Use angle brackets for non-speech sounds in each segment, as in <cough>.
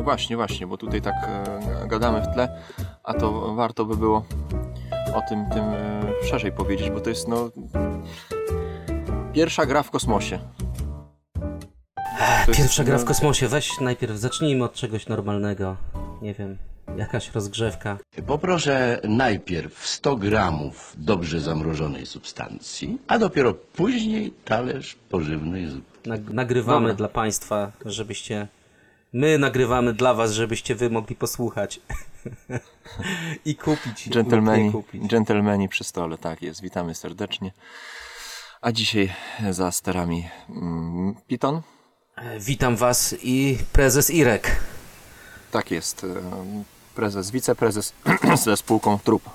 No właśnie, właśnie, bo tutaj tak e, gadamy w tle, a to warto by było o tym, tym e, szerzej powiedzieć, bo to jest no pierwsza gra w kosmosie. To jest, Pierwsza gra w no, kosmosie. Weź najpierw zacznijmy od czegoś normalnego. Nie wiem, jakaś rozgrzewka. Poproszę najpierw 100 gramów dobrze zamrożonej substancji, a dopiero później talerz pożywnej zupy. Nag- nagrywamy Dobra. dla Państwa, żebyście. My nagrywamy dla Was, żebyście Wy mogli posłuchać. <laughs> I kupić. Dżentelmeni, kupić. dżentelmeni przy stole, tak jest. Witamy serdecznie. A dzisiaj za sterami mm, Piton. E, Witam Was i prezes Irek. Tak jest. e, Prezes, wiceprezes <clears throat> ze spółką Trup. <laughs>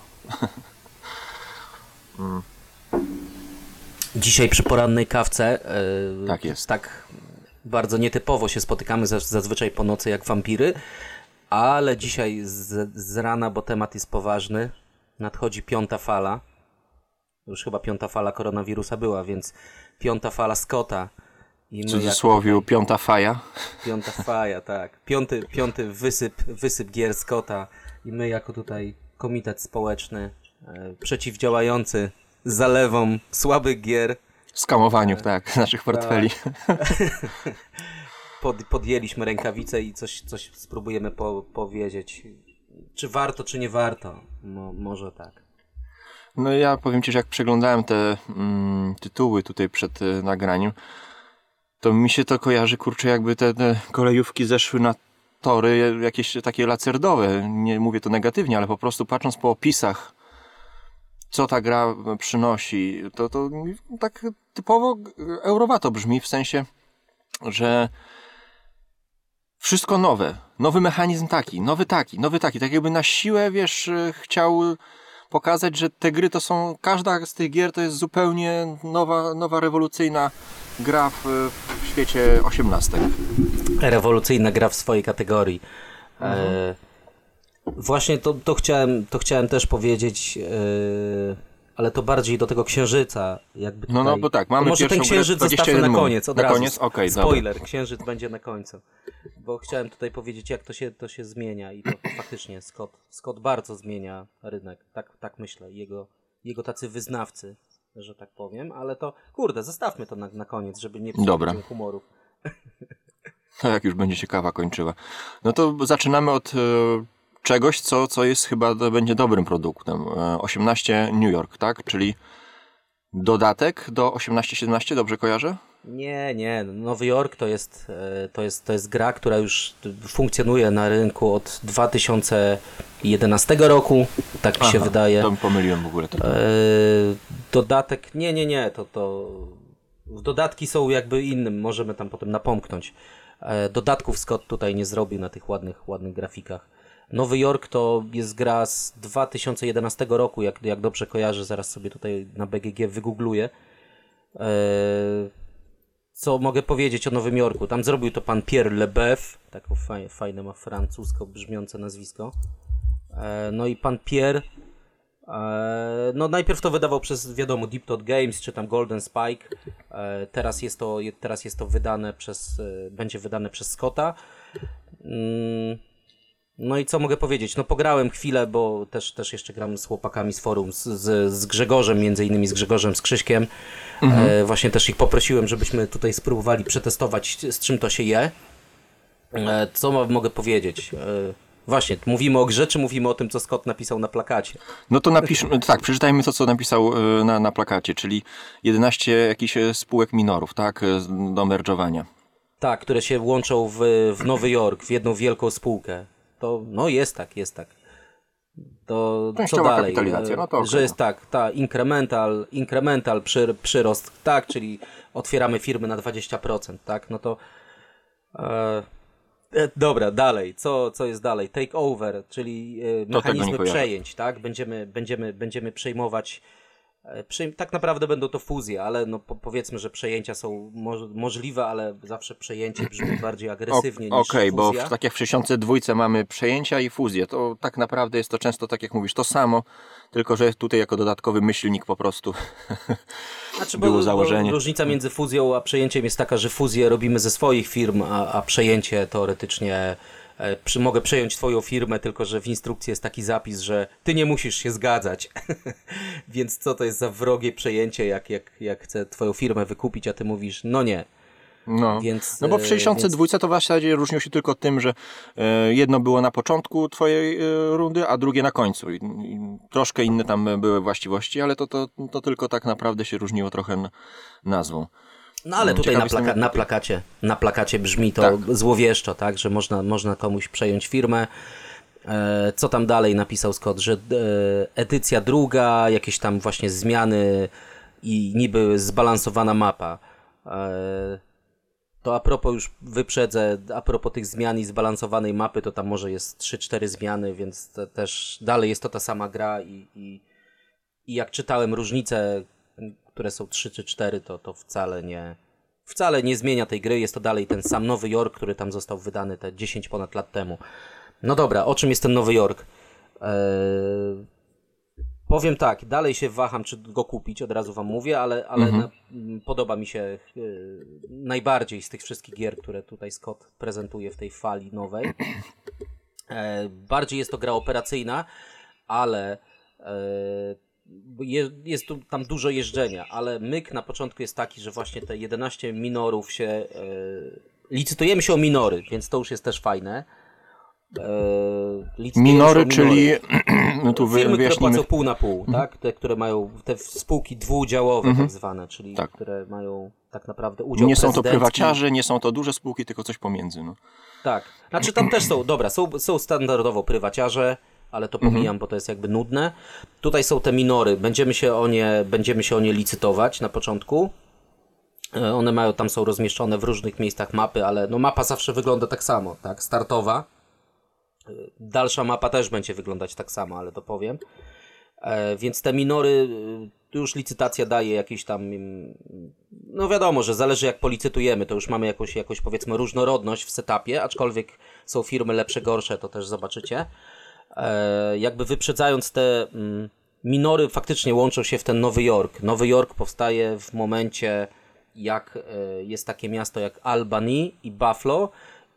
Dzisiaj przy porannej kawce. e, Tak jest. Tak bardzo nietypowo się spotykamy za- zazwyczaj po nocy jak wampiry, ale dzisiaj z, z rana, bo temat jest poważny, nadchodzi piąta fala. Już chyba piąta fala koronawirusa była, więc piąta fala Scotta. I W my cudzysłowie piąta faja. Piąta faja, tak. Piąty, piąty wysyp, wysyp gier Scotta i my jako tutaj komitet społeczny e, przeciwdziałający zalewom słabych gier Skamowaniu, tak, naszych portfeli. <laughs> pod, podjęliśmy rękawice i coś, coś spróbujemy po, powiedzieć. Czy warto, czy nie warto? Mo, może tak. No ja powiem Ci, że jak przeglądałem te mm, tytuły tutaj przed e, nagraniem, to mi się to kojarzy, kurczę, jakby te, te kolejówki zeszły na tory jakieś takie lacerdowe. Nie mówię to negatywnie, ale po prostu patrząc po opisach, co ta gra przynosi, to, to tak typowo eurowato brzmi, w sensie, że wszystko nowe, nowy mechanizm taki, nowy taki, nowy taki, tak jakby na siłę, wiesz, e, chciał pokazać, że te gry to są, każda z tych gier to jest zupełnie nowa, nowa rewolucyjna gra w, w świecie osiemnastek. Rewolucyjna gra w swojej kategorii. E, właśnie to, to, chciałem, to chciałem też powiedzieć, e, ale to bardziej do tego księżyca. Jakby No, no, tutaj- bo tak, mamy to może ten księżyc zostawmy 21 na koniec, od Na razu. koniec? Dobra. Spoiler, księżyc będzie na końcu. Bo chciałem tutaj powiedzieć, jak to się, to się zmienia i to <clears throat> faktycznie Scott, Scott bardzo zmienia rynek. Tak, tak myślę. Jego, jego tacy wyznawcy, że tak powiem, ale to, kurde, zostawmy to na, na koniec, żeby nie psuć Dobra. humorów. No jak już będzie się kawa kończyła. No to zaczynamy od e, czegoś, co, co jest chyba, będzie dobrym produktem. E, 18 New York, tak? Czyli dodatek do 18-17, dobrze kojarzę? Nie, nie. Nowy Jork to jest, e, to jest, to jest gra, która już funkcjonuje na rynku od 2011 roku, tak mi się Aha, wydaje. To mi pomyliłem w ogóle. E, dodatek, nie, nie, nie, to, to dodatki są jakby innym, możemy tam potem napomknąć. E, dodatków Scott tutaj nie zrobił na tych ładnych, ładnych grafikach. Nowy Jork to jest gra z 2011 roku, jak, jak dobrze kojarzę, zaraz sobie tutaj na BGG wygoogluję. E, co mogę powiedzieć o Nowym Jorku? Tam zrobił to pan Pierre Lebeuf, taką faj, fajne ma francusko brzmiące nazwisko. E, no i pan Pierre E, No najpierw to wydawał przez, wiadomo, Deep Thought Games, czy tam Golden Spike. Teraz jest to, teraz jest to wydane przez, będzie wydane przez Scotta. Mm, No i co mogę powiedzieć? No pograłem chwilę, bo też, też jeszcze gram z chłopakami z forum, z, z, z Grzegorzem, między innymi z Grzegorzem, z Krzyśkiem. E, właśnie też ich poprosiłem, żebyśmy tutaj spróbowali przetestować, z czym to się je. E, Co mo- mogę powiedzieć? E, Właśnie, mówimy o grze, czy mówimy o tym, co Scott napisał na plakacie? No to napiszmy, tak, przeczytajmy to, co napisał e, na, na plakacie, czyli 11 jakichś e, spółek minorów, tak, e, do merdżowania. Tak, które się łączą w, w Nowy Jork, w jedną wielką spółkę. To, no jest tak, jest tak. To co dalej? kapitalizacja, E, no to okej, Że jest tak, ta incremental, incremental przy, przyrost, tak, czyli otwieramy firmy na 20%, tak, no to e, e, dobra, dalej, co, co jest dalej? Take over, czyli e, mechanizmy przejęć, tak, będziemy, będziemy, będziemy przejmować E, Przej- tak naprawdę będą to fuzje, ale no po, powiedzmy, że przejęcia są moż- możliwe, ale zawsze przejęcie brzmi <clears throat> bardziej agresywnie O- niż Okej, bo w, tak jak w 62 mamy przejęcia i fuzje, to tak naprawdę jest to często, tak jak mówisz, to samo, tylko że tutaj jako dodatkowy myślnik po prostu <laughs> Znaczy, było założenie. różnica między fuzją a przejęciem jest taka, że fuzję robimy ze swoich firm, a, a przejęcie teoretycznie e, przy, mogę przejąć twoją firmę, tylko że w instrukcji jest taki zapis, że ty nie musisz się zgadzać. <laughs> Więc co to jest za wrogie przejęcie, jak, jak, jak chcę twoją firmę wykupić, a ty mówisz, no nie. No. Więc, no bo w e, 62 to w zasadzie różniło się tylko tym, że e, jedno było na początku twojej e, rundy, a drugie na końcu. I, troszkę inne tam były właściwości, ale to, to, to tylko tak naprawdę się różniło trochę nazwą. No ale No, tutaj na, plaka- na, plakacie, na plakacie brzmi to Tak. złowieszczo, tak, że można, można komuś przejąć firmę. E, co tam dalej napisał Scott, że e, edycja druga, jakieś tam właśnie zmiany i niby zbalansowana mapa. E, to a propos już wyprzedzę, a propos tych zmian i zbalansowanej mapy, to tam może jest 3-4 zmiany, więc te, też dalej jest to ta sama gra i, i, i jak czytałem różnice, które są 3 czy 4, to, to wcale nie wcale nie zmienia tej gry, jest to dalej ten sam Nowy Jork, który tam został wydany te 10 ponad lat temu. No dobra, o czym jest ten Nowy Jork? Eee, powiem tak, dalej się waham, czy go kupić, od razu wam mówię, ale, ale na, m, podoba mi się e, najbardziej z tych wszystkich gier, które tutaj Scott prezentuje w tej fali nowej. E, bardziej jest to gra operacyjna, ale e, je, jest tu tam dużo jeżdżenia, ale myk na początku jest taki, że właśnie te 11 minorów się e, licytujemy się o minory, więc to już jest też fajne. E, Minory, czyli <clears throat> no tu firmy, które wyjaśnimy. płacą pół na pół, tak? Te, które mają te spółki dwudziałowe tak zwane, czyli Tak. które mają tak naprawdę udział Nie są to prywaciarze, nie są to duże spółki, tylko coś pomiędzy. No. Tak. Znaczy tam też są, dobra, są, są standardowo prywaciarze, ale to pomijam, bo to jest jakby nudne. Tutaj są te minory, będziemy się o nie, będziemy się o nie licytować na początku. E, One mają, tam są rozmieszczone w różnych miejscach mapy, ale no mapa zawsze wygląda tak samo, tak? Startowa. E, Dalsza mapa też będzie wyglądać tak samo, ale to powiem. E, więc te minory, już licytacja daje jakieś tam, mm, no wiadomo, że zależy jak policytujemy, to już mamy jakąś, jakąś powiedzmy różnorodność w setupie, aczkolwiek są firmy lepsze, gorsze, to też zobaczycie. E, jakby wyprzedzając te mm, minory faktycznie łączą się w ten Nowy Jork. Nowy Jork powstaje w momencie, jak e, jest takie miasto jak Albany i Buffalo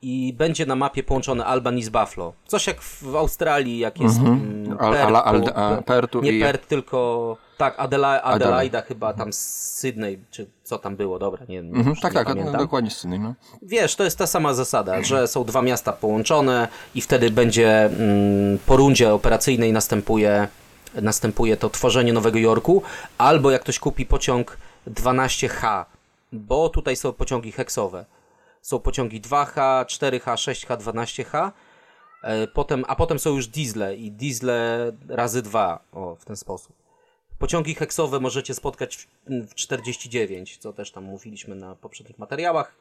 i będzie na mapie połączone Albany z Buffalo. Coś jak w Australii, jak jest mm, Al- Perth, al- po- a, Pertu nie Perth, tylko tak, Adela- Adelaida chyba tam z Sydney, czy co tam było, dobra, nie, Mhm, już tak, nie tak, no, dokładnie z Sydney. No. Wiesz, to jest ta sama zasada, że są dwa miasta połączone i wtedy będzie mm, po rundzie operacyjnej następuje, następuje to tworzenie Nowego Jorku, albo jak ktoś kupi pociąg 12H, bo tutaj są pociągi heksowe. Są pociągi 2H, 4H, 6H, 12H, e, potem, a potem są już diesle i diesle razy 2, o, w ten sposób. Pociągi heksowe możecie spotkać w, w 49, co też tam mówiliśmy na poprzednich materiałach.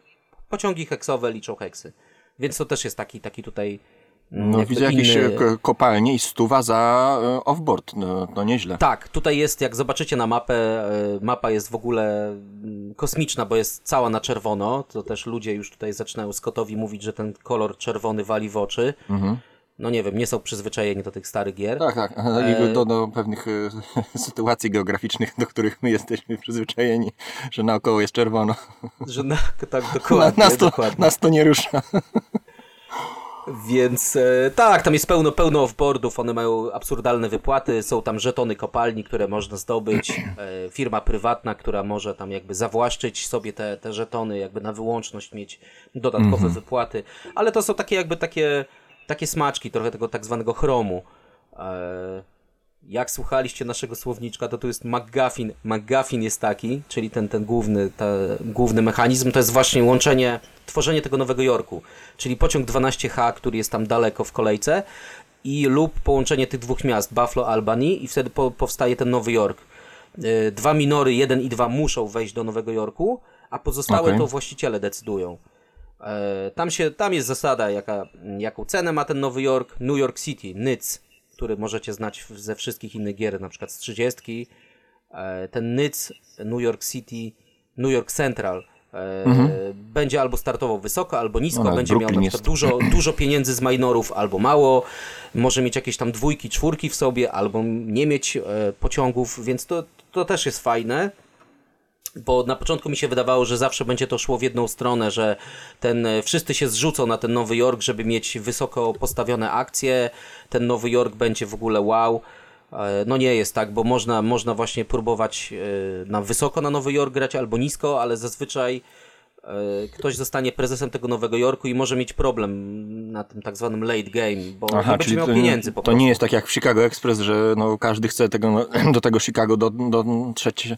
Pociągi heksowe liczą heksy. Więc to też jest taki, taki tutaj. mm, No, jakby widzę jakieś inny- e, kopalnie i stuwa za e, offboard. No, no nieźle. Tak, tutaj jest, jak zobaczycie na mapę, e, mapa jest w ogóle mm, kosmiczna, bo jest cała na czerwono. To też ludzie już tutaj zaczynają Scottowi mówić, że ten kolor czerwony wali w oczy. No nie wiem, nie są przyzwyczajeni do tych starych gier. Tak, tak. E, do, do pewnych e, <laughs> sytuacji geograficznych, do których my jesteśmy przyzwyczajeni, że naokoło jest czerwono. <laughs> Że na, tak, <laughs> Na, dokładnie, nas, to, dokładnie. nas to nie rusza. Więc e, tak, tam jest pełno, pełno offboardów, one mają absurdalne wypłaty, są tam żetony kopalni, które można zdobyć, <clears throat> e, firma prywatna, która może tam jakby zawłaszczyć sobie te, te żetony, jakby na wyłączność mieć dodatkowe wypłaty, ale to są takie jakby takie, takie smaczki, trochę tego tak zwanego chromu. E, jak słuchaliście naszego słowniczka, to tu jest McGuffin. McGuffin jest taki, czyli ten, ten główny, ta, główny mechanizm, to jest właśnie łączenie, tworzenie tego Nowego Jorku. Czyli pociąg 12H, który jest tam daleko w kolejce i lub połączenie tych dwóch miast, Buffalo, Albany i wtedy po, powstaje ten Nowy Jork. Yy, Dwa minory, jeden i dwa muszą wejść do Nowego Jorku, a pozostałe Okej. to właściciele decydują. E, Tam, się, tam jest zasada, jaka, jaką cenę ma ten Nowy Jork. New York City, NYC, który możecie znać ze wszystkich innych gier, na przykład z 30. E, Ten NYC, New York City, New York Central e, będzie albo startował wysoko, albo nisko, No, będzie miał na Brooklyn przykład jest. dużo, <laughs> dużo pieniędzy z minorów, albo mało, może mieć jakieś tam dwójki, czwórki w sobie, albo nie mieć pociągów, więc to, to też jest fajne. Bo na początku mi się wydawało, że zawsze będzie to szło w jedną stronę, że ten, e, wszyscy się zrzucą na ten Nowy Jork, żeby mieć wysoko postawione akcje, ten Nowy Jork będzie w ogóle wow. E, No nie jest tak, bo można, można właśnie próbować e, na wysoko na Nowy Jork grać albo nisko, ale zazwyczaj ktoś zostanie prezesem tego Nowego Jorku i może mieć problem na tym tak zwanym late game, bo nie będzie miał to, pieniędzy po to prostu. nie jest tak jak w Chicago Express, że no, każdy chce tego, <clears throat> do tego Chicago do, dotrzeć,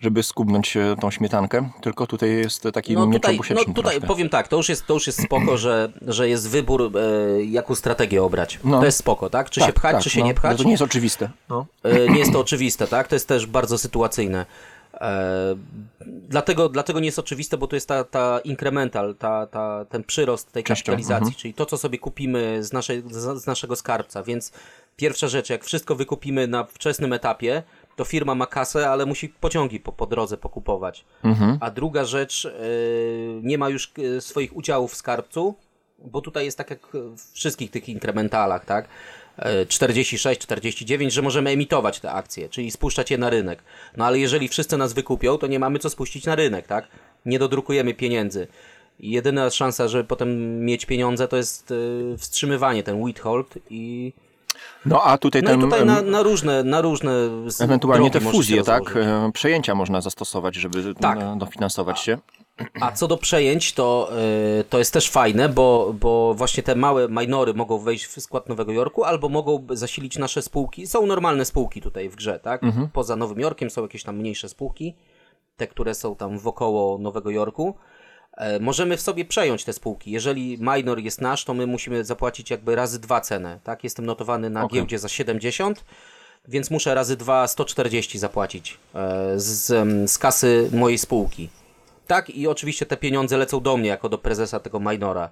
żeby skubnąć e, tą śmietankę, tylko tutaj jest taki No tutaj, no tutaj troszkę. powiem tak, to już jest, to już jest spoko, że, że jest wybór, e, jaką strategię obrać. No. To jest spoko, tak? Czy się Tak, pchać, tak, czy się no, nie pchać? To nie jest oczywiste. No. E, nie jest to oczywiste, tak? To jest też bardzo sytuacyjne. E, dlatego, dlatego nie jest oczywiste, bo tu jest ta, ta incremental, ta, ta, ten przyrost tej Częścią, kapitalizacji, mhm. czyli to, co sobie kupimy z, naszej, z, z naszego skarbca. Więc pierwsza rzecz, jak wszystko wykupimy na wczesnym etapie, to firma ma kasę, ale musi pociągi po, po drodze pokupować. Mhm. A druga rzecz, e, nie ma już e, swoich udziałów w skarbcu, bo tutaj jest tak jak w wszystkich tych inkrementalach, tak? E, 46, 49, że możemy emitować te akcje, czyli spuszczać je na rynek. No ale jeżeli wszyscy nas wykupią, to nie mamy co spuścić na rynek, tak? Nie dodrukujemy pieniędzy. Jedyna szansa, żeby potem mieć pieniądze, to jest e, wstrzymywanie, ten withhold i No a tutaj no ten, tutaj na, na różne, na różne ewentualnie te fuzje, tak? e, Przejęcia można zastosować, żeby Tak. dofinansować się. A co do przejęć, to, y, to jest też fajne, bo, bo właśnie te małe minory mogą wejść w skład Nowego Jorku, albo mogą zasilić nasze spółki. Są normalne spółki tutaj w grze, tak? Poza Nowym Jorkiem są jakieś tam mniejsze spółki, te, które są tam wokoło Nowego Jorku. E, Możemy w sobie przejąć te spółki. Jeżeli minor jest nasz, to my musimy zapłacić jakby razy dwa cenę, tak? Jestem notowany na Okej. giełdzie za 70, więc muszę razy dwa 140 zapłacić e, z, z kasy mojej spółki. Tak, i oczywiście te pieniądze lecą do mnie jako do prezesa tego minora.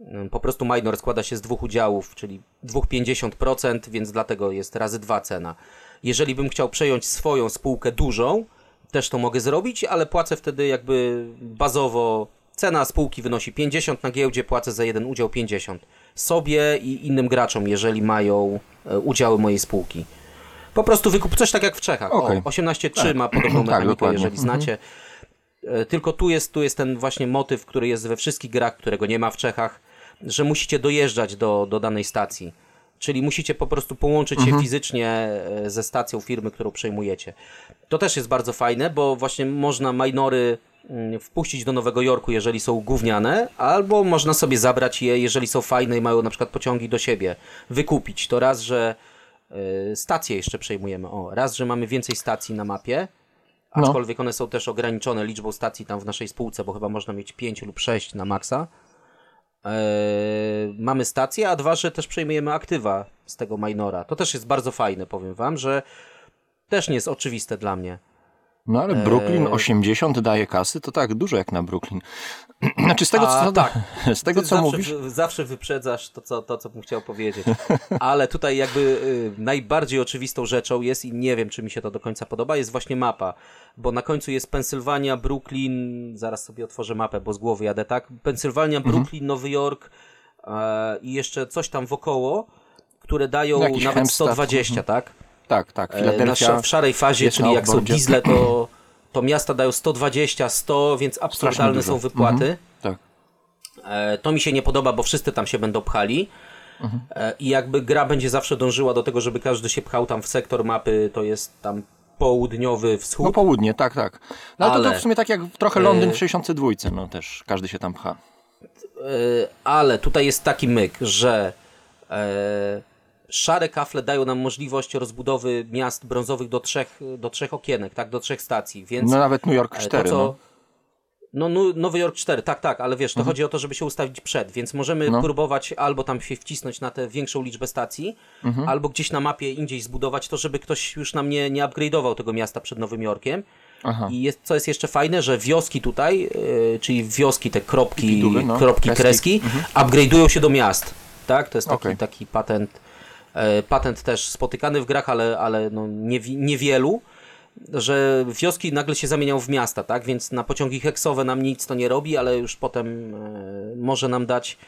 Ym, Po prostu minor składa się z dwóch udziałów, czyli dwóch 50%, więc dlatego jest razy dwa cena. Jeżeli bym chciał przejąć swoją spółkę dużą, też to mogę zrobić, ale płacę wtedy jakby bazowo. Cena spółki wynosi 50 na giełdzie, płacę za jeden udział 50. Sobie i innym graczom, jeżeli mają e, udziały mojej spółki. Po prostu wykup coś tak jak w Czechach. Okej. O, 18.3 ma podobną <clears throat> Tak, mechanikę, dokładnie. jeżeli znacie. E, Tylko tu jest, tu jest ten właśnie motyw, który jest we wszystkich grach, którego nie ma w Czechach, że musicie dojeżdżać do, do danej stacji. Czyli musicie po prostu połączyć się fizycznie e, ze stacją firmy, którą przejmujecie. To też jest bardzo fajne, bo właśnie można minory mm, wpuścić do Nowego Jorku, jeżeli są gówniane, albo można sobie zabrać je, jeżeli są fajne i mają na przykład pociągi do siebie. Wykupić. To raz, że e, stacje jeszcze przejmujemy. O, raz, że mamy więcej stacji na mapie, No. aczkolwiek one są też ograniczone liczbą stacji tam w naszej spółce, bo chyba można mieć 5 lub 6 na maksa. Eee, mamy stację, a dwa, że też przejmujemy aktywa z tego minora. To też jest bardzo fajne, powiem wam, że też nie jest oczywiste dla mnie. No ale E, Brooklyn 80 daje kasy, to tak, dużo jak na Brooklyn. <clears throat> Znaczy z tego, A, co, tak. z tego, Ty co zawsze, mówisz... zawsze wyprzedzasz to co, to, co bym chciał powiedzieć. <laughs> Ale tutaj jakby y, najbardziej oczywistą rzeczą jest, i nie wiem, czy mi się to do końca podoba, jest właśnie mapa. Bo na końcu jest Pensylwania, Brooklyn, zaraz sobie otworzę mapę, bo z głowy jadę, tak? Pensylwania, Mhm. Brooklyn, Nowy Jork e, i jeszcze coś tam wokoło, które dają Jakiś nawet Hempstead, 120, tak? Tak, tak, E, Filadelfia... W szarej fazie, czyli jak są diesle, to, <clears throat> to miasta dają 120, 100, więc absurdalne są wypłaty. Tak. E, To mi się nie podoba, bo wszyscy tam się będą pchali. E, I jakby gra będzie zawsze dążyła do tego, żeby każdy się pchał tam w sektor mapy, to jest tam południowy wschód. No południe, tak, tak. No ale, to, Ale- to w sumie tak jak trochę Londyn w 62, no też każdy się tam pcha. Ale tutaj jest taki myk, że szare kafle dają nam możliwość rozbudowy miast brązowych do trzech, do trzech okienek, tak, do trzech stacji, więc No nawet New York e, 4, to, co, no. No, Nowy Jork 4, tak, tak, ale wiesz, to chodzi o to, żeby się ustawić przed, więc możemy No. próbować albo tam się wcisnąć na tę większą liczbę stacji, albo gdzieś na mapie indziej zbudować to, żeby ktoś już nam nie, nie upgrade'ował tego miasta przed Nowym Jorkiem. Aha. I jest, co jest jeszcze fajne, że wioski tutaj, yy, czyli wioski, te kropki, no, kropki, kreski. kreski, upgrade'ują się do miast. Tak, to jest taki, Okej. taki patent, patent też spotykany w grach, ale, ale no nie, niewielu, że wioski nagle się zamienią w miasta, tak? Więc na pociągi heksowe nam nic to nie robi, ale już potem e, może nam dać,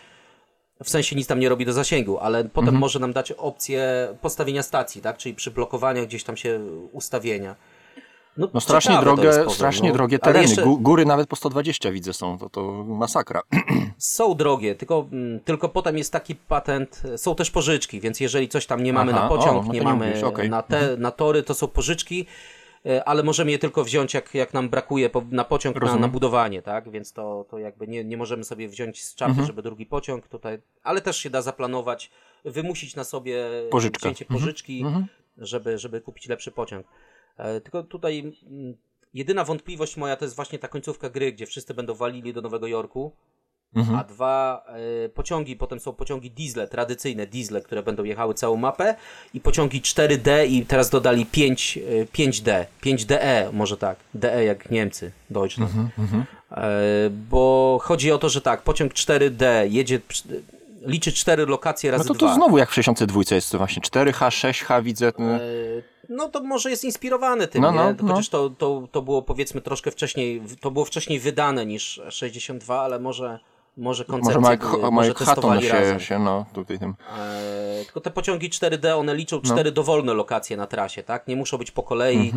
w sensie nic tam nie robi do zasięgu, ale potem może nam dać opcję postawienia stacji, tak? Czyli przyblokowaniach gdzieś tam się ustawienia. No strasznie ciekawe to drogie, powiem, strasznie no. drogie tereny. jeszcze- Gó- Góry nawet po 120 widzę są, to, to masakra. <clears throat> Są drogie, tylko, mm, tylko potem jest taki patent, są też pożyczki, więc jeżeli coś tam nie mamy Aha, na pociąg, o, no nie nie mamy mówisz, okej. na, te, na tory, to są pożyczki, e, ale możemy je tylko wziąć jak, jak nam brakuje na pociąg, na, na budowanie, tak? Więc to, to jakby nie, nie możemy sobie wziąć z czapy, Mhm. żeby drugi pociąg tutaj, ale też się da zaplanować, wymusić na sobie Pożyczkę. wzięcie Mhm. pożyczki, żeby, żeby kupić lepszy pociąg. E, Tylko tutaj mm, jedyna wątpliwość moja to jest właśnie ta końcówka gry, gdzie wszyscy będą walili do Nowego Jorku. Mhm. A dwa e, pociągi, potem są pociągi diesle, tradycyjne diesle, które będą jechały całą mapę i pociągi 4D i teraz dodali 5, e, 5D, 5DE może tak, DE jak Niemcy, Deutschland. Mhm, E, bo chodzi o to, że tak, pociąg 4D jedzie, liczy 4 lokacje No razy to dwa. to znowu jak w 62 jest to właśnie 4H, 6H widzę. E, No to może jest inspirowany tym, No, nie? no, To Chociaż to, to, to było powiedzmy troszkę wcześniej, to było wcześniej wydane niż 62, ale może, może koncepcje Może Mike, Mike może Hatton testowali razem. się, się no tutaj tym. E, tylko te pociągi 4D, one liczą No. cztery dowolne lokacje na trasie, tak? Nie muszą być po kolei,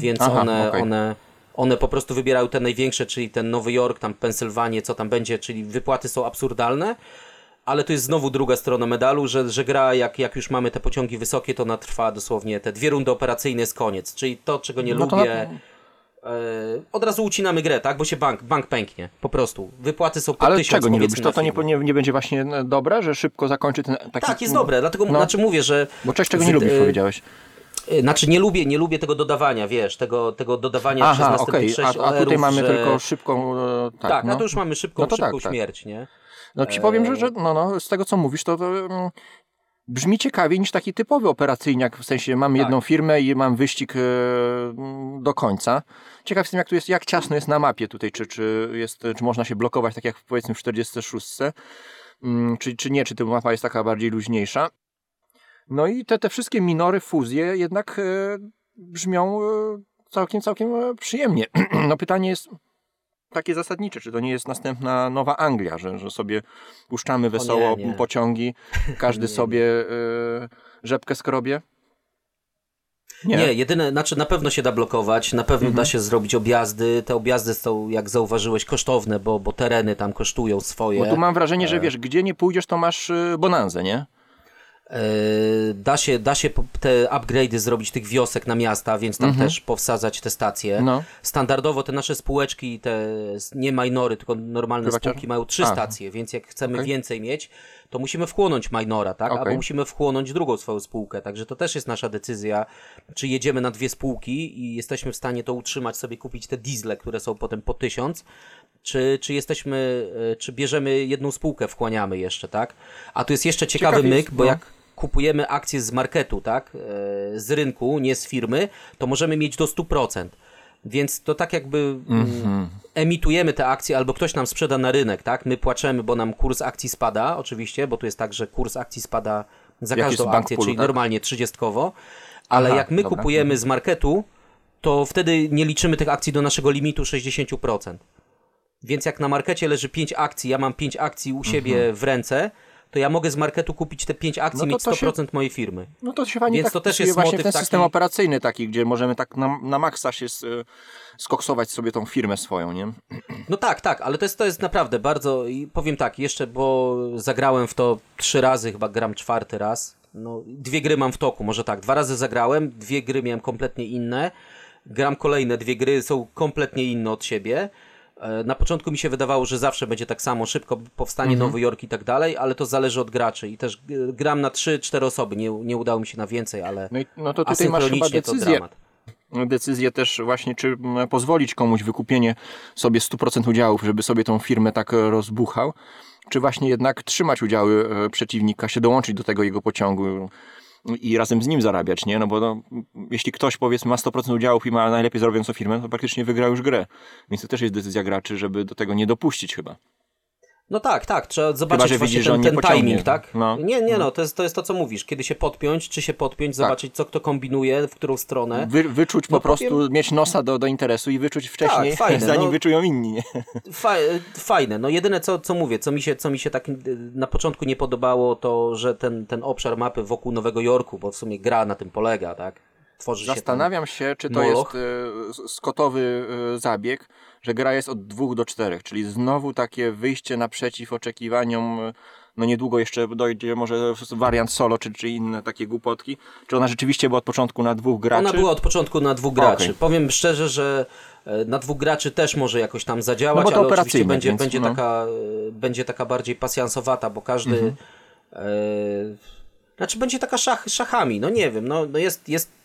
więc Mhm, Aha, one, okej. one, one po prostu wybierały te największe, czyli ten Nowy Jork, tam Pensylwanię, co tam będzie, czyli wypłaty są absurdalne. Ale to jest znowu druga strona medalu, że, że gra, jak, jak już mamy te pociągi wysokie, to ona trwa dosłownie te dwie rundy operacyjne jest koniec. Czyli to, czego nie No lubię. E, od razu ucinamy grę, tak? Bo się bank, bank pęknie. Po prostu. Wypłaty są po Ale tysiąc, czego nie lubisz? To, to nie, nie, nie będzie właśnie e, dobre, że szybko zakończy ten taki... Tak, jest dobre, dlatego No. znaczy mówię, że. Bo czegoś czego nie lubisz, e, powiedziałeś. Znaczy nie lubię, nie lubię tego dodawania, wiesz, tego, tego dodawania przez Aha, następnych okej, sześć a, a tutaj mamy że... tylko szybką... Tak, Tak, no. a to już mamy szybką, No to szybką tak, tak. śmierć, nie? No ci powiem, że, że no, no, z tego co mówisz, to, to brzmi ciekawiej niż taki typowy operacyjniak, w sensie mam Tak. jedną firmę i mam wyścig e, do końca. Ciekaw jestem, jak tu jest, jak ciasno jest na mapie tutaj, czy, czy, jest, czy można się blokować, tak jak powiedzmy w 46, mm, czy, czy nie, czy ta mapa jest taka bardziej luźniejsza. No i te, te wszystkie minory, fuzje jednak e, brzmią e, całkiem, całkiem przyjemnie. <clears throat> no pytanie jest takie zasadnicze, czy to nie jest następna Nowa Anglia, że, że sobie puszczamy wesoło nie. pociągi, <laughs> każdy sobie e, rzepkę skrobie? Nie. jedyne, znaczy na pewno się da blokować, na pewno Mhm. da się zrobić objazdy. Te objazdy są, jak zauważyłeś, kosztowne, bo, bo tereny tam kosztują swoje. Bo tu mam wrażenie, E. że wiesz, gdzie nie pójdziesz, to masz e, bonanzę, nie? E, Da się, da się te upgrade'y zrobić tych wiosek na miasta, więc tam też powsadzać te stacje. Mhm. No. Standardowo te nasze spółeczki, te nie minory, tylko normalne Prywaciarze? spółki mają trzy Aha. stacje, więc jak chcemy Okej. więcej mieć, to musimy wchłonąć minora, tak? Okej. Albo musimy wchłonąć drugą swoją spółkę. Także to też jest nasza decyzja, czy jedziemy na dwie spółki i jesteśmy w stanie to utrzymać, sobie kupić te diesle, które są potem po tysiąc, czy, czy jesteśmy, e, czy bierzemy jedną spółkę, wchłaniamy jeszcze, tak? A tu jest jeszcze ciekawy Ciekaw jest, myk, bo no. jak kupujemy akcje z marketu, tak, e, z rynku, nie z firmy, to możemy mieć do 100%. Więc to tak jakby mm, emitujemy te akcje, albo ktoś nam sprzeda na rynek, tak? My płaczemy, bo nam kurs akcji spada, oczywiście, bo tu jest tak, że kurs akcji spada za każdą akcję, Bankpulu, czyli tak? normalnie 30, ale Aha, jak my dobra. kupujemy z marketu, to wtedy nie liczymy tych akcji do naszego limitu 60%. Więc jak na markecie leży 5 akcji, ja mam 5 akcji u siebie w ręce, to ja mogę z marketu kupić te 5 akcji. No mieć to 100% mojej firmy. No to się fajnie Więc tak to też jest właśnie ten taki- system operacyjny taki, gdzie możemy tak na, na maksa się s, skoksować sobie tą firmę swoją, nie? No tak, tak, ale to jest, to jest naprawdę bardzo, i powiem tak, jeszcze, bo zagrałem w to trzy razy, chyba gram czwarty raz, no dwie gry mam w toku, może tak, dwa razy zagrałem, dwie gry miałem kompletnie inne, gram kolejne dwie gry, są kompletnie inne od siebie, na początku mi się wydawało, że zawsze będzie tak samo, szybko powstanie Nowy Jork i tak dalej, ale to zależy od graczy i też e, gram na trzy, cztery osoby, nie, nie udało mi się na więcej, ale No, i, no to tutaj masz chyba decyzję, dramat. decyzję też właśnie, czy pozwolić komuś wykupienie sobie 100% udziałów, żeby sobie tą firmę tak e, rozbuchał, czy właśnie jednak trzymać udziały e, przeciwnika, się dołączyć do tego jego pociągu i razem z nim zarabiać, nie? No bo no, jeśli ktoś powiedzmy ma 100% udziałów i ma najlepiej zarabiającą firmę, to praktycznie wygrał już grę. Więc to też jest decyzja graczy, żeby do tego nie dopuścić chyba. No tak, tak, trzeba zobaczyć właśnie widzisz, ten, ten timing, tak? No. Nie, nie, no, to jest, to jest to, co mówisz. Kiedy się podpiąć, czy się podpiąć, zobaczyć, co kto kombinuje, w którą stronę. Wy, wyczuć po No prostu, powiem- mieć nosa do, do interesu i wyczuć wcześniej, fajne, <laughs> zanim no. wyczują inni, nie? Fa fajne. No jedyne, co, co mówię, co mi, się, co mi się tak y, na początku nie podobało, to, że ten, ten obszar mapy wokół Nowego Jorku, bo w sumie gra na tym polega, tak? tworzy się Zastanawiam się, czy to moloch. jest s- skotowy e, zabieg, że gra jest od dwóch do czterech, czyli znowu takie wyjście naprzeciw oczekiwaniom. No niedługo jeszcze dojdzie może wariant solo, czy, czy inne takie głupotki. Czy ona rzeczywiście była od początku na dwóch graczy? Ona była od początku na dwóch graczy. Okej. Powiem szczerze, że e, na dwóch graczy też może jakoś tam zadziałać, No bo to ale oczywiście będzie, więc będzie, no. taka, e, będzie taka bardziej pasjansowata, bo każdy. Mhm. E, znaczy będzie taka szach, szachami, no nie wiem, no, no jest, jest.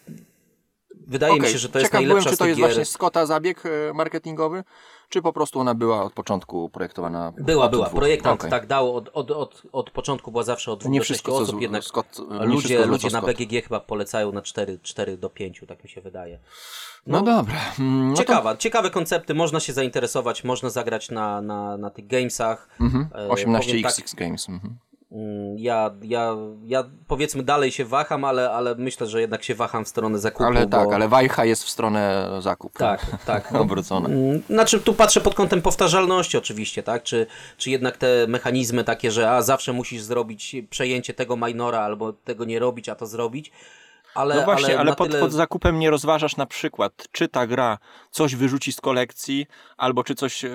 Wydaje mi Okej, się, że to jest Ciekaw najlepsza byłem, czy to jest gier. właśnie Scotta zabieg e, marketingowy, czy po prostu ona była od początku projektowana? Była, była. dwóch? Projektant Okej. tak dał, od, od, od, od początku była zawsze od dwóch Nie do osób, jednak Scott- nie ludzie, ludzie na. BGG chyba polecają na 4, 4 do 5, tak mi się wydaje. No, dobra. Mm, No to Ciekawa, ciekawe koncepty, można się zainteresować, można zagrać na, na, na tych gamesach. Mhm. E, 18 powiem XX Games. Mhm. Mm, Ja, ja, ja powiedzmy dalej się waham, ale, ale myślę, że jednak się waham w stronę zakupu. Ale tak, bo... ale wajcha jest w stronę zakupu. Tak, tak. <laughs> Obrócona. Mm, Znaczy tu patrzę pod kątem powtarzalności oczywiście, tak? Czy, czy jednak te mechanizmy takie, że a zawsze musisz zrobić przejęcie tego minora albo tego nie robić, a to zrobić. Ale, No właśnie, ale, na pod, tyle... pod zakupem nie rozważasz na przykład, czy ta gra coś wyrzuci z kolekcji, albo czy coś, e,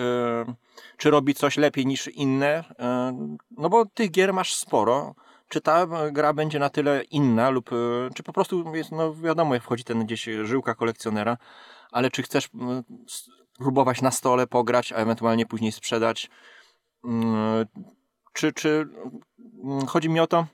czy robi coś lepiej niż inne. E, no bo tych gier masz sporo. Czy ta e, gra będzie na tyle inna, lub e, czy po prostu jest, no wiadomo, jak wchodzi ten gdzieś żyłka kolekcjonera, ale czy chcesz próbować na stole pograć, a ewentualnie później sprzedać? Mm, Czy, czy chodzi mi o to,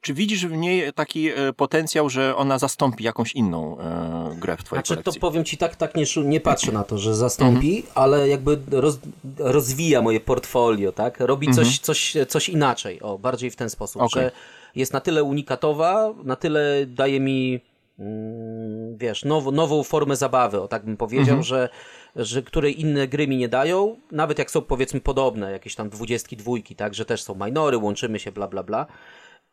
czy widzisz w niej taki e, potencjał, że ona zastąpi jakąś inną e, grę w twojej Znaczy to kolekcji? powiem ci tak, tak nie, nie patrzę na to, że zastąpi, Mhm. ale jakby roz, rozwija moje portfolio, tak? Robi coś, coś, coś inaczej, o, bardziej w ten sposób, Mhm. Okej. że jest na tyle unikatowa, na tyle daje mi mm, wiesz, now, nową formę zabawy, o tak bym powiedział, Mhm. że, że której inne gry mi nie dają, nawet jak są powiedzmy podobne, jakieś tam dwudziestki, dwójki, tak, że też są minory, łączymy się, bla, bla, bla,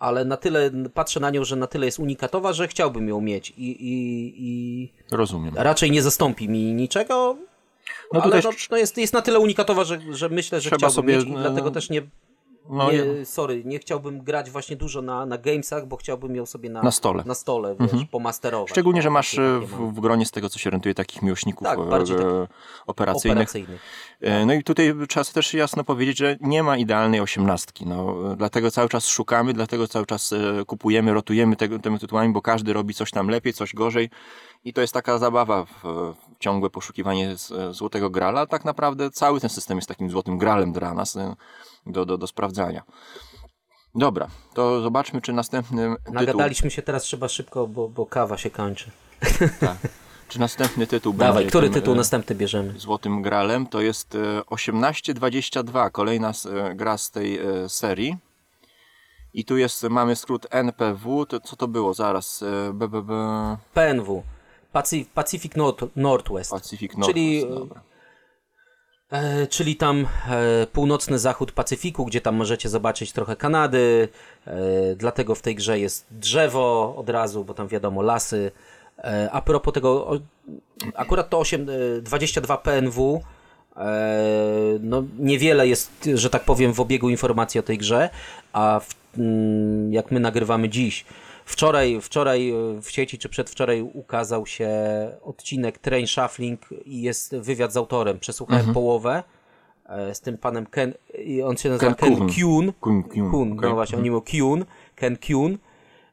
ale na tyle, patrzę na nią, że na tyle jest unikatowa, że chciałbym ją mieć i, i, i Rozumiem. raczej nie zastąpi mi niczego, No ale tutaj no, no jest, jest na tyle unikatowa, że, że myślę, że Trzeba chciałbym sobie, mieć i dlatego też nie, no, nie, sorry, nie chciałbym grać właśnie dużo na, na gamesach, bo chciałbym ją sobie na, Na stole. na stole wiesz, pomasterować. Szczególnie, że O, masz e, w, w gronie z tego, co się orientuje, takich miłośników Tak, bardziej e, operacyjnych. operacyjnych. E, No i tutaj trzeba też jasno powiedzieć, że nie ma idealnej osiemnastki. No, dlatego cały czas szukamy, dlatego cały czas kupujemy, rotujemy tego, tymi tytułami, bo każdy robi coś tam lepiej, coś gorzej. I to jest taka zabawa w, w ciągłe poszukiwanie z, złotego grala. Tak naprawdę cały ten system jest takim złotym gralem dla nas do, do, do sprawdzania. Dobra, to zobaczmy, czy następny tytuł, Nagadaliśmy się teraz, trzeba szybko, bo, bo kawa się kończy. tak, czy następny tytuł Dawaj, będzie który tytuł e, następny bierzemy? Złotym Gralem to jest e, 1822, kolejna s- e, gra z tej e, serii. I tu jest, mamy skrót NPW, to co to było zaraz? E, BBB PNW. Paci- Pacific North, Northwest. Pacific Northwest, Czyli, dobra. E, czyli tam e, północny zachód Pacyfiku, gdzie tam możecie zobaczyć trochę Kanady. E, dlatego w tej grze jest drzewo od razu, bo tam wiadomo lasy. A propos tego, akurat to 8, e, 22 PNW. No niewiele jest, że tak powiem, w obiegu informacji o tej grze, a w, mm, jak my nagrywamy dziś, Wczoraj, wczoraj e, w sieci, czy przedwczoraj ukazał się odcinek Train Shuffling i jest wywiad z autorem. Przesłuchałem połowę e, z tym panem Ken, i on się nazywa Ken Ken, Kuhn. Kuhn. Kuhn, Kuhn, no właśnie, oni mówią Kuhn, Ken Kuhn.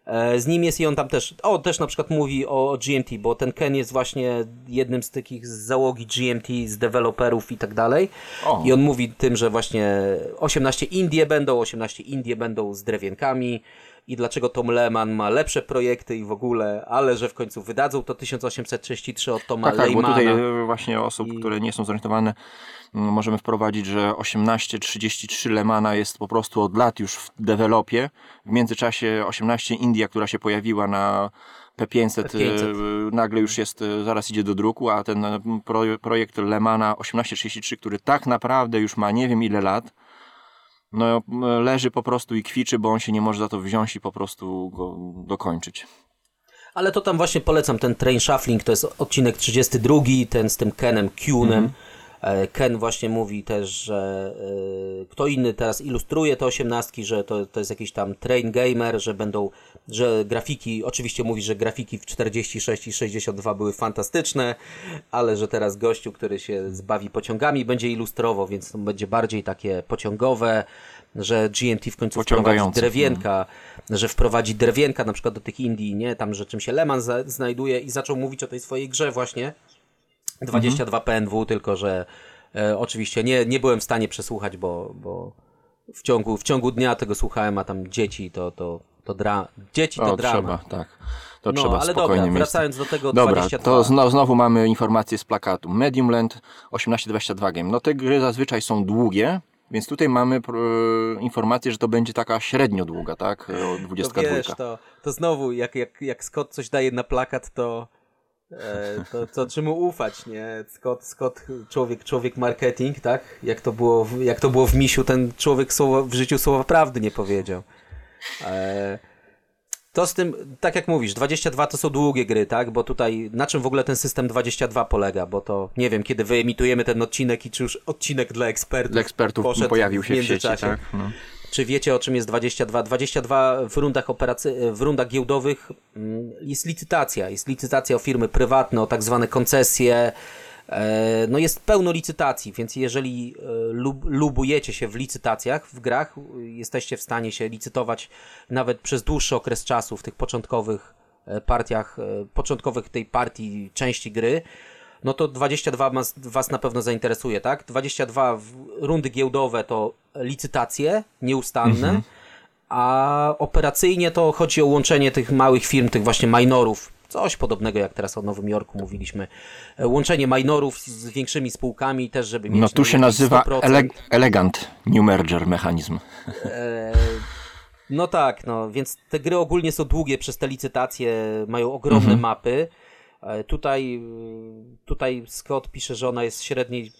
E, Z nim jest i on tam też, o też na przykład mówi o, o GMT, bo ten Ken jest właśnie jednym z takich z załogi GMT, z deweloperów i tak dalej. O. I on mówi tym, że właśnie 18 Indie będą, 18 Indie będą z drewienkami i dlaczego Tom Lehman ma lepsze projekty i w ogóle, ale że w końcu wydadzą to 1833 od Toma Tak, tak, bo Lehmana. tutaj e, właśnie osób, które nie są zorientowane, możemy wprowadzić, że 1833 Lemana jest po prostu od lat już w dewelopie. W międzyczasie 18 India, która się pojawiła na P500, P500. e, nagle już jest, e, zaraz idzie do druku, a ten pro, projekt Lemana 1833, który tak naprawdę już ma nie wiem ile lat, no leży po prostu i kwiczy, bo on się nie może za to wziąć i po prostu go dokończyć. Ale to tam właśnie polecam ten Train Shuffling, to jest odcinek 32, ten z tym Kenem Kuhnem. E, Ken właśnie mówi też, że e, kto inny teraz ilustruje te osiemnastki, że to, to jest jakiś tam train gamer, że będą, że grafiki, oczywiście mówi, że grafiki w 46 i 62 były fantastyczne, ale że teraz gościu, który się zbawi pociągami będzie ilustrował, więc to będzie bardziej takie pociągowe, że GMT w końcu wprowadzi Pociągające, drewienka, że wprowadzi drewienka na przykład do tych Indii, nie? Tam, że czym się Leman za, znajduje i zaczął mówić o tej swojej grze właśnie. 22 PNW, tylko że e, oczywiście nie, nie byłem w stanie przesłuchać, bo, bo w, ciągu, w ciągu dnia tego słuchałem, a tam dzieci to, to, to dra... dzieci to O, drama. trzeba, tak. To No, trzeba ale spokojnie dobra, wracając do tego Dobra, 22. to zno, znowu mamy informację z plakatu. Medium Land 1822 Game. No te gry zazwyczaj są długie, więc tutaj mamy pr- informację, że to będzie taka średnio długa, tak? O To 22. wiesz, to, to znowu, jak, jak, jak Scott coś daje na plakat, to, e, to, to czemu ufać, nie? Scott, Scott człowiek, człowiek marketing, tak? Jak to było, w, jak to było w Misiu, ten człowiek słowa, w życiu słowa prawdy nie powiedział. E, to z tym, tak jak mówisz, 22 to są długie gry, tak? Bo tutaj, na czym w ogóle ten system 22 polega? Bo to, nie wiem, kiedy wyemitujemy ten odcinek i czy już odcinek dla ekspertów Dla ekspertów poszedł pojawił się w sieci, międzyczasie. tak? No. Czy wiecie o czym jest 22? 22 w rundach operacy... w rundach giełdowych mm, jest licytacja. Jest licytacja o firmy prywatne, o tak zwane koncesje. E, No jest pełno licytacji, więc jeżeli e, lub, lubujecie się w licytacjach, w grach, jesteście w stanie się licytować nawet przez dłuższy okres czasu w tych początkowych e, partiach, początkowych tej partii części gry, no to 22 mas, Was na pewno zainteresuje, tak? 22 w- rundy giełdowe to licytacje nieustanne, a operacyjnie to chodzi o łączenie tych małych firm, tych właśnie minorów, coś podobnego jak teraz o Nowym Jorku mówiliśmy, E, łączenie minorów z większymi spółkami też, żeby mieć No tu się nazywa 100%. ele elegant new merger mechanizm. E, No tak, no więc te gry ogólnie są długie przez te licytacje, mają ogromne mapy. E, Tutaj, y, tutaj Scott pisze, że ona jest średniej.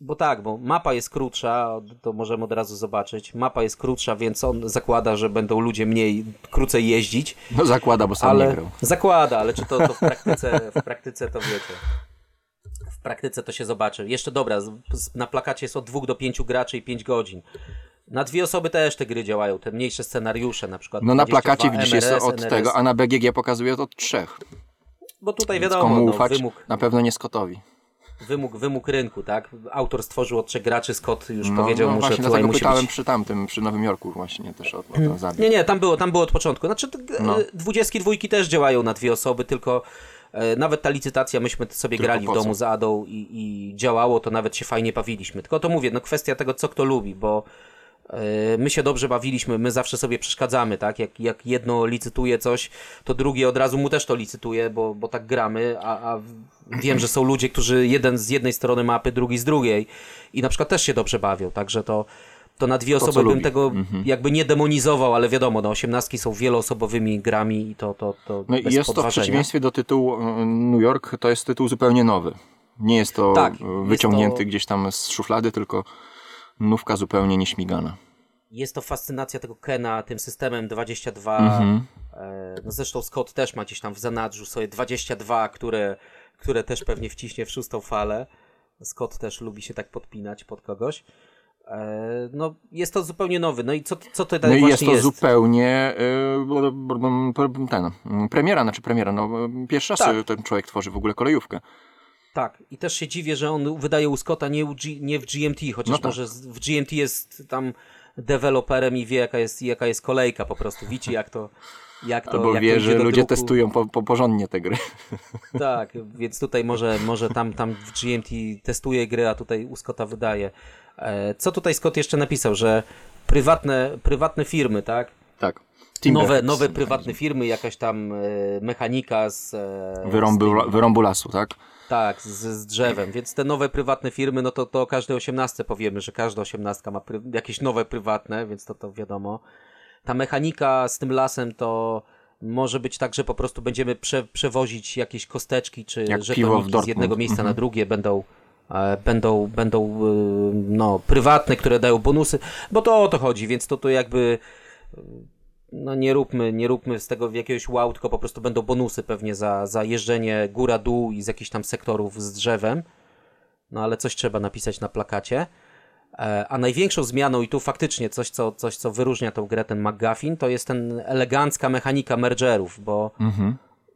Bo tak, bo mapa jest krótsza, to możemy od razu zobaczyć. Mapa jest krótsza, więc on zakłada, że będą ludzie mniej, krócej jeździć. No zakłada, bo sam nie Ale grał. zakłada, ale czy to, to w, praktyce, w praktyce to wiecie. W praktyce to się zobaczy. Jeszcze dobra, na plakacie jest od 2 do 5 graczy i 5 godzin. Na dwie osoby też te gry działają, te mniejsze scenariusze, na przykład. No na 22 plakacie widzisz jest MRS, od NRS. tego, a na BGG pokazuje to od trzech. Bo tutaj Więc wiadomo, komu no, ufać? wymóg, Na pewno nie Scottowi. wymóg, wymóg rynku, tak? Autor stwórzył od trzech graczy, Scott już No, powiedział no mu, że właśnie, tutaj musi pytałem być... przy tamtym, przy Nowym Jorku właśnie też o, o ten zabieg. Nie, nie, tam było, tam było od początku. Znaczy, No. no. dwudziestki dwójki też działają na dwie osoby, tylko e, nawet ta licytacja, myśmy sobie Tylko grali w domu z Adą i, i działało, to nawet się fajnie bawiliśmy. Tylko to mówię, no kwestia tego, co kto lubi, bo my się dobrze bawiliśmy, my zawsze sobie przeszkadzamy, tak? Jak, jak jedno licytuje coś, to drugie od razu mu też to licytuje, bo, bo tak gramy, a, a wiem, że są ludzie, którzy jeden z jednej strony mapy, drugi z drugiej i na przykład też się dobrze bawią, także to to na dwie osoby bym lubi. tego jakby nie demonizował, ale wiadomo, no osiemnastki są wieloosobowymi grami i to, to, to No bez jest to w podważenia. przeciwieństwie do tytułu e, New York, to jest tytuł zupełnie nowy. Nie jest to Tak, e, jest wyciągnięty to- gdzieś tam z szuflady, tylko nówka zupełnie nieśmigana. Jest to fascynacja tego Kena tym systemem 22. Mhm. E, no zresztą Scott też ma gdzieś tam w zanadrzu sobie 22, które, które też pewnie wciśnie w szóstą falę. Scott też lubi się tak podpinać pod kogoś. E, no jest to zupełnie nowy. No i co, co to No i właśnie jest to jest? zupełnie e, ten, premiera, znaczy premiera, no pierwszy raz Tak. ten człowiek tworzy w ogóle kolejówkę. Tak, i też się dziwię, że on wydaje u Scotta nie, G, nie w GMT, chociaż No tak. może w GMT jest tam deweloperem i wie jaka jest, jaka jest kolejka po prostu, widzi jak to jak to, Albo jak wie, to że ludzie druku. testują po, po porządnie te gry. <laughs> Tak, więc tutaj może, może tam, tam w GMT testuje gry, a tutaj u Scotta wydaje. E, Co tutaj Scott jeszcze napisał, że prywatne, prywatne firmy, tak? Tak. Nowe, nowe prywatne firmy, jakaś tam e, mechanika z, e, Wyrąbu, z wyrąbu lasu, tak? Tak, z, z drzewem, więc te nowe prywatne firmy, no to, to o każdej osiemnastce powiemy, że każda osiemnastka ma pry, jakieś nowe prywatne, więc to, to wiadomo. Ta mechanika z tym lasem to może być tak, że po prostu będziemy prze, przewozić jakieś kosteczki czy Jak żetoniki z jednego miejsca Mhm. na drugie, będą, e, będą, będą e, no, prywatne, które dają bonusy, bo to o to chodzi, więc to, to jakby no nie róbmy, nie róbmy z tego jakiegoś wow, tylko po prostu będą bonusy pewnie za, za jeżdżenie góra-dół i z jakichś tam sektorów z drzewem. no ale coś trzeba napisać na plakacie. E, A największą zmianą, i tu faktycznie coś co, coś, co wyróżnia tą grę, ten McGuffin, to jest ten elegancka mechanika mergerów, bo,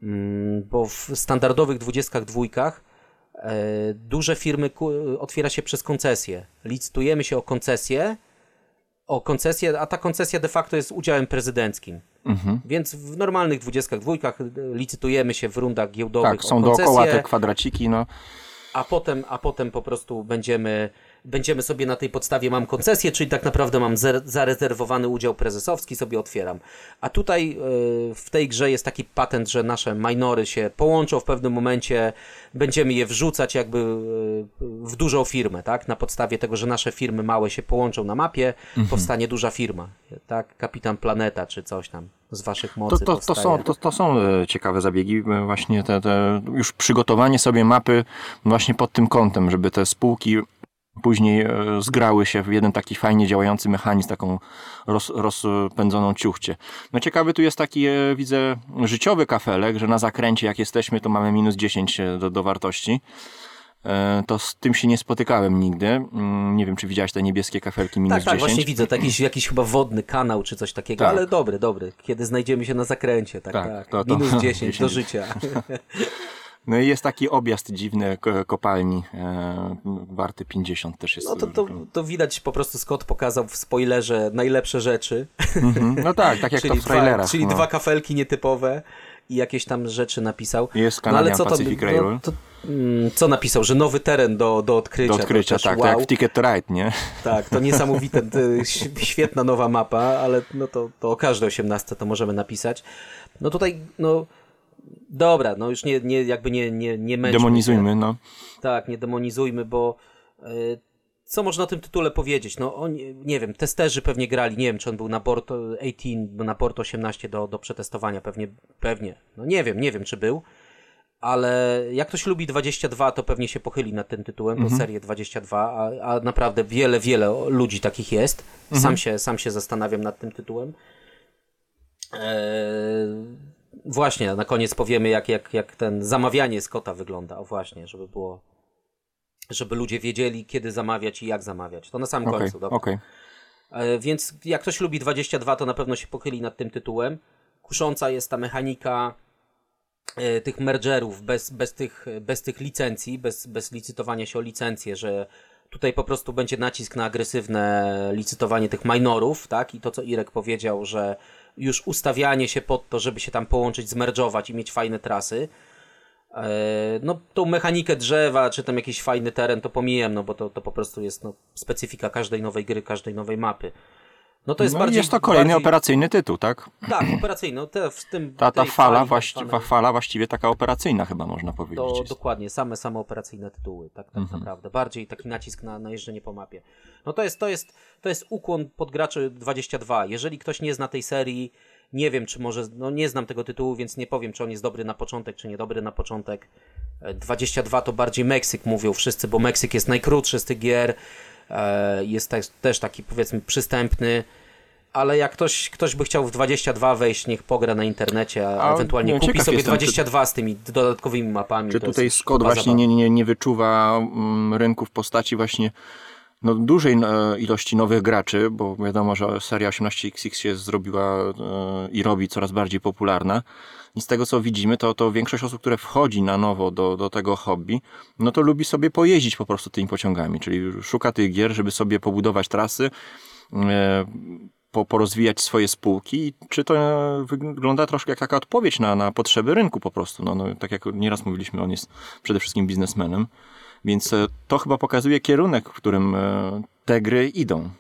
mm, bo w standardowych dwudziestkach dwójkach e, duże firmy otwiera się przez koncesję. Licytujemy się o koncesję, o koncesję, a ta koncesja de facto jest udziałem prezydenckim. Więc w normalnych dwudziestkach dwójkach e, licytujemy się w rundach giełdowych Tak, są koncesję dookoła te kwadraciki, no. a potem, a potem po prostu będziemy, będziemy sobie na tej podstawie mam koncesję, czyli tak naprawdę mam zer- zarezerwowany udział prezesowski, sobie otwieram. A tutaj y, w tej grze jest taki patent, że nasze minory się połączą w pewnym momencie, będziemy je wrzucać jakby y, w dużą firmę, tak? Na podstawie tego, że nasze firmy małe się połączą na mapie, powstanie duża firma, tak? Kapitan Planeta czy coś tam z waszych To, mocy to, to, powstaje. są, to, to są e, ciekawe zabiegi, e, właśnie te, te już przygotowanie sobie mapy właśnie pod tym kątem, żeby te spółki później e, zgrały się w jeden taki fajnie działający mechanizm, taką roz, rozpędzoną ciuchcie. No ciekawy tu jest taki, e, widzę, życiowy kafelek, że na zakręcie jak jesteśmy, to mamy minus 10 do, do wartości. E, To z tym się nie spotykałem nigdy. Mm, Nie wiem, czy widziałeś te niebieskie kafelki minus Tak, tak, 10. właśnie widzę, to jakiś, jakiś chyba wodny kanał czy coś takiego, Tak. ale dobry, dobry. Kiedy znajdziemy się na zakręcie, tak, tak. Tak, to- to- Minus <laughs> 10 do 10. życia. <laughs> No i jest taki objazd dziwny ko- kopalni, e, warty 50 też jest. No to, to, to widać po prostu Scott pokazał w spoilerze najlepsze rzeczy. Mhm. No <laughs> tak, tak jak to w dwa, trailerach. czyli no. dwa kafelki nietypowe i jakieś tam rzeczy napisał. Jest no, ale Canadian co to, Pacific no, Railway. to, mm, Co napisał, że nowy teren do, do odkrycia. Do odkrycia, to tak, wow. tak jak w Ticket to Ride, nie? Tak, to <laughs> niesamowite, to świetna nowa mapa, ale no to, to o każdej 18 to możemy napisać. No tutaj, no dobra, no już nie, nie jakby nie, nie, nie męczmy się. Demonizujmy, no. Tak, nie demonizujmy, bo y, co można o tym tytule powiedzieć? No oni, nie wiem, testerzy pewnie grali, nie wiem, czy on był na port 18, na port 18 do, do przetestowania, pewnie, pewnie, no nie wiem, nie wiem, czy był, ale jak ktoś lubi 22, to pewnie się pochyli nad tym tytułem, Mhm. bo serię 22, a, a naprawdę wiele, wiele ludzi takich jest. Mhm. Sam, się, sam się zastanawiam nad tym tytułem. Eee, właśnie, na koniec powiemy, jak, jak, jak ten zamawianie Scotta wygląda. O właśnie, żeby było. Żeby ludzie wiedzieli, kiedy zamawiać i jak zamawiać. To na samym Okej, końcu. dobra. okej. E, Więc jak ktoś lubi 22, to na pewno się pochyli nad tym tytułem. Kusząca jest ta mechanika e, tych mergerów bez, bez, tych, bez tych licencji, bez, bez licytowania się o licencję, że tutaj po prostu będzie nacisk na agresywne licytowanie tych minorów, tak? I to, co Irek powiedział, że już ustawianie się pod to, żeby się tam połączyć, zmerdżować i mieć fajne trasy. E, No, tą mechanikę drzewa, czy tam jakiś fajny teren, to pomijam, no bo to, to po prostu jest no, specyfika każdej nowej gry, każdej nowej mapy. No to jest No bardziej. jest to kolejny bardziej, operacyjny tytuł, tak? Tak, operacyjny. No te, w tym, Ta, ta fala, fali właści- zwanej- fala właściwie taka operacyjna chyba można powiedzieć. to dokładnie, same, same operacyjne tytuły, tak, tak naprawdę. Bardziej taki nacisk na, na jeżdżenie po mapie. No to jest, to jest, to jest ukłon pod graczy 22. Jeżeli ktoś nie zna tej serii, nie wiem, czy może, no nie znam tego tytułu, więc nie powiem, czy on jest dobry na początek, czy niedobry na początek. E, 22 to bardziej Meksyk, mówią wszyscy, bo Meksyk jest najkrótszy z tych gier, e, jest też, też taki, powiedzmy, przystępny. Ale jak ktoś, ktoś by chciał w 22 wejść, niech pogra na internecie, a, A, ewentualnie nie, kupi sobie jestem, czy- 22 z tymi dodatkowymi mapami. Czy tutaj Scott właśnie nie, nie, nie wyczuwa mm, rynku w postaci właśnie no, dużej e, ilości nowych graczy, bo wiadomo, że seria 18XX się zrobiła e, i robi coraz bardziej popularna. I z tego co widzimy, to, to większość osób, które wchodzi na nowo do, do tego hobby, no to lubi sobie pojeździć po prostu tymi pociągami, czyli szuka tych gier, żeby sobie pobudować trasy, e, po, porozwijać swoje spółki. Czy to wygląda troszkę jak taka odpowiedź na, na potrzeby rynku po prostu? No, no, tak jak nieraz mówiliśmy, on jest przede wszystkim biznesmenem, więc e, to chyba pokazuje kierunek, w którym e, te gry idą.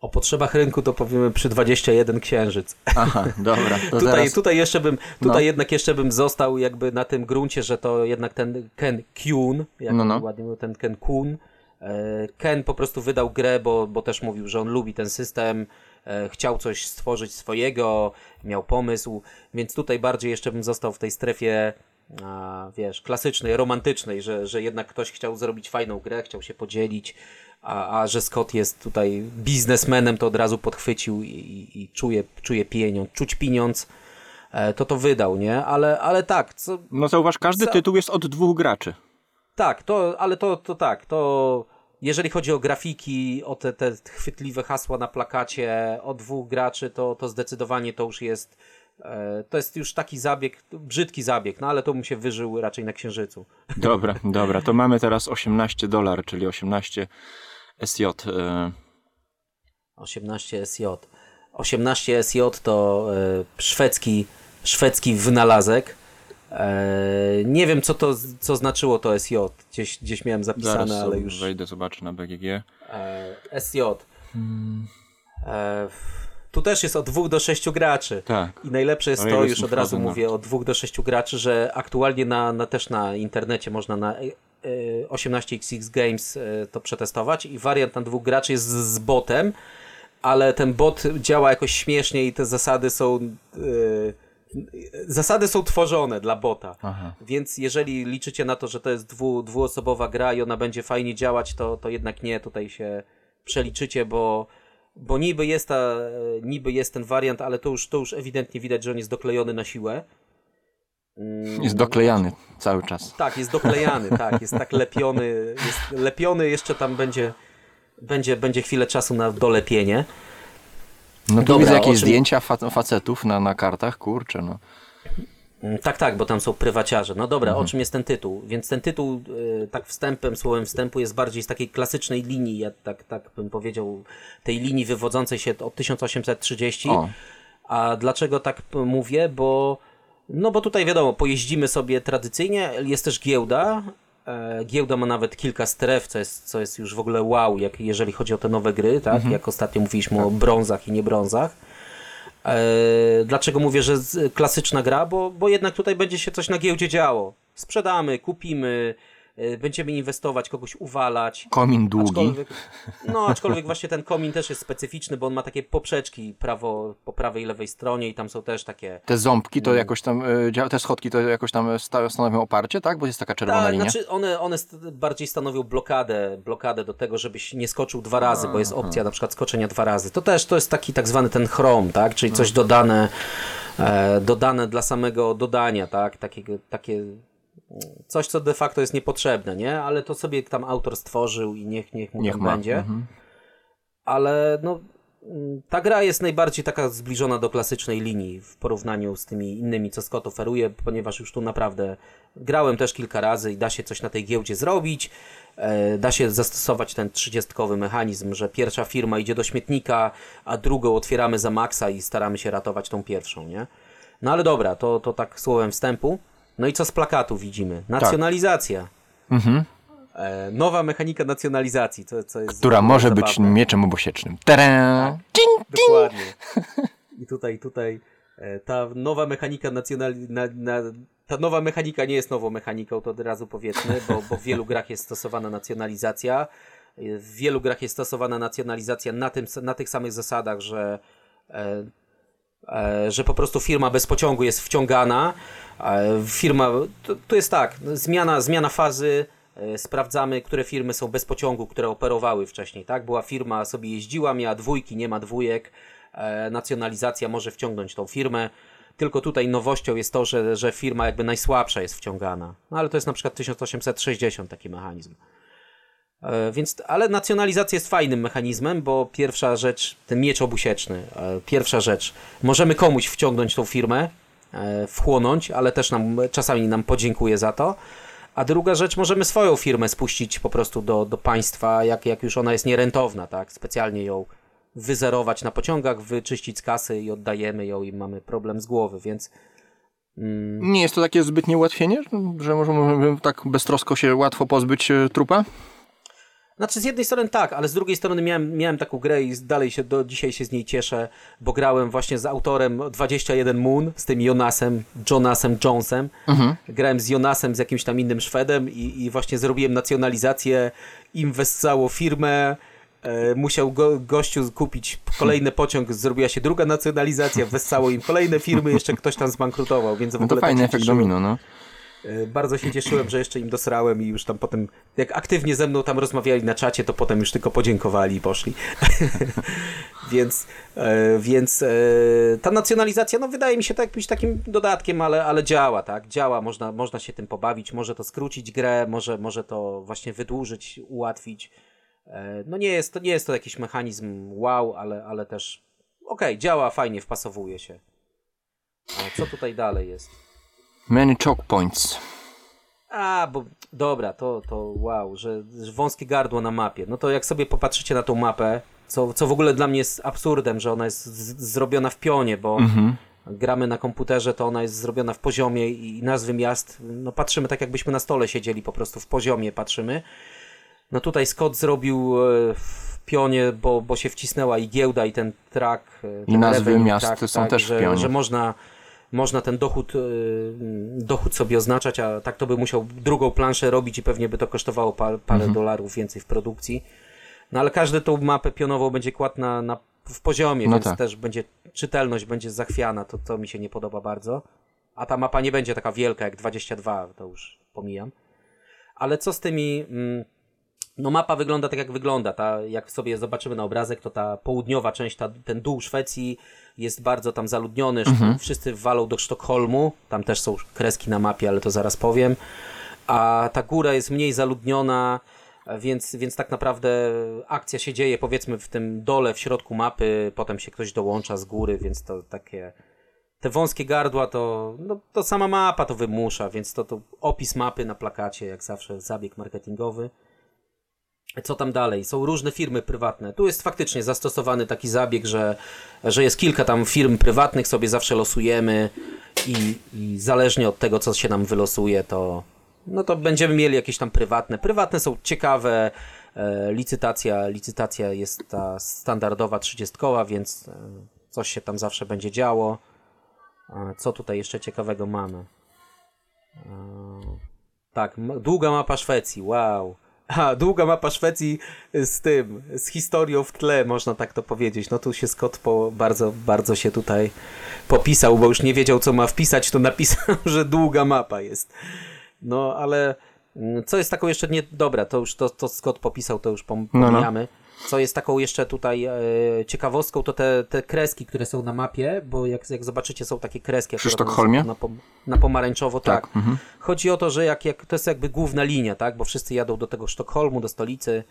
O potrzebach rynku to powiemy przy 21 księżyc. Aha, dobra. <laughs> Tutaj, zaraz... tutaj, jeszcze bym, tutaj No. jednak jeszcze bym został jakby na tym gruncie, że to jednak ten Ken Kuhn, jak No, no. ładnie mówił, ten Ken Kuhn, e, Ken po prostu wydał grę, bo, bo też mówił, że on lubi ten system, chciał coś stworzyć swojego, miał pomysł, więc tutaj bardziej jeszcze bym został w tej strefie wiesz, klasycznej, romantycznej, że, że jednak ktoś chciał zrobić fajną grę, chciał się podzielić, a, a że Scott jest tutaj biznesmenem, to od razu podchwycił i, i, i czuje, czuje pieniądz, czuć pieniądz, e, to to wydał, nie? Ale, ale tak, co, No zauważ, każdy Co? tytuł jest od dwóch graczy. Tak, to, ale to, to tak, to jeżeli chodzi o grafiki, o te, te chwytliwe hasła na plakacie, o dwóch graczy, to, to zdecydowanie to już jest, to jest już taki zabieg, brzydki zabieg, no ale to bym się wyżył raczej na Księżycu. Dobra, dobra, to mamy teraz 18 dolar, czyli 18 SJ. e, 18 SJ. 18 SJ to e, szwedzki, szwedzki wynalazek. E, nie wiem, co to co znaczyło to SJ. Gdzieś, gdzieś miałem zapisane, Zaraz ale już. wejdę, zobaczę na BGG. E, SJ. E, tu też jest od dwóch do sześciu graczy. Tak. I najlepsze jest Ale to, już od razu mówię, od dwóch do sześciu graczy, że aktualnie na, na, też na internecie można na e, e, 18xx Games e, to przetestować i wariant na dwóch graczy jest z, z botem, ale ten bot działa jakoś śmiesznie i te zasady są e, zasady są tworzone dla bota. Aha. Więc jeżeli liczycie na to, że to jest dwu, dwuosobowa gra i ona będzie fajnie działać, to, to jednak nie, tutaj się przeliczycie, bo, bo niby, jest ta, e, niby jest ten wariant, ale to już, to już ewidentnie widać, że on jest doklejony na siłę. Mm, Jest doklejany cały czas. Tak, jest doklejany, <laughs> tak, jest tak lepiony, jest lepiony, jeszcze tam będzie, będzie, będzie chwilę czasu na dolepienie. No tu Dobra, widzę jakieś czym- zdjęcia fa facetów na, na kartach, kurczę no. Mm, Tak, tak, bo tam są prywaciarze. No dobra, o czym jest ten tytuł? Więc ten tytuł, y, tak wstępem, słowem wstępu, jest bardziej z takiej klasycznej linii, ja tak, tak bym powiedział, tej linii wywodzącej się od 1830. O. A dlaczego tak mówię? Bo, no bo tutaj wiadomo, pojeździmy sobie tradycyjnie, jest też giełda. E, giełda ma nawet kilka stref, co jest, co jest już w ogóle wow, jak, jeżeli chodzi o te nowe gry, tak? Jak ostatnio mówiliśmy o brązach i nie brązach. E, dlaczego mówię, że klasyczna gra? Bo, bo jednak tutaj będzie się coś na giełdzie działo. Sprzedamy, kupimy, e, będziemy inwestować, kogoś uwalać. Komin długi. Aczkolwiek, <laughs> no, aczkolwiek właśnie ten komin też jest specyficzny, bo on ma takie poprzeczki prawo, po prawej i lewej stronie i tam są też takie... Te ząbki Mm. to jakoś tam, y, te schodki to jakoś tam sta- stanowią oparcie, tak? Bo jest taka czerwona Tak, linia. znaczy one, one bardziej stanowią blokadę, blokadę do tego, żebyś nie skoczył dwa razy, bo jest opcja na przykład skoczenia dwa razy. To też to jest taki tak zwany ten chrom, tak? Czyli coś dodane, e, dodane dla samego dodania, tak? Takiego, takie mm, coś, co de facto jest niepotrzebne, nie? Ale to sobie tam autor stworzył i niech, niech mu Niech tam będzie. Mhm. ale no, mm, ta gra jest najbardziej taka zbliżona do klasycznej linii w porównaniu z tymi innymi, co Scott oferuje, ponieważ już tu naprawdę grałem też kilka razy i da się coś na tej giełdzie zrobić. E, Da się zastosować ten trzydziestkowy mechanizm, że pierwsza firma idzie do śmietnika, a drugą otwieramy za maksa i staramy się ratować tą pierwszą, nie? No ale dobra, to, to tak słowem wstępu. No i co z plakatu widzimy? Nacjonalizacja. Mhm. E, nowa mechanika nacjonalizacji, co, co jest Która może być zabawne. mieczem obosiecznym. Teren! Cing! Dokładnie. <laughs> I tutaj, tutaj e, ta nowa mechanika nacjonali... Na, na, ta nowa mechanika nie jest nową mechaniką, to od razu powiedzmy, bo, bo w wielu grach jest stosowana nacjonalizacja. E, W wielu grach jest stosowana nacjonalizacja na, tym, na tych samych zasadach, że, e, że po prostu firma bez pociągu jest wciągana. E, firma, to, to jest tak, zmiana, zmiana fazy, e, sprawdzamy, które firmy są bez pociągu, które operowały wcześniej, tak? Była firma, sobie jeździła, miała dwójki, nie ma dwójek, e, nacjonalizacja może wciągnąć tą firmę, tylko tutaj nowością jest to, że, że firma jakby najsłabsza jest wciągana. No ale to jest na przykład 1860 taki mechanizm. E, Więc, ale nacjonalizacja jest fajnym mechanizmem, bo pierwsza rzecz, ten miecz obusieczny, e, pierwsza rzecz, możemy komuś wciągnąć tą firmę, e, wchłonąć, ale też nam czasami nam podziękuje za to. A druga rzecz, możemy swoją firmę spuścić po prostu do, do państwa, jak, jak już ona jest nierentowna, tak? Specjalnie ją wyzerować na pociągach, wyczyścić z kasy i oddajemy ją i mamy problem z głowy, więc Nie jest to takie zbytnie ułatwienie, że możemy tak beztrosko się łatwo pozbyć trupa? Znaczy z jednej strony tak, ale z drugiej strony miałem, miałem taką grę i dalej się do dzisiaj się z niej cieszę, bo grałem właśnie z autorem 21 Moon, z tym Jonasem, Jonasem Jonesem. Grałem z Jonasem, z jakimś tam innym Szwedem i, i właśnie zrobiłem nacjonalizację, im wessało firmę, e, musiał go, gościu kupić kolejny <laughs> pociąg, zrobiła się druga nacjonalizacja, wessało im kolejne firmy, jeszcze ktoś tam zbankrutował, więc w No to ogóle fajny tak się efekt domino, no. E, Bardzo się cieszyłem, że jeszcze im dosrałem i już tam potem, jak aktywnie ze mną tam rozmawiali na czacie, to potem już tylko podziękowali i poszli. <laughs> Więc, e, więc e, ta nacjonalizacja, no wydaje mi się tak jakimś takim dodatkiem, ale, ale działa, tak? Działa, można, można się tym pobawić, może to skrócić grę, może, może to właśnie wydłużyć, ułatwić. E, no nie jest to, nie jest to jakiś mechanizm wow, ale, ale też okej, działa fajnie, wpasowuje się. A co tutaj dalej jest? Many choke points. A, bo dobra, to, to wow, że, że wąskie gardło na mapie. No to jak sobie popatrzycie na tą mapę, co, co w ogóle dla mnie jest absurdem, że ona jest z, zrobiona w pionie, bo gramy na komputerze, to ona jest zrobiona w poziomie i nazwy miast, no patrzymy tak jakbyśmy na stole siedzieli, po prostu w poziomie patrzymy. No tutaj Scott zrobił e, w pionie, bo, bo się wcisnęła i giełda i ten track. e, ten nazwy revenue miast track, są tak, też w pionie. Że można, można ten dochód, e, dochód sobie oznaczać, a tak to by musiał drugą planszę robić i pewnie by to kosztowało pa, parę Mhm. dolarów więcej w produkcji. No ale każdy tą mapę pionową będzie kładł na, na, w poziomie, No więc tak. też będzie czytelność będzie zachwiana, to, to mi się nie podoba bardzo. A ta mapa nie będzie taka wielka jak 22, to już pomijam. Ale co z tymi. Mm, no mapa wygląda tak jak wygląda. Ta, jak sobie zobaczymy na obrazek, to ta południowa część, ta, ten dół Szwecji jest bardzo tam zaludniony. Wszyscy walą do Sztokholmu. Tam też są kreski na mapie, ale to zaraz powiem. A ta góra jest mniej zaludniona, więc, więc tak naprawdę akcja się dzieje powiedzmy w tym dole, w środku mapy. Potem się ktoś dołącza z góry, więc to takie te wąskie gardła to, no, to sama mapa to wymusza, więc to, to opis mapy na plakacie, jak zawsze zabieg marketingowy. Co tam dalej? Są różne firmy prywatne. Tu jest faktycznie zastosowany taki zabieg, że, że jest kilka tam firm prywatnych, sobie zawsze losujemy i, i zależnie od tego, co się nam wylosuje, to no to będziemy mieli jakieś tam prywatne. Prywatne są ciekawe. E, licytacja, licytacja jest ta standardowa 30, więc e, coś się tam zawsze będzie działo. A Co tutaj jeszcze ciekawego mamy? E, Tak, długa mapa Szwecji, wow. A, długa mapa Szwecji z tym, z historią w tle, można tak to powiedzieć. No tu się Scott po, bardzo, bardzo się tutaj popisał, bo już nie wiedział, co ma wpisać, to napisał, <laughs> że długa mapa jest. No, ale mm, co jest taką jeszcze nie... Dobra, to już to, to Scott popisał, to już pom- No, no. Co jest taką jeszcze tutaj e, ciekawostką, to te, te kreski, które są na mapie, bo jak, jak zobaczycie, są takie kreski. Przy Sztokholmie? Na, pom- na pomarańczowo, tak. Tak, mhm. Chodzi o to, że jak, jak to jest jakby główna linia, tak? Bo wszyscy jadą do tego Sztokholmu, do stolicy.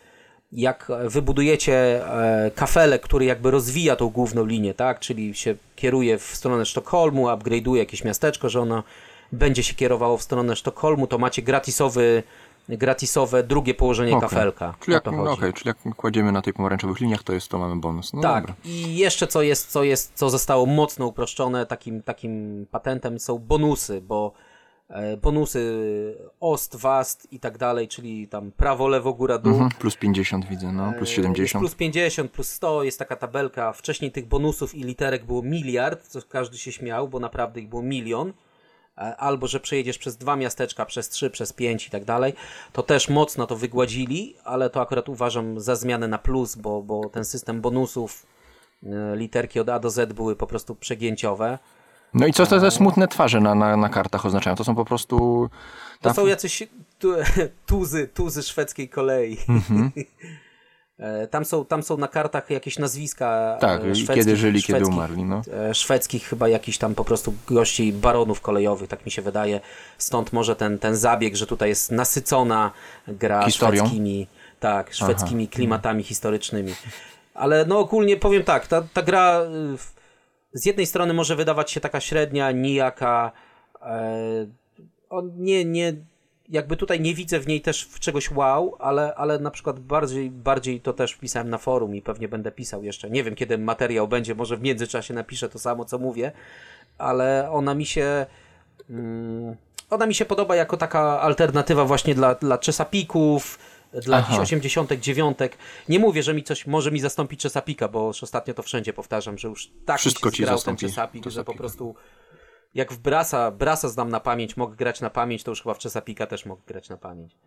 Jak wybudujecie e, kafelek, który jakby rozwija tą główną linię, tak? Czyli się kieruje w stronę Sztokholmu, upgrade'uje jakieś miasteczko, że ono będzie się kierowało w stronę Sztokholmu, to macie gratisowy, gratisowe drugie położenie Okej. kafelka. Czyli jak, okej, czyli jak kładziemy na tej pomarańczowych liniach, to jest to mamy bonus. No Tak, dobra. i jeszcze co jest, co jest, co zostało mocno uproszczone takim, takim patentem są bonusy, bo e, bonusy ost, wast i tak dalej, czyli tam prawo, lewo, góra, dół. Mhm, plus 50 widzę, no, plus E, 70. Jest plus 50, plus 100, jest taka tabelka. Wcześniej tych bonusów i literek było miliard, co każdy się śmiał, bo naprawdę ich było milion. E, Albo, że przejedziesz przez dwa miasteczka, przez trzy, przez pięć i tak dalej. To też mocno to wygładzili, ale to akurat uważam za zmianę na plus, bo, bo ten system bonusów, e, literki od A do Z były po prostu przegięciowe. No i co te, te smutne twarze na, na, na kartach oznaczają? To są po prostu... To są jacyś tu, <laughs> tuzy, tuzy szwedzkiej kolei. Mhm. E, <laughs> Tam są, tam są na kartach jakieś nazwiska Tak, e, szwedzkich- kiedy żyli, kiedy umarli, no. e, szwedzkich chyba jakichś tam po prostu gości baronów kolejowych, tak mi się wydaje. Stąd może ten, ten zabieg, że tutaj jest nasycona gra Historią? szwedzkimi, tak, szwedzkimi klimatami historycznymi. Ale no ogólnie powiem tak, ta, ta gra y, z jednej strony może wydawać się taka średnia, nijaka. E, nie, nie, jakby tutaj nie widzę w niej też czegoś wow, ale, ale na przykład bardziej, bardziej to też wpisałem na forum i pewnie będę pisał jeszcze. Nie wiem, kiedy materiał będzie, może w międzyczasie napiszę to samo, co mówię, ale ona mi się. Mm, ona mi się podoba jako taka alternatywa właśnie dla, dla Chesapików, dla Aha. jakichś 89. Nie mówię, że mi coś może mi zastąpić Czesapika, bo już ostatnio to wszędzie powtarzam, że już tak Wszystko mi się ci zgrał ten Czesapik, że po prostu jak w Brasa, Brasa znam na pamięć, mogę grać na pamięć, to już chyba w Czesapika też mogę grać na pamięć.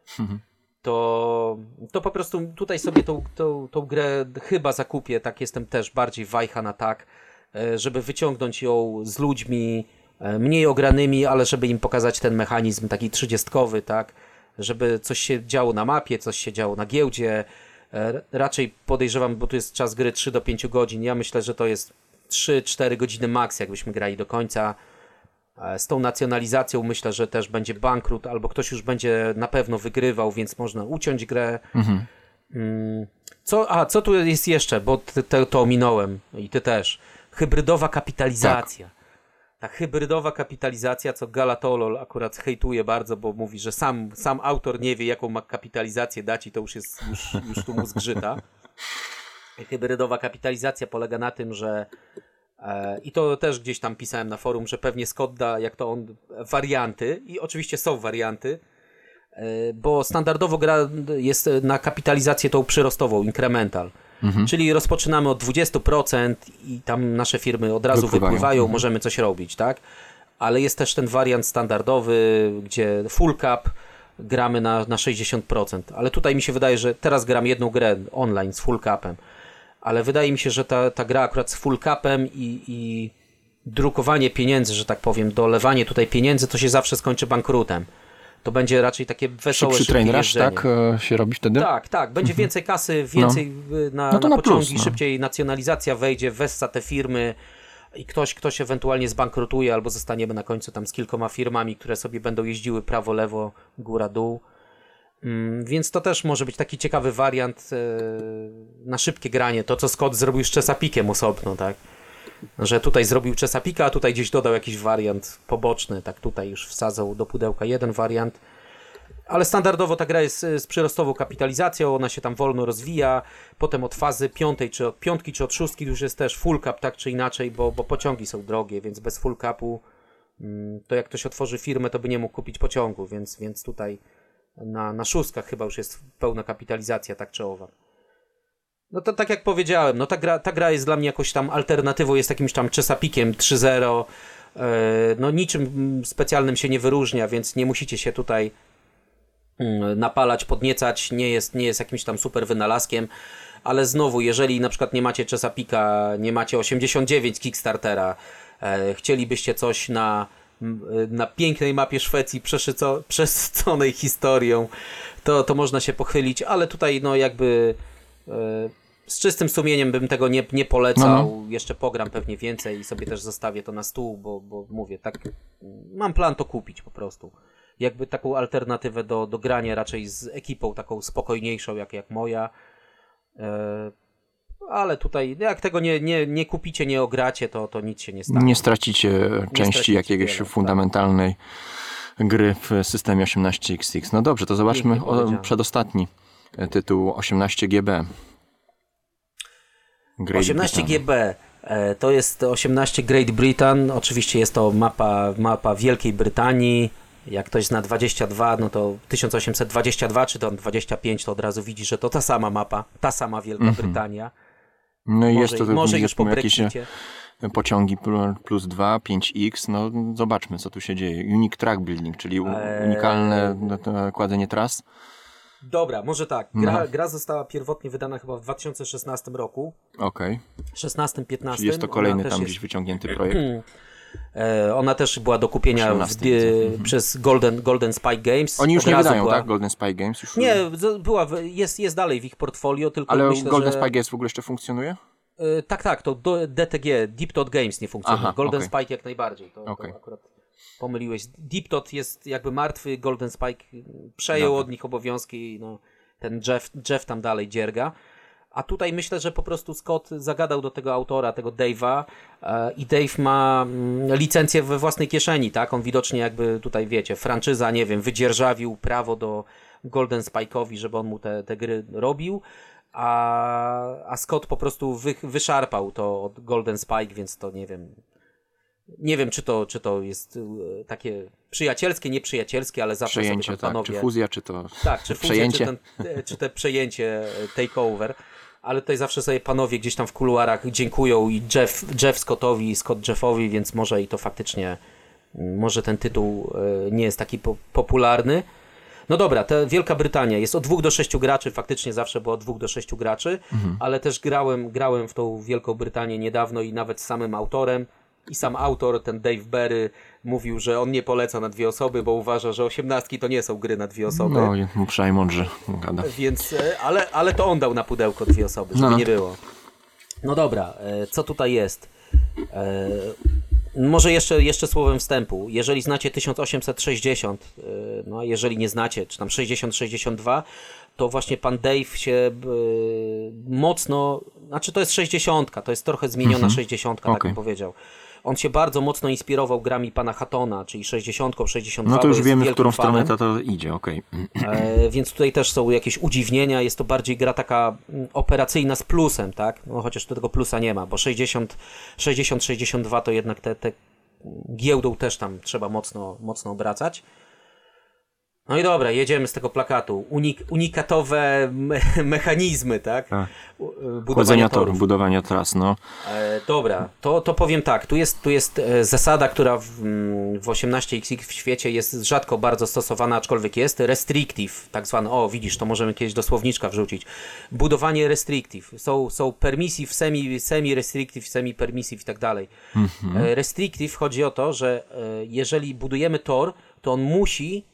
To, to po prostu tutaj sobie tą, tą, tą grę chyba zakupię, tak jestem też bardziej wajcha na tak, e, żeby wyciągnąć ją z ludźmi e, mniej ogranymi, ale żeby im pokazać ten mechanizm taki trzydziestkowy, tak, żeby coś się działo na mapie, coś się działo na giełdzie, E, Raczej podejrzewam, bo tu jest czas gry 3 do 5 godzin. Ja myślę, że to jest 3-4 godziny maks, jakbyśmy grali do końca. E, Z tą nacjonalizacją myślę, że też będzie bankrut, albo ktoś już będzie na pewno wygrywał, więc można uciąć grę. Mm, Co, a, co tu jest jeszcze, bo ty, te, to ominąłem i ty też. Hybrydowa kapitalizacja. Ta hybrydowa kapitalizacja, co Galatolol akurat hejtuje bardzo, bo mówi, że sam, sam autor nie wie, jaką ma kapitalizację dać i to już jest, już, już tu mu zgrzyta. <laughs> Hybrydowa kapitalizacja polega na tym, że i to też gdzieś tam pisałem na forum, że pewnie Scott da, jak to on, warianty i oczywiście są warianty, e, bo standardowo gra jest na kapitalizację tą przyrostową, incremental. Czyli rozpoczynamy od 20% i tam nasze firmy od razu Wypływają. wypływają, Mhm. możemy coś robić, tak? Ale jest też ten wariant standardowy, gdzie full cap gramy na, na 60%. Ale tutaj mi się wydaje, że teraz gram jedną grę online z full capem. Ale wydaje mi się, że ta, ta gra akurat z full capem i, i drukowanie pieniędzy, że tak powiem, dolewanie tutaj pieniędzy, to się zawsze skończy bankrutem. To będzie raczej takie wesołe, Szybszy train rush, tak e, się robi wtedy? Tak, tak. Będzie więcej kasy, więcej y, na, No na na plus, pociągi, no. szybciej nacjonalizacja wejdzie, wessa te firmy i ktoś, ktoś ewentualnie zbankrutuje albo zostaniemy na końcu tam z kilkoma firmami, które sobie będą jeździły prawo, lewo, góra, dół. Mm, Więc to też może być taki ciekawy wariant e, na szybkie granie. To, co Scott zrobił z Chesapeake'em osobno, tak? Że tutaj zrobił Chesapeake'a, a tutaj gdzieś dodał jakiś wariant poboczny, tak tutaj już wsadzał do pudełka jeden wariant. Ale standardowo ta gra jest y, z przyrostową kapitalizacją, ona się tam wolno rozwija. Potem od fazy piątej, czy od piątki, czy od szóstki już jest też full cap, tak czy inaczej, bo, bo pociągi są drogie, więc bez full capu mm, to jak ktoś otworzy firmę, to by nie mógł kupić pociągu, więc, więc tutaj na, na szóstkach chyba już jest pełna kapitalizacja, tak czy owak. No to tak jak powiedziałem, no ta gra, ta gra jest dla mnie jakoś tam alternatywą, jest jakimś tam Chesapeake'iem 3.0, e, no niczym specjalnym się nie wyróżnia, więc nie musicie się tutaj mm, napalać, podniecać, nie jest, nie jest jakimś tam super wynalazkiem, ale znowu, jeżeli na przykład nie macie Chesapeake'a, nie macie 89 Kickstartera, e, chcielibyście coś na, na pięknej mapie Szwecji przeszyco, przesyconej historią, to, to można się pochylić, ale tutaj no jakby e, z czystym sumieniem bym tego nie, nie polecał. No, Jeszcze pogram pewnie więcej i sobie też zostawię to na stół, bo, bo mówię, tak mam plan to kupić po prostu. Jakby taką alternatywę do, do grania raczej z ekipą taką spokojniejszą jak, jak moja. E, ale tutaj, jak tego nie, nie, nie kupicie, nie ogracie, to, to nic się nie stanie. Nie stracicie części stracicie jakiejś wiele, tak. fundamentalnej gry w systemie 18XX. No dobrze, to zobaczmy o, przedostatni tytuł 18GB. Great 18 Britain. GB e, to jest 18 Great Britain. Oczywiście jest to mapa, mapa Wielkiej Brytanii. Jak ktoś zna 22, no to 1822 czy tam 25, to od razu widzi, że to ta sama mapa, ta sama Wielka Mhm. Brytania. No i to może już po jakieś e, pociągi pl- plus 2, 5X, no zobaczmy co tu się dzieje. Unique Track Building, czyli Eee. unikalne no, to kładzenie tras. Dobra, może tak. Gra, No. gra została pierwotnie wydana chyba w 2016 roku. Okej, 16-15. czyli jest to kolejny tam jest- gdzieś wyciągnięty projekt. <clears throat> E, ona też była do kupienia w, 18 die, widzę. przez Golden, Golden Spike Games. Oni już nie wydają, była- tak? Golden Spy Games już. Nie, była, jest, jest dalej w ich portfolio, tylko Ale myślę, Golden że... Spy Games w ogóle jeszcze funkcjonuje? E, tak, tak, to DTG, Deep Dot Games nie funkcjonuje. Aha, Golden okej. Spike jak najbardziej. To, Okej. to akurat pomyliłeś. Deep Dot jest jakby martwy, Golden Spike przejął Dobra. od nich obowiązki i no, ten Jeff, Jeff tam dalej dzierga. A tutaj myślę, że po prostu Scott zagadał do tego autora, tego Dave'a e, i Dave ma mm, licencję we własnej kieszeni, tak? On widocznie jakby tutaj, wiecie, franczyza, nie wiem, wydzierżawił prawo do Golden Spike'owi, żeby on mu te, te gry robił, a, a Scott po prostu wy, wyszarpał to od Golden Spike, więc to nie wiem, nie wiem, czy to, czy to jest e, takie przyjacielskie, nieprzyjacielskie, ale zawsze Przejęcie, sobie tam tak. panowie... Czy fuzja, czy to Tak, czy fuzja, przejęcie? Czy, ten, e, czy te przejęcie, takeover. Ale tutaj zawsze sobie panowie gdzieś tam w kuluarach dziękują i Jeff, Jeff Scottowi i Scott Jeffowi, więc może i to faktycznie, mm, może ten tytuł e, nie jest taki po, popularny. No dobra, ta Wielka Brytania jest od dwóch do sześciu graczy, faktycznie zawsze było od dwóch do sześciu graczy, ale też grałem, grałem w tą Wielką Brytanię niedawno i nawet z samym autorem I sam autor, ten Dave Berry, mówił, że on nie poleca na dwie osoby, bo uważa, że osiemnastki to nie są gry na dwie osoby. No, przynajmniej mądrze gada. Więc, e, ale, ale to on dał na pudełko dwie osoby, żeby No. nie było. No dobra, e, co tutaj jest? E, Może jeszcze, jeszcze słowem wstępu. Jeżeli znacie 1860, e, no a jeżeli nie znacie, czy tam 60-62, to właśnie pan Dave się mocno, znaczy to jest 60, to jest trochę zmieniona 60, tak Mhm. Okej. bym powiedział. On się bardzo mocno inspirował grami pana Hattona, czyli 60, 62. No to już wiemy, w którą stronę fanem. to, to idzie, okej. E, więc tutaj też są jakieś udziwnienia. Jest to bardziej gra taka mm, operacyjna z plusem, tak? No, chociaż tu tego plusa nie ma, bo 60, 60 62 to jednak te, te giełdą też tam trzeba mocno, mocno obracać. No i dobra, jedziemy z tego plakatu. Unik, unikatowe me <laughs> mechanizmy, tak? Tak. Y, Budowania torów. torów, budowania tras, no. E, dobra, to, to powiem tak. Tu jest, tu jest e, zasada, która w, mm, w 18XX w świecie jest rzadko bardzo stosowana, aczkolwiek jest. Restrictive, tak zwane. O, widzisz, to możemy kiedyś do słowniczka wrzucić. Budowanie restrictive. Są, są permissive, semi, semi-restrictive, semi-permissive i tak dalej. E, Restrictive chodzi o to, że e, jeżeli budujemy tor, to on musi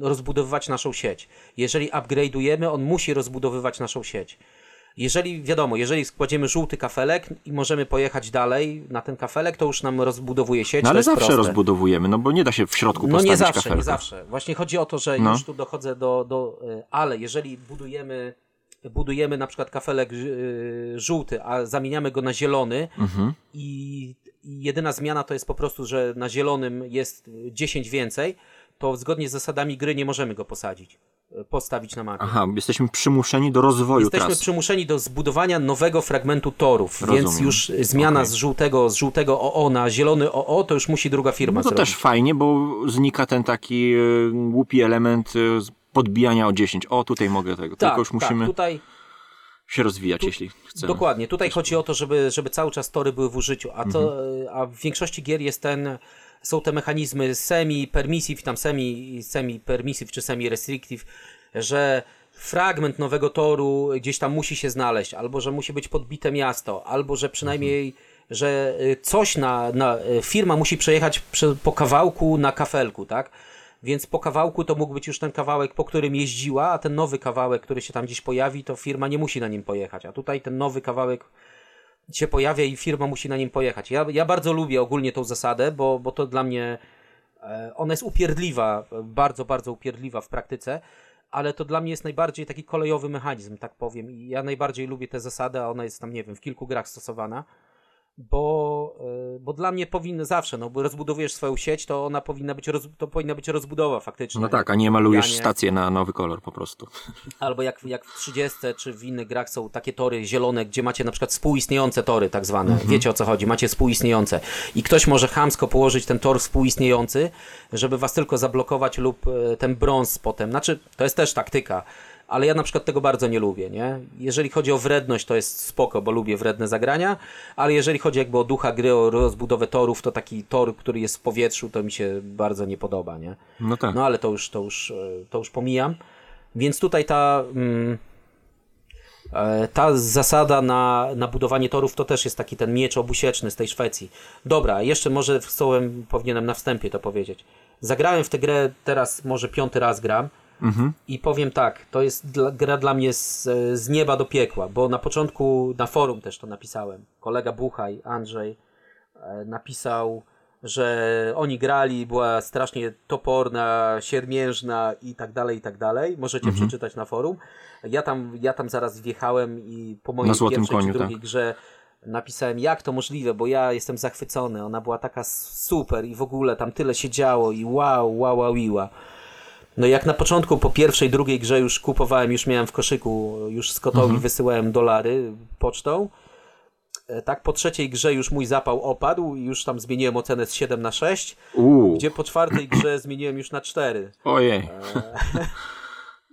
rozbudowywać naszą sieć. Jeżeli upgrade'ujemy, on musi rozbudowywać naszą sieć. Jeżeli, wiadomo, jeżeli składziemy żółty kafelek i możemy pojechać dalej na ten kafelek, to już nam rozbudowuje sieć. No ale zawsze proste. rozbudowujemy, no bo nie da się w środku No postawić nie zawsze, kafelka. nie zawsze. Właśnie chodzi o to, że No. już tu dochodzę do, do y, ale jeżeli budujemy budujemy na przykład kafelek y, żółty, a zamieniamy go na zielony Mhm. i jedyna zmiana to jest po prostu, że na zielonym jest 10 więcej, to zgodnie z zasadami gry nie możemy go posadzić, y, postawić na mapie. Aha, jesteśmy przymuszeni do rozwoju Jesteśmy tras. przymuszeni do zbudowania nowego fragmentu torów, więc Rozumiem. już zmiana Okej. z żółtego, z żółtego OO na zielony OO to już musi druga firma No to zrobić. też fajnie, bo znika ten taki e, głupi element e, podbijania o 10. O, tutaj mogę tego. tak, Tylko już musimy tak, tutaj się rozwijać, jeśli chcemy. Dokładnie. Tutaj chodzi o to, żeby, żeby cały czas tory były w użyciu, a, to, a w większości gier jest ten, są te mechanizmy semi-permissive, tam semi, semi-permissive czy semi-restrictive, że fragment nowego toru gdzieś tam musi się znaleźć, albo że musi być podbite miasto, albo że przynajmniej że y, coś na, na y, firma musi przejechać po kawałku na kafelku, tak? Więc po kawałku to mógł być już ten kawałek, po którym jeździła, a ten nowy kawałek, który się tam gdzieś pojawi, to firma nie musi na nim pojechać. A tutaj ten nowy kawałek się pojawia i firma musi na nim pojechać. Ja, ja bardzo lubię ogólnie tą zasadę, bo, bo to dla mnie e, ona jest upierdliwa, bardzo, bardzo upierdliwa w praktyce, ale to dla mnie jest najbardziej taki kolejowy mechanizm, tak powiem. I ja najbardziej lubię tę zasadę, a ona jest tam, nie wiem, w kilku grach stosowana. Bo, e, bo dla mnie powinno zawsze, no bo rozbudowujesz swoją sieć, to ona powinna być, roz, to powinna być rozbudowa faktycznie. No tak, a nie malujesz Podbijanie. stację na nowy kolor po prostu. <laughs> Albo jak, jak w 30 czy w innych grach są takie tory zielone, gdzie macie na przykład współistniejące tory, tak zwane. Wiecie o co chodzi, macie współistniejące. I ktoś może chamsko położyć ten tor współistniejący, żeby was tylko zablokować lub e, ten brąz potem. Znaczy, to jest też taktyka. Ale ja na przykład tego bardzo nie lubię, nie? Jeżeli chodzi o wredność, to jest spoko, bo lubię wredne zagrania, ale jeżeli chodzi jakby o ducha gry, o rozbudowę torów, to taki tor, który jest w powietrzu, to mi się bardzo nie podoba, nie? No tak. No ale to już, to już, e, to już pomijam. Więc tutaj ta, mm, e, ta zasada na, na budowanie torów to też jest taki ten miecz obusieczny z tej Szwecji. Dobra, jeszcze może słołem powinienem na wstępie to powiedzieć. Zagrałem w tę grę teraz może piąty raz gram i powiem tak, to jest dla, gra dla mnie z, z nieba do piekła, bo na początku na forum też to napisałem. Kolega Buchaj, Andrzej, e, napisał, że oni grali, była strasznie toporna, siermiężna i tak dalej, i tak dalej. Możecie przeczytać na forum. Ja tam, ja tam zaraz wjechałem i po mojej pierwszej Koniu, czy drugiej tak. grze napisałem, jak to możliwe, bo ja jestem zachwycony. Ona była taka super i w ogóle tam tyle się działo i wow, wow, wow, wow. No jak na początku, po pierwszej, drugiej grze już kupowałem, już miałem w koszyku, już Scottowi wysyłałem dolary pocztą. E, Tak, po trzeciej grze już mój zapał opadł i już tam zmieniłem ocenę z 7 na 6, Uuu, gdzie po czwartej grze zmieniłem już na 4. ojej.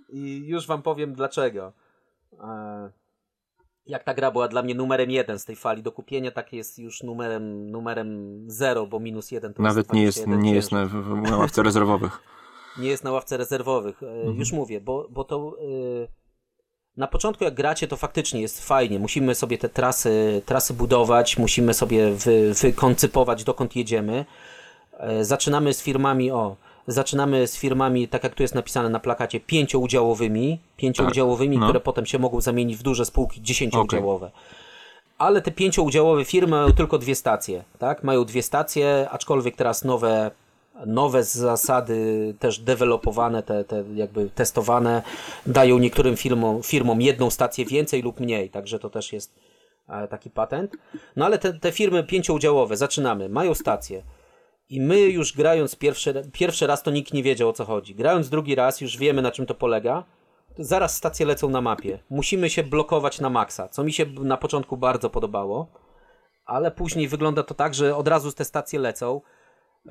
I już wam powiem dlaczego. E, Jak ta gra była dla mnie numerem jeden z tej fali do kupienia, tak jest już numerem, numerem 0, bo minus 1 to Nawet nie jest, 21 nie jest na, na ławce rezerwowych. Nie jest na ławce rezerwowych. E, Mhm. Już mówię, bo, bo to. e, Na początku jak gracie, to faktycznie jest fajnie. Musimy sobie te trasy, trasy budować, musimy sobie wy, wykoncypować, dokąd jedziemy. E, Zaczynamy z firmami, o, zaczynamy z firmami, tak jak tu jest napisane na plakacie, pięcioudziałowymi, pięcioudziałowymi, no. które potem się mogą zamienić w duże spółki dziesięcioudziałowe. Ale te pięcioudziałowe firmy mają tylko dwie stacje, tak? Mają dwie stacje, aczkolwiek teraz nowe, nowe zasady też dewelopowane, te, te jakby testowane, dają niektórym firmom, firmom jedną stację więcej lub mniej, także to też jest e, taki patent. No ale te, te firmy pięcioudziałowe, zaczynamy, mają stację. I my już grając pierwszy, pierwszy raz to nikt nie wiedział o co chodzi. Grając drugi raz już wiemy na czym to polega. Zaraz stacje lecą na mapie. Musimy się blokować na maksa, co mi się na początku bardzo podobało. Ale później wygląda to tak, że od razu te stacje lecą.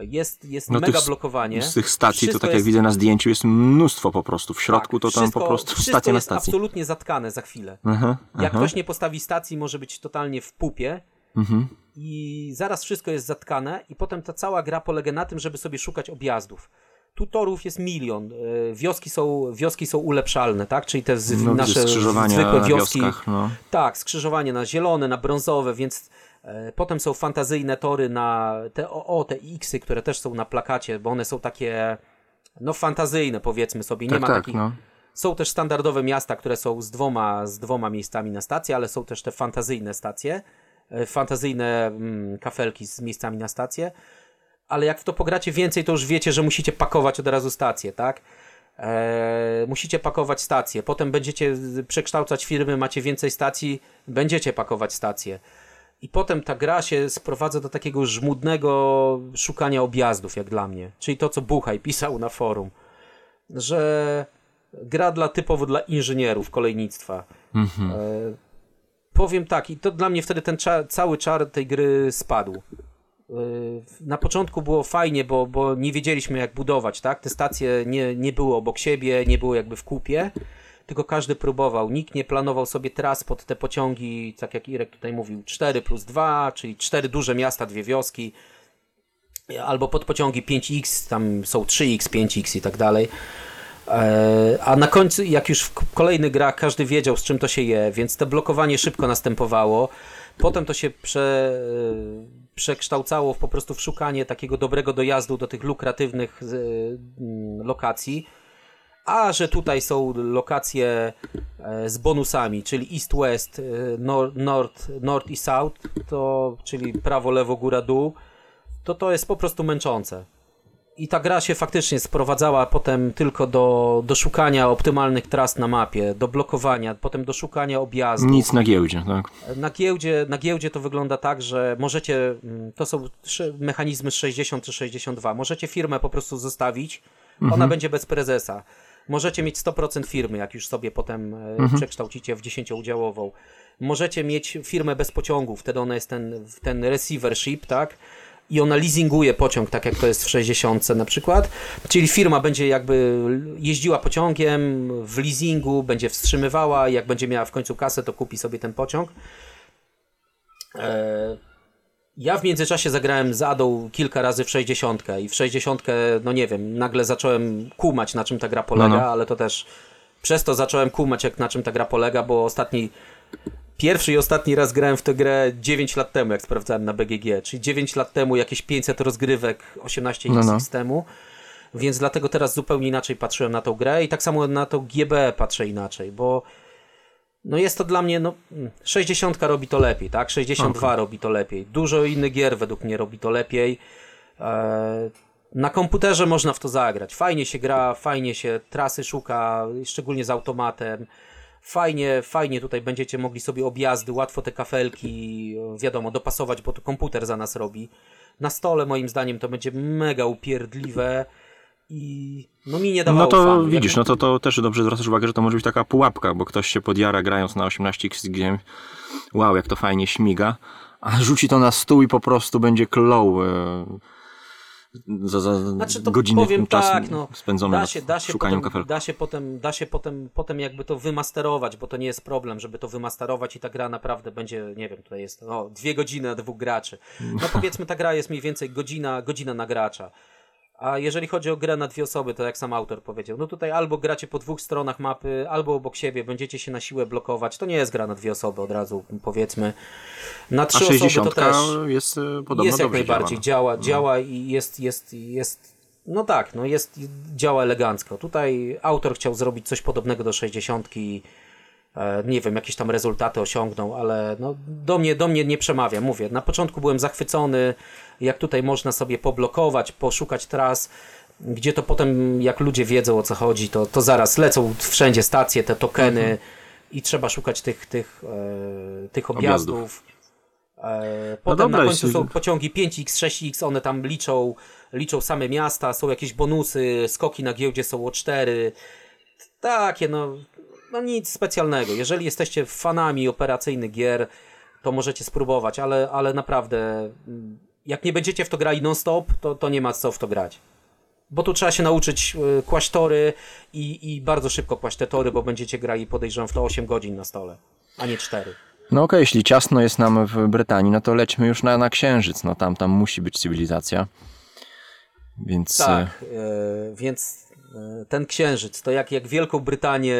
Jest, jest No mega tych- blokowanie. Z tych stacji, to Wszystko tak jak jest- widzę na zdjęciu, jest mnóstwo po prostu. W środku to tam wszystko- po prostu stacja na jest stacji. absolutnie zatkane za chwilę. Aha, Jak aha. ktoś nie postawi stacji, może być totalnie w pupie. Mhm. I zaraz wszystko jest zatkane, i potem ta cała gra polega na tym, żeby sobie szukać objazdów. Tu torów jest milion. e, Wioski są, wioski są ulepszalne, tak? Czyli te z, No, nasze zwykłe wioski. wioskach, no. Tak, skrzyżowanie na zielone, na brązowe, więc potem są fantazyjne tory na te, o, o, te X-y, które też są na plakacie, bo one są takie no fantazyjne powiedzmy sobie. Nie Tak, ma tak, takich no. są też standardowe miasta, które są z dwoma, z dwoma miejscami na stację, ale są też te fantazyjne stacje, e, fantazyjne mm, kafelki z miejscami na stację. Ale jak w to pogracie więcej, to już wiecie, że musicie pakować od razu stację, tak? E, musicie pakować stacje, potem będziecie przekształcać firmy, macie więcej stacji, będziecie pakować stacje. I potem ta gra się sprowadza do takiego żmudnego szukania objazdów, jak dla mnie. Czyli to, co Buchaj pisał na forum że gra dla typowo dla inżynierów kolejnictwa. E, powiem tak, i to dla mnie wtedy ten cały czar tej gry spadł. E, na początku było fajnie, bo, bo nie wiedzieliśmy jak budować, tak? Te stacje nie, nie były obok siebie, nie były jakby w kupie, tylko każdy próbował. Nikt nie planował sobie tras pod te pociągi, tak jak Irek tutaj mówił, 4 plus 2, czyli 4 duże miasta, dwie wioski, albo pod pociągi 5X, tam są 3X, 5X i tak dalej. E, A na końcu, jak już w kolejnych grach każdy wiedział, z czym to się je, więc to blokowanie szybko następowało. Potem to się prze, e, przekształcało w po prostu w szukanie takiego dobrego dojazdu do tych lukratywnych e, lokacji. A że tutaj są lokacje e, z bonusami, czyli East, West, e, Nord, North, North i South, to, czyli prawo, lewo, góra, dół, to to jest po prostu męczące. I ta gra się faktycznie sprowadzała potem tylko do, do szukania optymalnych tras na mapie, do blokowania, potem do szukania objazdów. Nic na giełdzie, tak. Na giełdzie, na giełdzie to wygląda tak, że możecie, mm, to są mechanizmy z 60 czy 62, możecie firmę po prostu zostawić, ona będzie bez prezesa. Możecie mieć 100% firmy, jak już sobie potem e, przekształcicie w 10-udziałową. Możecie mieć firmę bez pociągów, wtedy ona jest ten, ten receivership, tak? I ona leasinguje pociąg, tak jak to jest w 60 na przykład. Czyli firma będzie jakby jeździła pociągiem w leasingu, będzie wstrzymywała, jak będzie miała w końcu kasę, to kupi sobie ten pociąg. E, Ja w międzyczasie zagrałem z Adą kilka razy w 60 i w 60, no nie wiem, nagle zacząłem kumać na czym ta gra polega, No, no. ale to też przez to zacząłem kumać jak na czym ta gra polega, bo ostatni pierwszy i ostatni raz grałem w tę grę 9 lat temu, jak sprawdzałem na BGG, czyli 9 lat temu jakieś 500 rozgrywek, 18 No, no. temu. Więc dlatego teraz zupełnie inaczej patrzyłem na tą grę i tak samo na to GB patrzę inaczej, bo no jest to dla mnie, no mm, 60 robi to lepiej, tak? 62 robi to lepiej. Dużo innych gier według mnie robi to lepiej. E, na komputerze można w to zagrać. Fajnie się gra, fajnie się trasy szuka, szczególnie z automatem. Fajnie, fajnie tutaj będziecie mogli sobie objazdy, łatwo te kafelki, e, wiadomo, dopasować, bo to komputer za nas robi. Na stole moim zdaniem to będzie mega upierdliwe i no mi nie dawało No to widzisz, no to, to też dobrze zwracasz uwagę, że to może być taka pułapka, bo ktoś się podjara grając na 18x gdzie wow, jak to fajnie śmiga, a rzuci to na stół i po prostu będzie kloł e, za, za Znaczy to godziny powiem tak, no, spędzony da się, da się potem, kafelków. da się potem, da się potem, potem jakby to wymasterować, bo to nie jest problem, żeby to wymasterować i ta gra naprawdę będzie, nie wiem, tutaj jest no, dwie godziny na dwóch graczy. No powiedzmy ta gra jest mniej więcej godzina, godzina na gracza. A jeżeli chodzi o grę na dwie osoby, to jak sam autor powiedział, no tutaj albo gracie po dwóch stronach mapy, albo obok siebie, będziecie się na siłę blokować. To nie jest gra na dwie osoby, od razu powiedzmy. Na A trzy osoby to 60 też jest e, podobno jest jak najbardziej. działa. Działa, działa i jest, jest, jest. No tak, no jest, działa elegancko. Tutaj autor chciał zrobić coś podobnego do 60. E, nie wiem, jakieś tam rezultaty osiągnął, ale no, do, mnie, do mnie nie przemawia. Mówię, na początku byłem zachwycony, jak tutaj można sobie poblokować, poszukać tras, gdzie to potem, jak ludzie wiedzą o co chodzi, to, to zaraz lecą wszędzie stacje, te tokeny Mhm. i trzeba szukać tych, tych, e, tych Objazdów. objazdów. E, Potem dobra, na końcu są pociągi 5X, 6X, one tam liczą, liczą same miasta, są jakieś bonusy, skoki na giełdzie są o 4. Takie, no, no nic specjalnego. Jeżeli jesteście fanami operacyjnych gier, to możecie spróbować, ale, ale naprawdę, mm, jak nie będziecie w to grali non-stop, to, to nie ma co w to grać. Bo tu trzeba się nauczyć y, kłaść tory i, i bardzo szybko kłaść te tory, bo będziecie grali, podejrzewam, w to 8 godzin na stole, a nie 4. No okej, jeśli ciasno jest nam w Brytanii, no to lećmy już na, na Księżyc. No tam, tam musi być cywilizacja. Więc e, Tak, e, więc ten księżyc, to jak, jak Wielką Brytanię,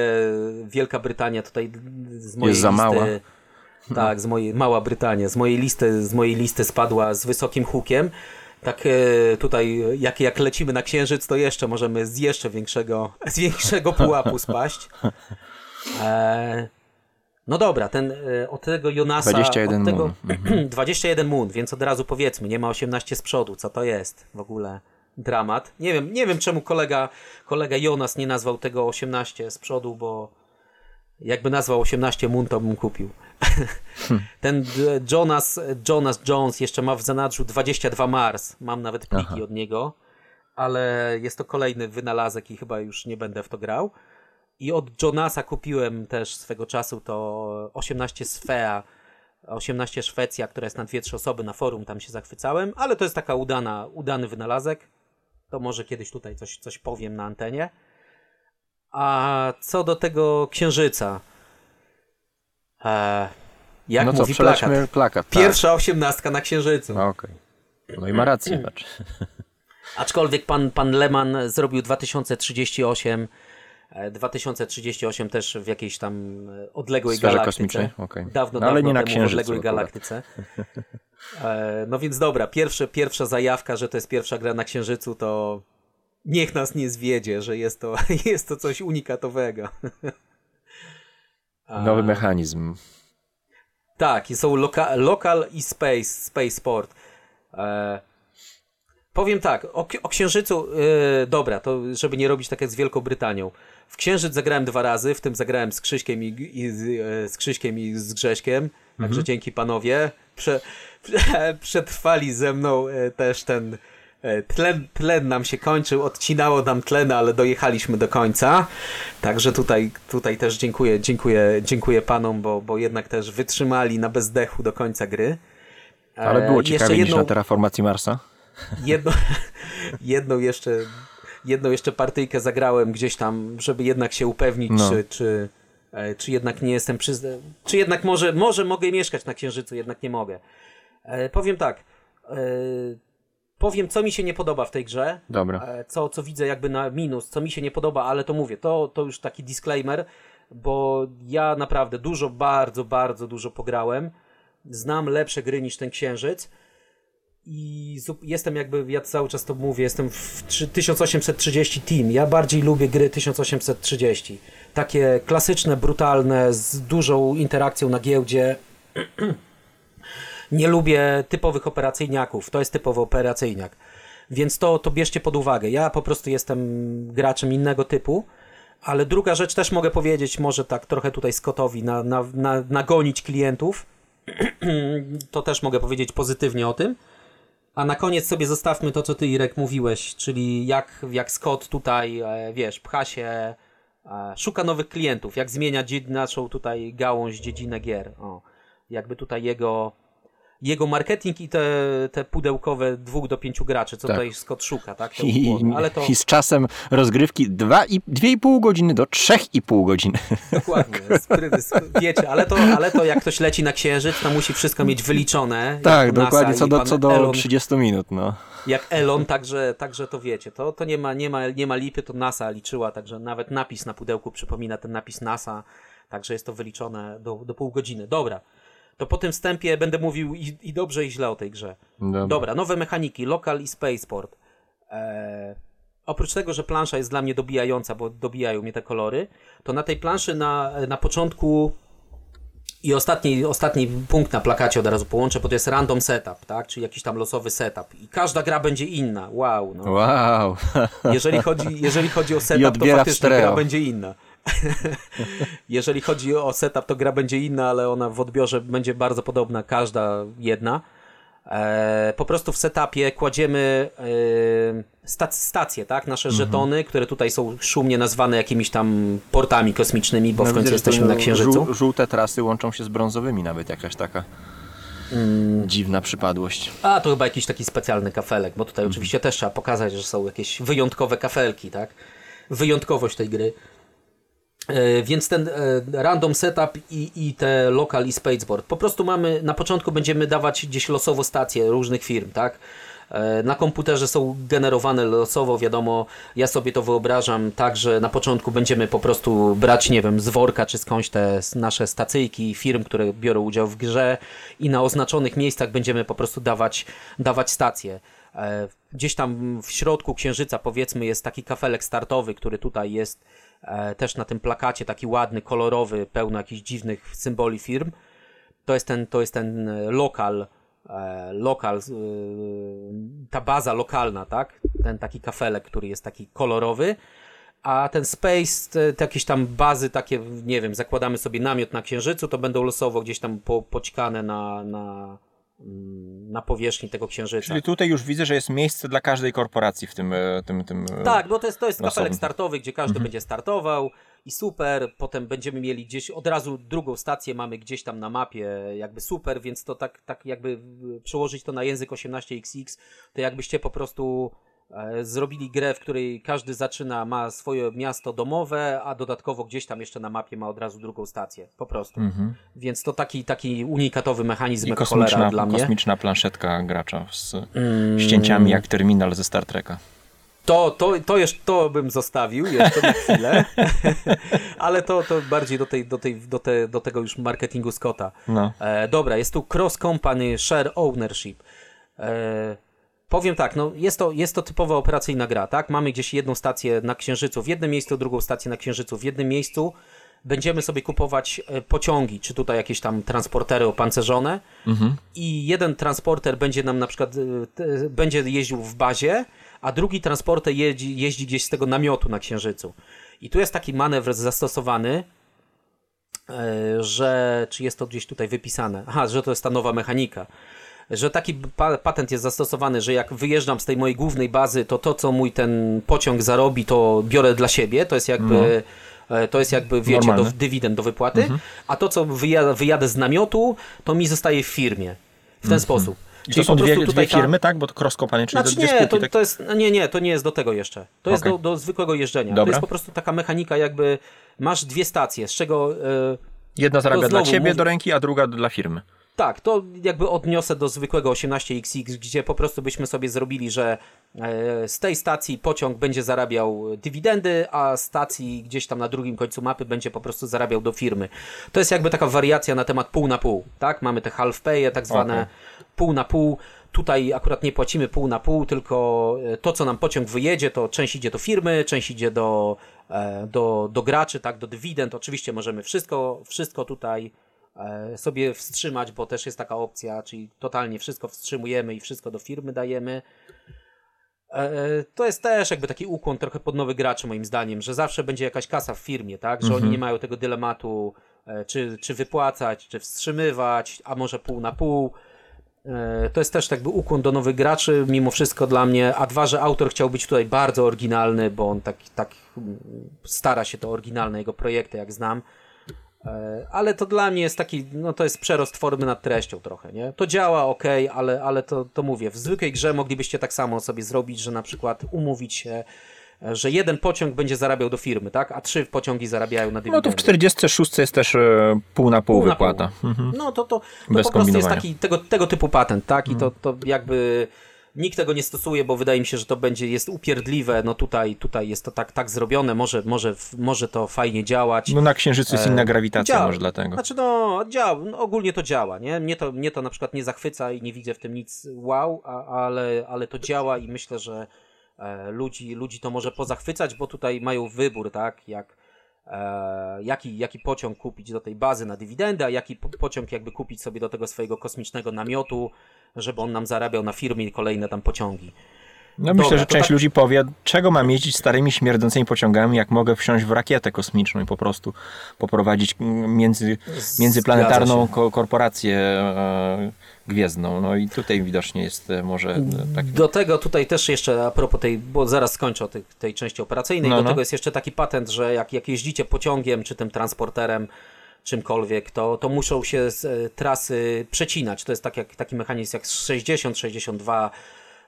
Wielka Brytania tutaj z mojej Jest za listy, mała. <laughs> Tak, z mojej, Mała Brytania, z mojej listy, z mojej listy spadła z wysokim hukiem. Tak e, tutaj, jak, jak lecimy na księżyc, to jeszcze możemy z jeszcze większego, z większego pułapu spaść. E, no dobra, ten, e, od tego Jonasa... 21 od tego, Moon. <clears throat> 21 Moon, więc od razu powiedzmy, nie ma 18 z przodu, co to jest w ogóle? Dramat. Nie wiem, nie wiem czemu kolega, kolega Jonas nie nazwał tego 18 z przodu, bo jakby nazwał 18 Moon, to bym kupił. Ten e, Jonas, Jonas Jones jeszcze ma w zanadrzu 22 Mars. Mam nawet pliki Aha. od niego, ale jest to kolejny wynalazek i chyba już nie będę w to grał. I od Jonasa kupiłem też swego czasu to 18 Sfea, 18 Szwecja, która jest na dwie, trzy osoby na forum, tam się zachwycałem, ale to jest taka udana, udany wynalazek. To może kiedyś tutaj coś, coś powiem na antenie. A co do tego księżyca. E, jak no co, mówi przelećmy plakat. plakat. tak. Pierwsza osiemnastka na księżycu. Okej. No i ma rację, patrz. <laughs> Aczkolwiek pan, pan Leman zrobił 2038. e, 2038 też w jakiejś tam e, odległej Sferze galaktyce. kosmicznej? Okej. Dawno, No, ale dawno nie na Księżycu odległej akurat. galaktyce. E, no więc dobra, pierwsze, pierwsza zajawka, że to jest pierwsza gra na Księżycu, to niech nas nie zwiedzie, że jest to, <laughs> jest to coś unikatowego. Nowy mechanizm. Tak, i są loka lokal i space, space sport. E, powiem tak, o, o Księżycu, e, dobra, to żeby nie robić tak jak z Wielką Brytanią. W Księżyc zagrałem dwa razy, w tym zagrałem z Krzyśkiem i, i z, e, Krzyśkiem i z Grześkiem, także dzięki panowie. Prze, prze, <laughs> przetrwali ze mną e, też ten tlen, tlen nam się kończył, odcinało nam tlen, ale dojechaliśmy do końca. Także tutaj, tutaj też dziękuję, dziękuję, dziękuję panom, bo, bo jednak też wytrzymali na bezdechu do końca gry. E, Ale było ciekawie niż jedną, na terraformacji Marsa. jedną, <laughs> jedną jeszcze jedną jeszcze partyjkę zagrałem gdzieś tam, żeby jednak się upewnić, No. czy, czy, e, czy jednak nie jestem przyzna... czy jednak może, może mogę mieszkać na Księżycu, jednak nie mogę. E, powiem tak, e, powiem co mi się nie podoba w tej grze, Dobra. e, co, co widzę jakby na minus, co mi się nie podoba, ale to mówię, to, to już taki disclaimer, bo ja naprawdę dużo, bardzo, bardzo dużo pograłem, znam lepsze gry niż ten Księżyc, i jestem jakby, ja cały czas to mówię, jestem w trzy- 1830 Team. Ja bardziej lubię gry 1830. Takie klasyczne, brutalne, z dużą interakcją na giełdzie. <clears throat> Nie lubię typowych operacyjniaków. To jest typowy operacyjniak. Więc to, to bierzcie pod uwagę. Ja po prostu jestem graczem innego typu. Ale druga rzecz też mogę powiedzieć, może tak trochę tutaj Scottowi na, na, na, nagonić klientów. <clears throat> to też mogę powiedzieć pozytywnie o tym. A na koniec sobie zostawmy to, co ty, Irek, mówiłeś, czyli jak, jak Scott tutaj, e, wiesz, pcha się, e, szuka nowych klientów, jak zmienia naszą tutaj gałąź, dziedzinę gier. O, jakby tutaj jego, jego marketing i te, te pudełkowe dwóch do pięciu graczy, co Tak. tutaj Scott szuka, tak? I. Ale to I z czasem rozgrywki 2,5 godziny do 3,5 godziny. dokładnie, <laughs> sprytny, sk- wiecie, ale to, ale to jak ktoś leci na księżyc, to musi wszystko mieć wyliczone. Tak, dokładnie, co do, co do Elon, 30 minut, no. Jak Elon, także, także to wiecie, to, to nie, ma, nie, ma, nie ma lipy, to NASA liczyła, także nawet napis na pudełku przypomina ten napis NASA, także jest to wyliczone do, do pół godziny. Dobra, to po tym wstępie będę mówił i, i dobrze i źle o tej grze. Dobra. Dobra, nowe mechaniki, lokal i spaceport. Eee, oprócz tego, że plansza jest dla mnie dobijająca, bo dobijają mnie te kolory, to na tej planszy na, na początku i ostatni, ostatni punkt na plakacie od razu połączę, bo to jest random setup, tak? Czyli jakiś tam losowy setup. I każda gra będzie inna. Wow. No. Wow. Jeżeli, chodzi, jeżeli chodzi o setup, to faktycznie gra będzie inna. <laughs> jeżeli chodzi o setup, to gra będzie inna, ale ona w odbiorze będzie bardzo podobna, każda jedna. E, po prostu w setupie kładziemy e, stac- stacje, tak? Nasze Mhm. żetony, które tutaj są szumnie nazwane jakimiś tam portami kosmicznymi, bo w No, końcu widzę, jesteśmy na Księżycu. żół- Żółte trasy łączą się z brązowymi nawet, jakaś taka Mm. dziwna przypadłość. A, to chyba jakiś taki specjalny kafelek, bo tutaj oczywiście też trzeba pokazać, że są jakieś wyjątkowe kafelki, tak? Wyjątkowość tej gry. E, więc ten e, random setup i, i te local i spaceboard. Po prostu mamy, na początku będziemy dawać gdzieś losowo stacje różnych firm, tak? E, Na komputerze są generowane losowo, wiadomo, ja sobie to wyobrażam tak, że na początku będziemy po prostu brać, nie wiem, z worka czy skądś te nasze stacyjki firm, które biorą udział w grze i na oznaczonych miejscach będziemy po prostu dawać, dawać stacje. Gdzieś tam w środku księżyca, powiedzmy, jest taki kafelek startowy, który tutaj jest też na tym plakacie, taki ładny, kolorowy, pełno jakichś dziwnych symboli firm. To jest ten, to jest ten e, lokal, e, lokal, e, ta baza lokalna, tak? Ten taki kafelek, który jest taki kolorowy. A ten space, te, te jakieś tam bazy takie, nie wiem, zakładamy sobie namiot na księżycu, to będą losowo gdzieś tam po, poćkane na, na, na powierzchni tego księżyca. Czyli tutaj już widzę, że jest miejsce dla każdej korporacji w tym, e, tym, tym e, Tak, bo to jest, to jest kafelek startowy, gdzie każdy Mhm. będzie startował i super. Potem będziemy mieli gdzieś od razu drugą stację, mamy gdzieś tam na mapie, jakby super, więc to tak, tak jakby y, przełożyć to na język 18XX, to jakbyście po prostu e, zrobili grę, w której każdy zaczyna, ma swoje miasto domowe, a dodatkowo gdzieś tam jeszcze na mapie ma od razu drugą stację. Po prostu. Mhm. Więc to taki, taki unikatowy mechanizm I kosmiczna, dla mnie. kosmiczna planszetka gracza z Mm. ścięciami jak terminal ze Star Treka. To, to, to, jeszcze, to bym zostawił jeszcze na chwilę, <laughs> ale to, to bardziej do, tej, do, tej, do, te, do tego już marketingu Scotta. No. E, dobra, jest tu cross company share ownership. E, powiem tak, no jest, to, jest to typowa operacyjna gra, tak? Mamy gdzieś jedną stację na Księżycu w jednym miejscu, drugą stację na Księżycu w jednym miejscu. Będziemy sobie kupować e, pociągi, czy tutaj jakieś tam transportery opancerzone i jeden transporter będzie nam na przykład, t- będzie jeździł w bazie, a drugi transporter jeździ, jeździ gdzieś z tego namiotu na Księżycu. I tu jest taki manewr zastosowany, e, że, czy jest to gdzieś tutaj wypisane, aha, że to jest ta nowa mechanika, że taki pa patent jest zastosowany, że jak wyjeżdżam z tej mojej głównej bazy, to to, co mój ten pociąg zarobi, to biorę dla siebie, to jest jakby... e, To jest jakby, wiecie, do, dywidend do wypłaty, a to, co wyjadę, wyjadę z namiotu, to mi zostaje w firmie. W ten sposób. I to są po dwie, dwie ta- firmy, tak? Bo to cross company, czyli Znaczy dwie nie, to, tak? to jest, nie, nie, to nie jest do tego jeszcze. To jest do, do zwykłego jeżdżenia. To Dobra. jest po prostu taka mechanika jakby, masz dwie stacje, z czego... E, Jedna zarabia to dla ciebie do ręki, a druga dla firmy. Tak, to jakby odniosę do zwykłego 18XX, gdzie po prostu byśmy sobie zrobili, że e, z tej stacji pociąg będzie zarabiał dywidendy, a stacji gdzieś tam na drugim końcu mapy będzie po prostu zarabiał do firmy. To jest jakby taka wariacja na temat pół na pół, tak? Mamy te half pay, tak zwane Okej. pół na pół. Tutaj akurat nie płacimy pół na pół, tylko e, to, co nam pociąg wyjedzie, to część idzie do firmy, część idzie do, e, do, do graczy, tak, do dywidend. Oczywiście możemy wszystko, wszystko tutaj sobie wstrzymać, bo też jest taka opcja, czyli totalnie wszystko wstrzymujemy i wszystko do firmy dajemy. E, To jest też jakby taki ukłon trochę pod nowych graczy moim zdaniem, że zawsze będzie jakaś kasa w firmie, tak? Że oni nie mają tego dylematu, e, czy, czy wypłacać, czy wstrzymywać, a może pół na pół. E, To jest też jakby ukłon do nowych graczy, mimo wszystko dla mnie, a dwa, że autor chciał być tutaj bardzo oryginalny, bo on tak, tak stara się to oryginalne jego projekty, jak znam. E, Ale to dla mnie jest taki, no to jest przerost formy nad treścią trochę, nie? To działa, ok, ale, ale to, to mówię, w zwykłej grze moglibyście tak samo sobie zrobić, że na przykład umówić się, że jeden pociąg będzie zarabiał do firmy, tak? A trzy pociągi zarabiają na No dywidendy. to w 46 jest też e, pół na pół, Pół na wypłata. pół. Mhm. No to, to, to Bez po prostu jest taki tego, tego typu patent, tak? I to, to jakby nikt tego nie stosuje, bo wydaje mi się, że to będzie, jest upierdliwe, no tutaj, tutaj jest to tak, tak zrobione, może, może, może to fajnie działać. No na Księżycu jest inna grawitacja Działa. może dlatego. Znaczy no, działa, no, ogólnie to działa, nie? Mnie to, mnie to na przykład nie zachwyca i nie widzę w tym nic wow, a, ale, ale to działa i myślę, że e, ludzi, ludzi to może pozachwycać, bo tutaj mają wybór, tak? Jak, e, jaki, jaki pociąg kupić do tej bazy na dywidendę, a jaki po, pociąg jakby kupić sobie do tego swojego kosmicznego namiotu, żeby on nam zarabiał na firmie kolejne tam pociągi. No Dobra, myślę, że część tak- ludzi powie, czego mam jeździć starymi, śmierdzącymi pociągami, jak mogę wsiąść w rakietę kosmiczną i po prostu poprowadzić między, międzyplanetarną ko korporację e, gwiezdną. No i tutaj widocznie jest e, może e, tak. Do tego tutaj też jeszcze a propos tej, bo zaraz skończę o tej, tej części operacyjnej, No, do no. tego jest jeszcze taki patent, że jak, jak jeździcie pociągiem, czy tym transporterem, czymkolwiek, to, to muszą się z, e, trasy przecinać. To jest tak jak, taki mechanizm jak 60, 62,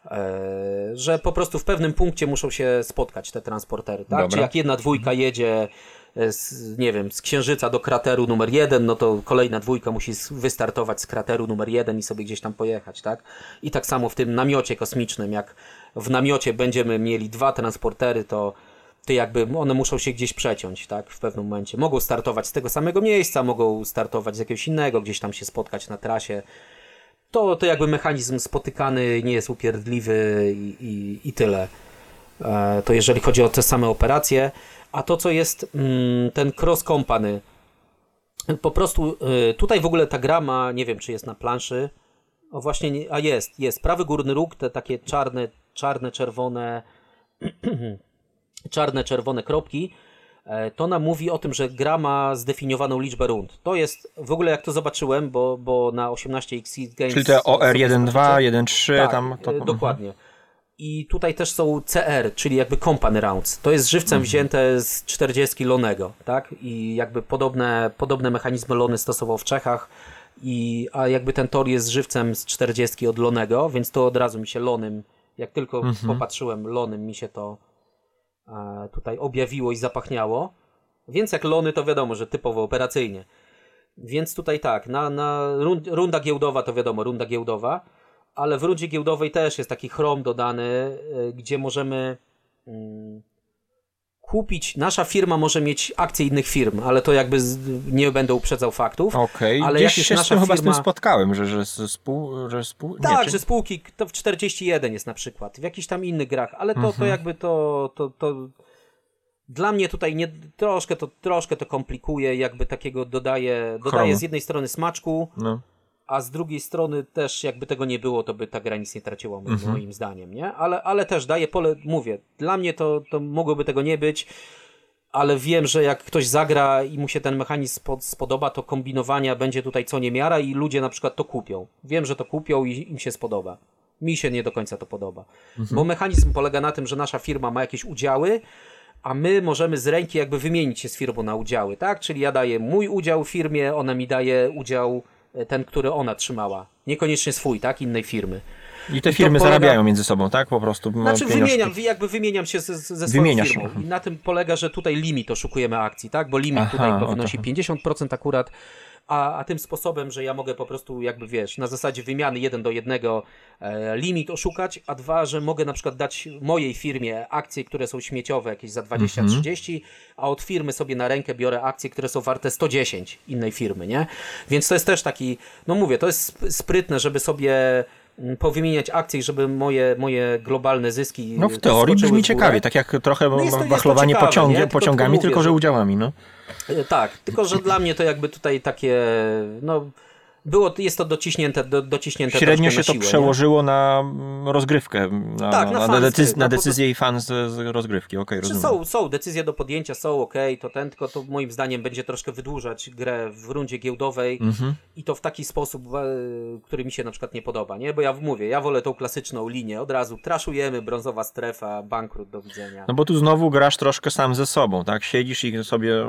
e, że po prostu w pewnym punkcie muszą się spotkać te transportery. Tak? Dobra. Czy jak jedna dwójka jedzie e, z, nie wiem, z Księżyca do krateru numer jeden, no to kolejna dwójka musi wystartować z krateru numer jeden i sobie gdzieś tam pojechać, tak? I tak samo w tym namiocie kosmicznym, jak w namiocie będziemy mieli dwa transportery, to to jakby one muszą się gdzieś przeciąć, tak, w pewnym momencie. Mogą startować z tego samego miejsca, mogą startować z jakiegoś innego, gdzieś tam się spotkać na trasie. To, to jakby mechanizm spotykany nie jest upierdliwy i, i, i tyle. E, to jeżeli chodzi o te same operacje. A to, co jest mm, ten cross company, po prostu y, tutaj w ogóle ta gra ma, nie wiem czy jest na planszy, o właśnie, nie, a jest, jest, prawy górny róg, te takie czarne, czarne, czerwone, <clears throat> czarne, czerwone kropki, e, to nam mówi o tym, że gra ma zdefiniowaną liczbę rund. To jest, w ogóle jak to zobaczyłem, bo, bo na 18x Games... Czyli te OR sobie 1.2, zobaczycie. 1.3 Tak, tam. To, e, dokładnie. I tutaj też są CR, czyli jakby company rounds. To jest żywcem wzięte z 40 Lonego, tak? I jakby podobne, podobne mechanizmy Lony stosował w Czechach. I, a jakby ten tor jest żywcem z 40 od Lonego, więc to od razu mi się Lonym, jak tylko popatrzyłem Lonym, mi się to e, tutaj objawiło i zapachniało. Więc jak Lony, to wiadomo, że typowo operacyjnie. Więc tutaj tak, na, na rund, runda giełdowa to wiadomo, runda giełdowa, ale w rundzie giełdowej też jest taki chrom dodany, y, gdzie możemy mm, kupić, nasza firma może mieć akcje innych firm, ale to jakby z, nie będę uprzedzał faktów. Okej, Ale gdzieś jak się z nasza tym chyba z tym firma- spotkałem, że, że z- spół... Że spół... Tak, nie, czy- że spółki, to w 41 jest na przykład, w jakichś tam innych grach, ale to, Mhm. to jakby to, to, to dla mnie tutaj nie, troszkę, to, troszkę to komplikuje, jakby takiego dodaje, dodaje z jednej strony smaczku, No. A z drugiej strony też jakby tego nie było, to by ta gra nic nie traciła moim, Mhm. moim zdaniem, nie? Ale, ale też daje pole, mówię, dla mnie to, to mogłoby tego nie być, ale wiem, że jak ktoś zagra i mu się ten mechanizm spod- spodoba, to kombinowania będzie tutaj co niemiara i ludzie na przykład to kupią. Wiem, że to kupią i im się spodoba. Mi się nie do końca to podoba. Bo mechanizm polega na tym, że nasza firma ma jakieś udziały, a my możemy z ręki jakby wymienić się z firmą na udziały, tak? Czyli ja daję mój udział w firmie, ona mi daje udział ten, który ona trzymała. Niekoniecznie swój, tak? Innej firmy. I te I firmy polega- zarabiają między sobą, tak? Po prostu. no, Znaczy pieniążki. wymieniam, jakby wymieniam się ze, ze swoją Wymieniasz, firmą. I na tym polega, że tutaj limit oszukujemy akcji, tak? Bo limit Aha, tutaj to wynosi chodzi. 50% akurat, a, a tym sposobem, że ja mogę po prostu jakby wiesz, na zasadzie wymiany jeden do jednego e, limit oszukać, a dwa, że mogę na przykład dać mojej firmie akcje, które są śmieciowe jakieś za 20-30, a od firmy sobie na rękę biorę akcje, które są warte 110 innej firmy, nie? Więc to jest też taki, no mówię, to jest sp- sprytne, żeby sobie mm, powymieniać akcje, i żeby moje, moje globalne zyski No w też teorii brzmi ciekawie, tak jak trochę No wachlowanie ciekawe, pociągi? Tylko- pociągami, tylko mówię, tylko że że- udziałami, no. Tak, tylko że dla mnie to jakby tutaj takie, no Było, jest to dociśnięte, do, dociśnięte Średnio się to siłę, przełożyło na mm, rozgrywkę, na, Tak, na na, decyz- na decyzję i fan z, z rozgrywki. Okej, Nie? Że rozumiem. są, są decyzje do podjęcia, są ok, to ten, tylko to moim zdaniem będzie troszkę wydłużać grę w rundzie giełdowej Mhm. i to w taki sposób, który mi się na przykład nie podoba, nie? Bo ja mówię, ja wolę tą klasyczną linię, od razu traszujemy, brązowa strefa, bankrut, do widzenia. No bo tu znowu grasz troszkę sam ze sobą, tak? Siedzisz i sobie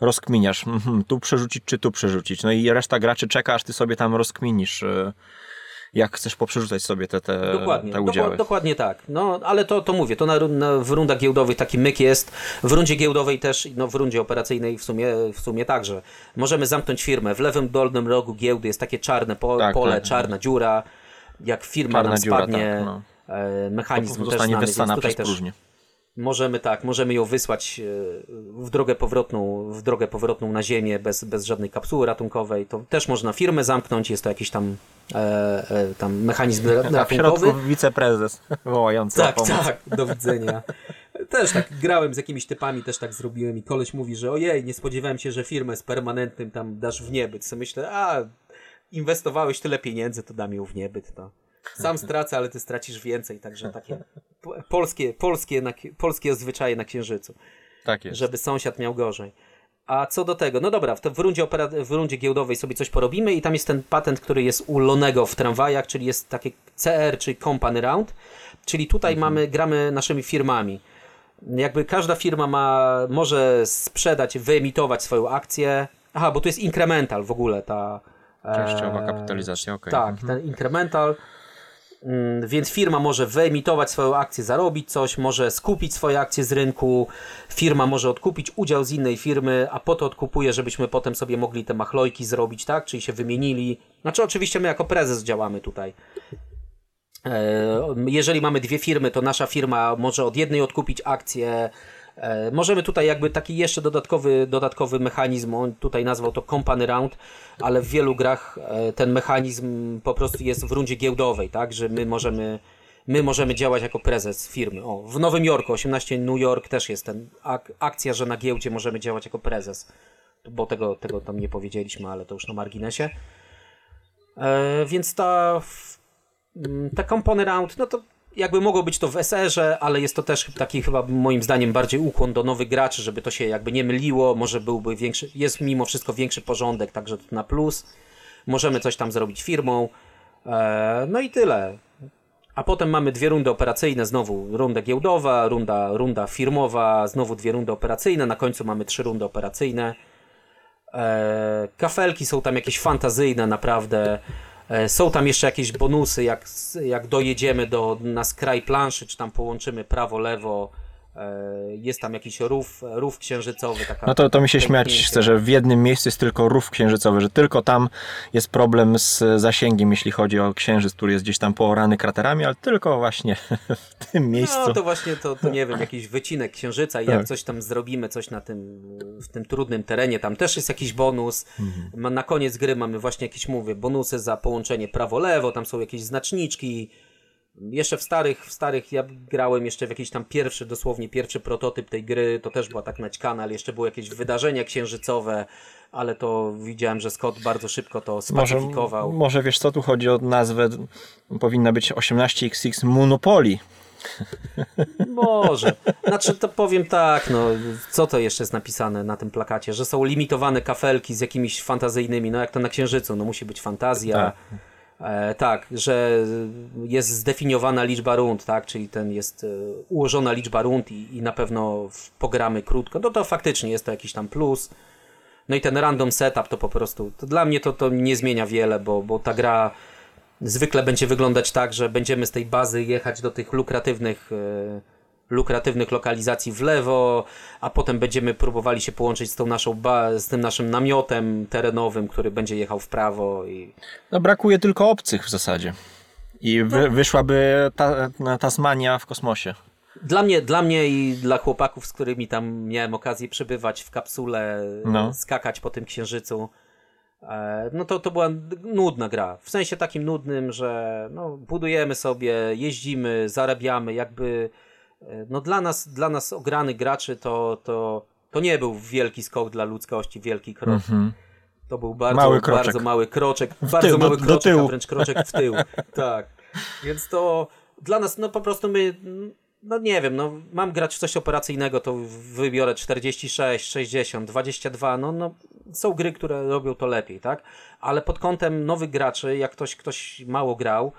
rozkminiasz, mhm, tu przerzucić czy tu przerzucić. No i reszta graczy czeka, ty sobie tam rozkminisz, e, jak chcesz poprzerzucać sobie te, te, Dokładnie, te doko- udziały. dokładnie tak. No, ale to, to mówię, to na, na, w rundach giełdowych taki myk jest. W rundzie giełdowej też, no w rundzie operacyjnej w sumie, w sumie także. Możemy zamknąć firmę. W lewym dolnym rogu giełdy jest takie czarne po, Tak, pole, tak. czarna dziura. Jak firma Czarna nam dziura, spadnie, tak, no. e, mechanizm też Zostanie znany, więc tutaj też próżnię. Możemy tak, możemy ją wysłać e, w drogę powrotną, w drogę powrotną na ziemię bez, bez żadnej kapsuły ratunkowej. To też można firmę zamknąć, jest to jakiś tam, e, e, tam mechanizm <laughs> A w ratunkowy. środku wiceprezes <laughs> wołający Tak, tak, do widzenia. <laughs> Też tak grałem z jakimiś typami, też tak zrobiłem i koleś mówi, że ojej, nie spodziewałem się, że firmę z permanentnym tam dasz w niebyt. Co myślę, a inwestowałeś tyle pieniędzy, to dam ją w niebyt. To. Sam stracę, ale ty stracisz więcej, także takie po- polskie, polskie, na, polskie zwyczaje na księżycu, Tak jest. żeby sąsiad miał gorzej. A co do tego, no dobra, w, rundzie opera, w rundzie giełdowej sobie coś porobimy i tam jest ten patent, który jest u Lonego w tramwajach, czyli jest takie CR, czyli Company Round, czyli tutaj mamy, gramy naszymi firmami. Jakby każda firma ma, może sprzedać, wyemitować swoją akcję. Aha, bo tu jest incremental w ogóle ta... e, Częściowa kapitalizacja, okej. Tak, ten incremental. Mm, Więc firma może wyemitować swoją akcję, zarobić coś, może skupić swoje akcje z rynku, firma może odkupić udział z innej firmy, a po to odkupuje, żebyśmy potem sobie mogli te machlojki zrobić, tak? Czyli się wymienili. Znaczy, oczywiście my jako prezes działamy tutaj. E, Jeżeli mamy dwie firmy, to nasza firma może od jednej odkupić akcję. E, Możemy tutaj jakby taki jeszcze dodatkowy, dodatkowy mechanizm, on tutaj nazwał to company round, ale w wielu grach e, ten mechanizm po prostu jest w rundzie giełdowej, tak, że my możemy, my możemy działać jako prezes firmy. O, w Nowym Jorku, 18 New York też jest ten ak- akcja, że na giełdzie możemy działać jako prezes, bo tego, tego tam nie powiedzieliśmy, ale to już na marginesie. E, więc ta ta Company Round, no to jakby mogło być to w SR-ze, ale jest to też taki chyba moim zdaniem bardziej ukłon do nowych graczy, żeby to się jakby nie myliło, może byłby większy, jest mimo wszystko większy porządek, także to na plus. Możemy coś tam zrobić firmą. E, no i tyle. A potem mamy dwie rundy operacyjne, znowu runda giełdowa, runda, runda firmowa, znowu dwie rundy operacyjne, na końcu mamy trzy rundy operacyjne. E, kafelki są tam jakieś fantazyjne, naprawdę. E, są tam jeszcze jakieś bonusy, jak, jak dojedziemy do, na skraj planszy, czy tam połączymy prawo, lewo. E, jest tam jakiś rów, rów księżycowy. Taka No to, to mi się śmiać chce, że w jednym miejscu jest tylko rów księżycowy, że tylko tam jest problem z zasięgiem, jeśli chodzi o księżyc, który jest gdzieś tam poorany kraterami, ale tylko właśnie <laughs> w tym miejscu. No to właśnie to, to nie wiem, jakiś wycinek księżyca i jak Tak. coś tam zrobimy, coś na tym, w tym trudnym terenie, tam też jest jakiś bonus. Ma- Na koniec gry mamy właśnie jakieś, mówię, bonusy za połączenie prawo-lewo, tam są jakieś znaczniczki. Jeszcze w starych, w starych, ja grałem jeszcze w jakiś tam pierwszy, dosłownie pierwszy prototyp tej gry, to też była tak naćkana, ale jeszcze były jakieś wydarzenia księżycowe, ale to widziałem, że Scott bardzo szybko to Może, spacyfikował. może wiesz co, tu chodzi o nazwę, powinna być 18XX Monopoly. <laughs> Może. Znaczy to powiem tak, no co to jeszcze jest napisane na tym plakacie, że są limitowane kafelki z jakimiś fantazyjnymi, no jak to na Księżycu, no musi być fantazja. Tak. E, tak, że jest zdefiniowana liczba rund, tak, czyli ten jest e, ułożona liczba rund i, i na pewno w- pogramy krótko, no to faktycznie jest to jakiś tam plus. No i ten random setup to po prostu, to dla mnie to, to nie zmienia wiele, bo, bo ta gra zwykle będzie wyglądać tak, że będziemy z tej bazy jechać do tych lukratywnych, e, lukratywnych lokalizacji w lewo, a potem będziemy próbowali się połączyć z, tą naszą ba- z tym naszym namiotem terenowym, który będzie jechał w prawo i No brakuje tylko obcych w zasadzie. I wy, wyszłaby ta, Tasmania w kosmosie. Dla mnie, dla mnie i dla chłopaków, z którymi tam miałem okazję przebywać w kapsule, No. skakać po tym księżycu, e, no to, to była nudna gra. W sensie takim nudnym, że no, budujemy sobie, jeździmy, zarabiamy, jakby no dla nas, dla nas ogranych graczy to, to, to nie był wielki skok dla ludzkości, wielki krok. To był bardzo, Mały kroczek. bardzo mały kroczek, bardzo tył, do- mały do kroczek, a wręcz kroczek w tył. <laughs> tak. Więc to dla nas, no po prostu my, no nie wiem, no mam grać w coś operacyjnego, to wybiorę 46, 60, 22, no, no są gry, które robią to lepiej, tak? Ale pod kątem nowych graczy, jak ktoś, ktoś mało grał,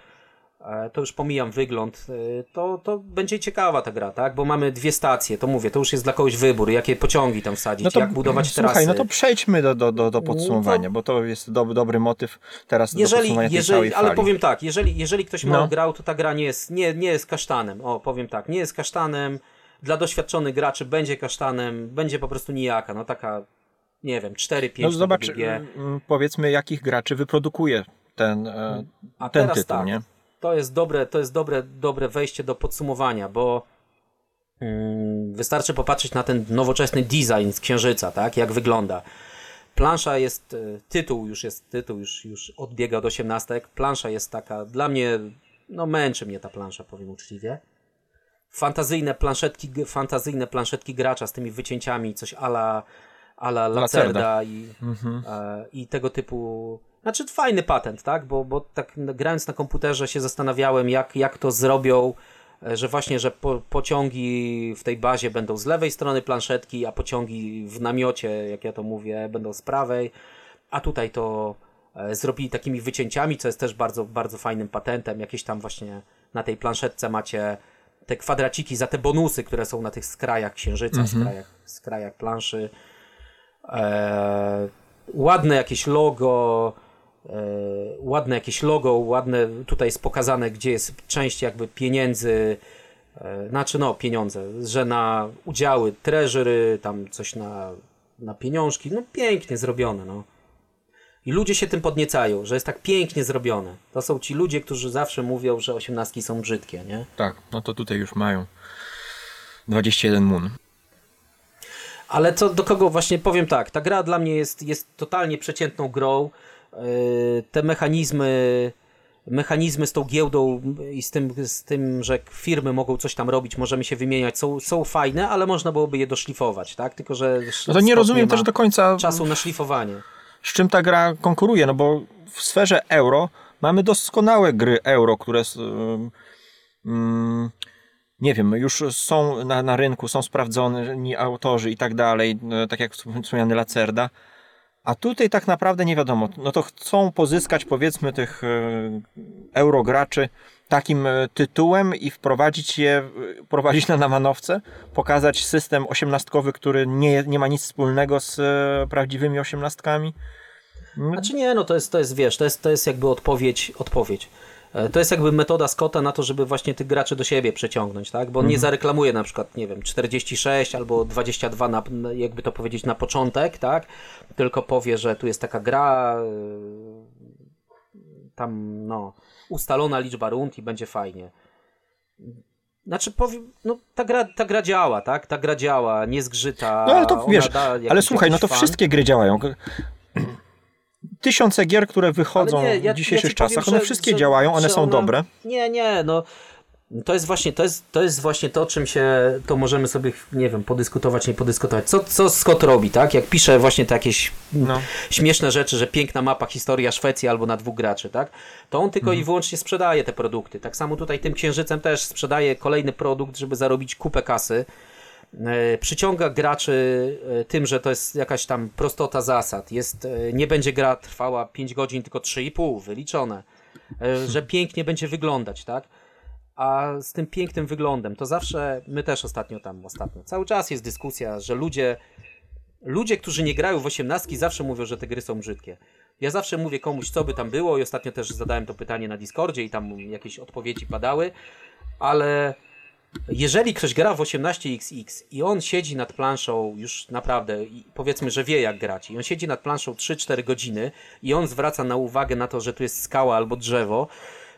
to już pomijam wygląd, e, to, to będzie ciekawa ta gra, tak? Bo mamy dwie stacje, to mówię, to już jest dla kogoś wybór, jakie pociągi tam wsadzić, jak budować trasy. Słuchaj, no to przejdźmy do, do, do, do podsumowania, bo to jest do, dobry motyw teraz do jeżeli, podsumowania tej jeżeli, ale powiem tak, jeżeli, jeżeli ktoś No. mało grał, to ta gra nie jest, nie, nie jest kasztanem. O, powiem tak, nie jest kasztanem. Dla doświadczonych graczy będzie kasztanem, będzie po prostu nijaka. No taka, nie wiem, 4-5 No zobacz, mm, powiedzmy, jakich graczy wyprodukuje ten, e, ten tytuł, tak, nie? To jest dobre, to jest dobre, dobre wejście do podsumowania, bo mm, wystarczy popatrzeć na ten nowoczesny design z Księżyca, tak, jak wygląda. Plansza jest, e, tytuł już jest, tytuł już, już odbiega od osiemnastek. Plansza jest taka, dla mnie, no męczy mnie ta plansza, powiem uczciwie. Fantazyjne planszetki, fantazyjne planszetki gracza z tymi wycięciami, coś ala, ala Lacerda. Lacerda i, e, i tego typu. Znaczy, fajny patent, tak? Bo, bo tak grając na komputerze się zastanawiałem, jak, jak to zrobią, e, że właśnie, że po, pociągi w tej bazie będą z lewej strony planszetki, a pociągi w namiocie, jak ja to mówię, będą z prawej. A tutaj to e, zrobili takimi wycięciami, co jest też bardzo, bardzo fajnym patentem. Jakieś tam właśnie na tej planszetce macie te kwadraciki za te bonusy, które są na tych skrajach księżyca, skrajach, skrajach planszy. E, ładne jakieś logo, ładne jakieś logo, ładne tutaj jest pokazane, gdzie jest część jakby pieniędzy, e, znaczy no pieniądze, że na udziały treasury, tam coś na, na pieniążki, no pięknie zrobione, no. I ludzie się tym podniecają, że jest tak pięknie zrobione. To są ci ludzie, którzy zawsze mówią, że osiemnastki są brzydkie, nie? Tak, no to tutaj już mają 21 mun. Ale co do kogo właśnie powiem tak, ta gra dla mnie jest, jest totalnie przeciętną grą. Yy, Te mechanizmy, mechanizmy z tą giełdą i z tym, z tym, że firmy mogą coś tam robić, możemy się wymieniać, są, są fajne, ale można byłoby je doszlifować, tak? Tylko, że No to nie rozumiem ma też do końca, czasu na szlifowanie. z czym ta gra konkuruje, no bo w sferze euro mamy doskonałe gry euro, które ym, nie wiem, już są na, na rynku, są sprawdzoni autorzy i tak dalej, no, tak jak wspomniany Lacerda. A tutaj tak naprawdę nie wiadomo. No to chcą pozyskać powiedzmy tych e, eurograczy takim e, tytułem i wprowadzić je, e, prowadzić na namanowce, pokazać system osiemnastkowy, który nie, nie ma nic wspólnego z prawdziwymi osiemnastkami. Znaczy nie, no to jest, to jest wiesz, to jest, to jest jakby odpowiedź, odpowiedź. E, To jest jakby metoda Scotta na to, żeby właśnie tych graczy do siebie przeciągnąć, tak? Bo on nie zareklamuje na przykład, nie wiem, 46 albo 22, na, jakby to powiedzieć, na początek, tak? Tylko powie, że tu jest taka gra, y, tam, no, ustalona liczba rund i będzie fajnie. Znaczy, powiem, no, ta gra, ta gra działa, tak? Ta gra działa, nie zgrzyta. No ale to wiesz, ale słuchaj, no to fan. wszystkie gry działają. Tysiące gier, które wychodzą nie, ja- w dzisiejszych ja ci powiem, czasach, one wszystkie że- działają, one są ona- dobre. Nie, nie, no. To jest właśnie to, jest, to jest właśnie to, czym się, to możemy sobie, nie wiem, podyskutować, nie podyskutować. Co, co Scott robi, tak? Jak pisze właśnie te jakieś No. śmieszne rzeczy, że piękna mapa, historia Szwecji albo na dwóch graczy, tak? To on tylko i wyłącznie sprzedaje te produkty. Tak samo tutaj tym księżycem też sprzedaje kolejny produkt, żeby zarobić kupę kasy. E, przyciąga graczy e, tym, że to jest jakaś tam prostota zasad. Jest, e, nie będzie gra trwała 5 godzin, tylko 3,5, wyliczone. Że <laughs> pięknie będzie wyglądać, tak? A z tym pięknym wyglądem, to zawsze, my też ostatnio tam, ostatnio, cały czas jest dyskusja, że ludzie, ludzie, którzy nie grają w osiemnastki zawsze mówią, że te gry są brzydkie. Ja zawsze mówię komuś, co by tam było i ostatnio też zadałem to pytanie na Discordzie i tam jakieś odpowiedzi padały, ale jeżeli ktoś gra w 18XX i on siedzi nad planszą już naprawdę, powiedzmy, że wie jak grać, i on siedzi nad planszą 3-4 godziny i on zwraca na uwagę na to, że tu jest skała albo drzewo,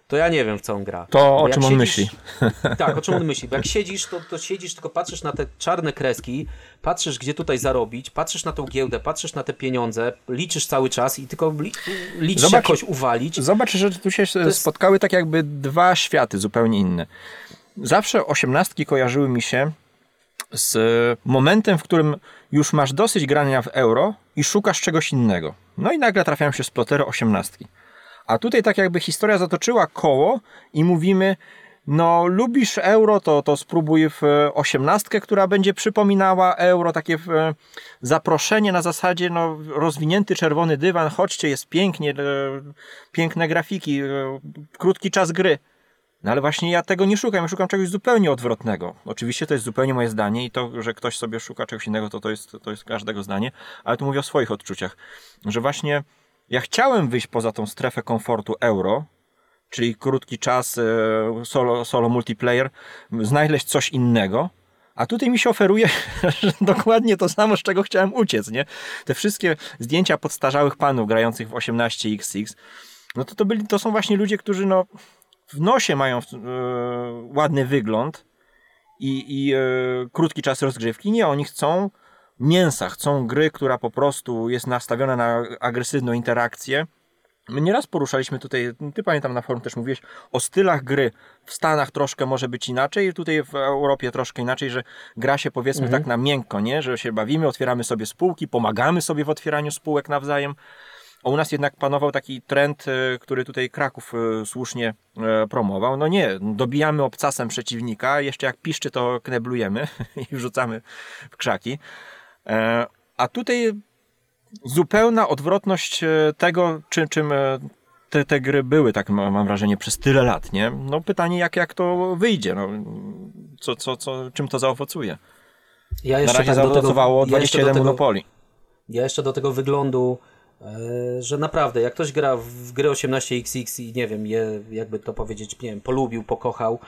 to ja nie wiem w co on gra. To Bo o czym on myśli. <laughs> Tak, o czym on myśli. Bo jak siedzisz, to, to siedzisz, tylko patrzysz na te czarne kreski, patrzysz gdzie tutaj zarobić, patrzysz na tą giełdę, patrzysz na te pieniądze, liczysz cały czas i tylko li, liczysz Zobacz- jakoś uwalić. Zobacz, że tu się jest- spotkały tak jakby dwa światy zupełnie inne. Zawsze osiemnastki kojarzyły mi się z momentem, w którym już masz dosyć grania w euro i szukasz czegoś innego. No i nagle trafiają się splotery osiemnastki. A tutaj tak jakby historia zatoczyła koło i mówimy, no lubisz euro, to, to spróbuj w osiemnastkę, która będzie przypominała euro, takie e, zaproszenie na zasadzie no, rozwinięty czerwony dywan, chodźcie, jest pięknie, e, piękne grafiki, e, krótki czas gry. No ale właśnie ja tego nie szukam, ja szukam czegoś zupełnie odwrotnego. Oczywiście to jest zupełnie moje zdanie i to, że ktoś sobie szuka czegoś innego, to to jest, to jest każdego zdanie, ale tu mówię o swoich odczuciach, że właśnie ja chciałem wyjść poza tą strefę komfortu euro, czyli krótki czas, e, solo, solo multiplayer, znaleźć coś innego, a tutaj mi się oferuje <laughs> że dokładnie to samo, z czego chciałem uciec, nie? Te wszystkie zdjęcia podstarzałych panów grających w 18XX, no to to, byli, to są właśnie ludzie, którzy no, w nosie mają e, ładny wygląd i, i e, krótki czas rozgrzewki. Nie, oni chcą mięsa, chcą gry, która po prostu jest nastawiona na agresywną interakcję. My nieraz poruszaliśmy tutaj, ty pamiętam na forum też mówiłeś o stylach gry. W Stanach troszkę może być inaczej, tutaj w Europie troszkę inaczej, że gra się powiedzmy tak na miękko, nie? Że się bawimy, otwieramy sobie spółki, pomagamy sobie w otwieraniu spółek nawzajem. A u nas jednak panował taki trend, e, który tutaj Kraków e, słusznie e, promował. No nie, dobijamy obcasem przeciwnika, jeszcze jak piszczy to kneblujemy <laughs> i wrzucamy w krzaki. A tutaj zupełna odwrotność tego, czy, czym e, te, te gry były, tak ma- mam wrażenie, przez tyle lat, nie? No pytanie, jak, jak to wyjdzie, no, co, co, co, czym to zaowocuje. Ja Na jeszcze razie tak tego- zaowocowało ja do 27 tego- monopoli. Ja jeszcze do tego wyglądu, że naprawdę, jak ktoś gra w gry 18XX i nie wiem, je, jakby to powiedzieć, nie wiem, polubił, pokochał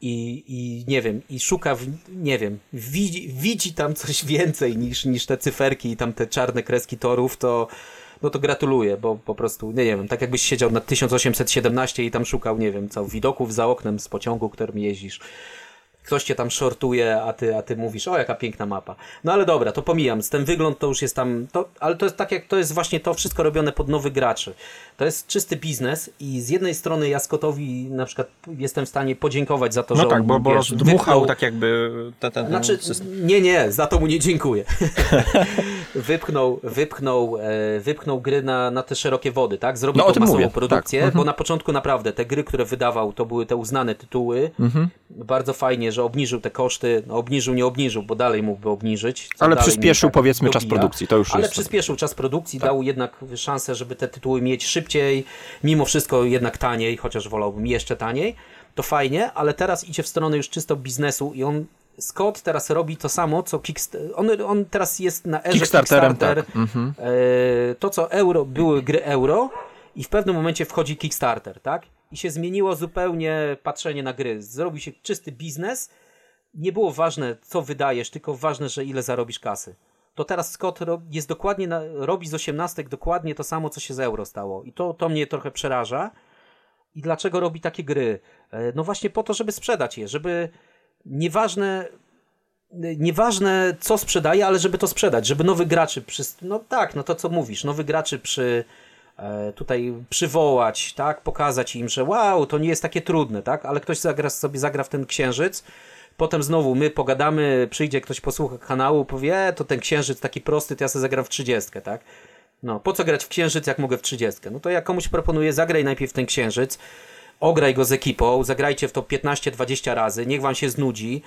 i, i nie wiem, i szuka, w, nie wiem, widzi, widzi tam coś więcej niż, niż te cyferki i tam te czarne kreski torów, to no to gratuluję, bo po prostu, nie, nie wiem, tak jakbyś siedział na 1817 i tam szukał, nie wiem, co, widoków za oknem z pociągu, którym jeździsz ktoś cię tam shortuje, a ty, a ty mówisz, o jaka piękna mapa. No ale dobra, to pomijam, ten wygląd to już jest tam, to, ale to jest tak jak, to jest właśnie to wszystko robione pod nowych graczy. To jest czysty biznes i z jednej strony ja Scottowi na przykład jestem w stanie podziękować za to, No że tak, on, bo, bo wiesz, wypchnął- tak jakby ten, ten, znaczy, system. nie, nie, za to mu nie dziękuję. <laughs> wypchnął, wypchnął, e, wypchnął gry na, na te szerokie wody, tak? Zrobił No, tą masową mówię, produkcję, tak. bo na początku naprawdę te gry, które wydawał, to były te uznane tytuły. Mhm. Bardzo fajnie, że obniżył te koszty. No, obniżył, nie obniżył, bo dalej mógłby obniżyć. Ale przyspieszył, tak powiedzmy, czas dobija. produkcji, to już Ale jest- przyspieszył czas produkcji, dał jednak szansę, żeby te tytuły mieć szybciej, mimo wszystko jednak taniej, chociaż wolałbym jeszcze taniej. To fajnie, ale teraz idzie w stronę już czysto biznesu i on Scott teraz robi to samo, co Kickstarter. On, on teraz jest na erze Kickstarterem, Kickstarter. tak. Mhm. E, to, co euro, były gry euro i w pewnym momencie wchodzi Kickstarter, tak? I się zmieniło zupełnie patrzenie na gry. Zrobił się czysty biznes. Nie było ważne, co wydajesz, tylko ważne, że ile zarobisz kasy. To teraz Scott jest dokładnie na, robi z osiemnastek dokładnie to samo, co się z euro stało. I to, to mnie trochę przeraża. I dlaczego robi takie gry? E, No właśnie po to, żeby sprzedać je, żeby nieważne nieważne co sprzedaje, ale żeby to sprzedać, żeby nowych graczy przy, no tak, no to co mówisz, nowych graczy przy e, tutaj przywołać, tak, pokazać im, że wow, to nie jest takie trudne, tak, ale ktoś zagra, sobie zagra w ten księżyc, potem znowu my pogadamy, przyjdzie ktoś posłucha kanału, powie, e, to ten księżyc taki prosty, to ja sobie zagram w 30, tak, no, po co grać w księżyc, jak mogę w 30? No to ja komuś proponuję, zagraj najpierw ten księżyc, ograj go z ekipą, zagrajcie w to 15-20 razy, niech wam się znudzi,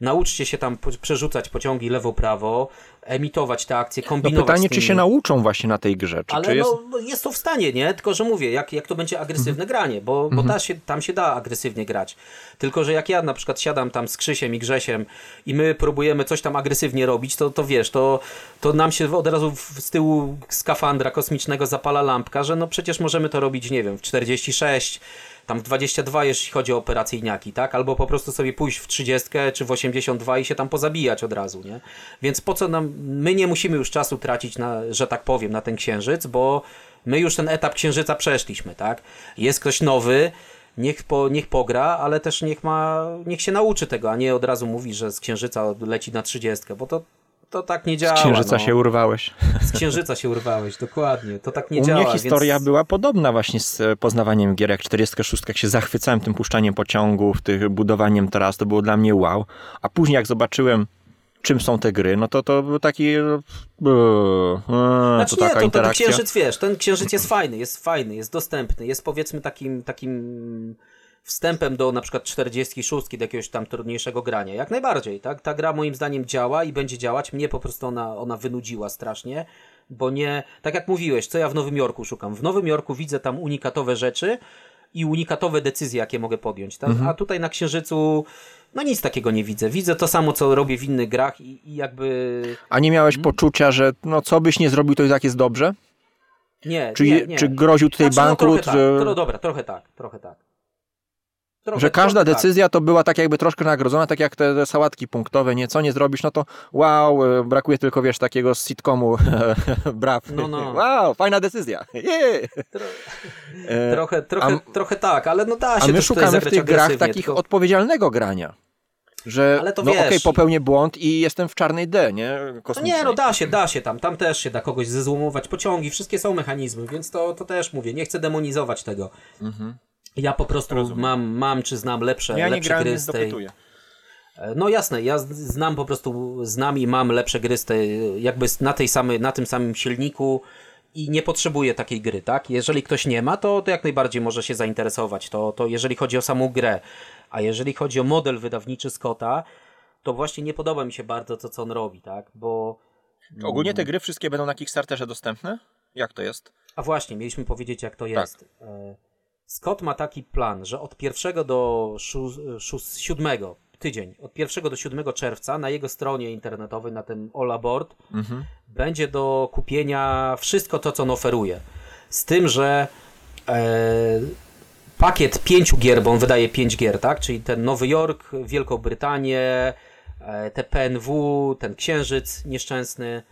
nauczcie się tam przerzucać pociągi lewo-prawo, emitować te akcje, No kombinować pytanie, z czy się nauczą właśnie na tej grze? Czy, Ale czy jest... no, no jest to w stanie, nie? Tylko, że mówię, jak, jak to będzie agresywne Mhm. granie, bo, bo ta się, tam się da agresywnie grać. Tylko, że jak ja na przykład siadam tam z Krzysiem i Grzesiem i my próbujemy coś tam agresywnie robić, to, to wiesz, to, to nam się od razu z tyłu skafandra kosmicznego zapala lampka, że no przecież możemy to robić, nie wiem, w 46, tam w 22, jeśli chodzi o operacyjniaki, tak? Albo po prostu sobie pójść w 30 czy w 82 i się tam pozabijać od razu, nie? Więc po co nam, my nie musimy już czasu tracić na, że tak powiem, na ten księżyc, bo my już ten etap księżyca przeszliśmy, tak? Jest ktoś nowy, niech, po, niech pogra, ale też niech ma, niech się nauczy tego, a nie od razu mówi, że z księżyca leci na 30, bo to, to tak nie działa. Z księżyca no. się urwałeś. Z księżyca się urwałeś, dokładnie. To tak nie U działa. mnie historia więc... była podobna właśnie z e, poznawaniem gier, jak 46, jak się zachwycałem tym puszczaniem pociągów, tych budowaniem tras, to było dla mnie wow. A później jak zobaczyłem czym są te gry, no to to był taki... e, e, Znaczy to nie, taka to ten interakcja. księżyc, wiesz, ten księżyc jest fajny, jest fajny, jest dostępny, jest powiedzmy takim, takim wstępem do na przykład 46, do jakiegoś tam trudniejszego grania. Jak najbardziej, tak? Ta gra moim zdaniem działa i będzie działać. Mnie po prostu ona, ona wynudziła strasznie, bo nie, tak jak mówiłeś, co ja w Nowym Jorku szukam. W Nowym Jorku widzę tam unikatowe rzeczy i unikatowe decyzje, jakie mogę podjąć, tak? A tutaj na Księżycu no nic takiego nie widzę. Widzę to samo, co robię w innych grach i, i jakby... A nie miałeś poczucia, że no co byś nie zrobił, to i tak jest dobrze? Nie, Czy, nie, nie. czy groził tutaj Znaczy, no, trochę że, tak, tro, dobra, trochę tak, trochę tak. Trochę, że każda trochę tak. decyzja to była tak jakby troszkę nagrodzona, tak jak te, sałatki punktowe, nie, co nie zrobisz, no to wow, e, brakuje tylko, wiesz, takiego z sitcomu, <laughs> braw, No, no. wow, fajna decyzja, <laughs> yeah. Tro, E, trochę, trochę, trochę tak, ale no da się A my szukamy w tych grach takich tylko- odpowiedzialnego grania. Że Ale to no okej, popełnię błąd i jestem w czarnej D, nie? No Kosmicznej. nie, no da się, da się tam, tam też się da kogoś zezłomować, pociągi, wszystkie są mechanizmy, więc to, to też mówię, nie chcę demonizować tego. Ja po prostu mam, mam czy znam lepsze. Ja lepsze gry z tej... E, No jasne, ja znam po prostu, znam i mam lepsze gry z tej, jakby na, tej samej, na tym samym silniku i nie potrzebuję takiej gry, tak? Jeżeli ktoś nie ma, to, to jak najbardziej może się zainteresować, to, to jeżeli chodzi o samą grę, a jeżeli chodzi o model wydawniczy Scotta, to właśnie nie podoba mi się bardzo to, co on robi, tak? Bo, Ogólnie te gry wszystkie będą na Kickstarterze dostępne? Jak to jest? a właśnie, mieliśmy powiedzieć, jak to jest. Scott ma taki plan, że od 1 do 7 tydzień, od 1 do 7 czerwca na jego stronie internetowej, na tym All Aboard, będzie do kupienia wszystko to, co on oferuje. Z tym, że e, pakiet pięciu gier, bo on wydaje pięć gier, tak? Czyli ten Nowy Jork, Wielką Brytanię, e, te PNW, ten Księżyc nieszczęsny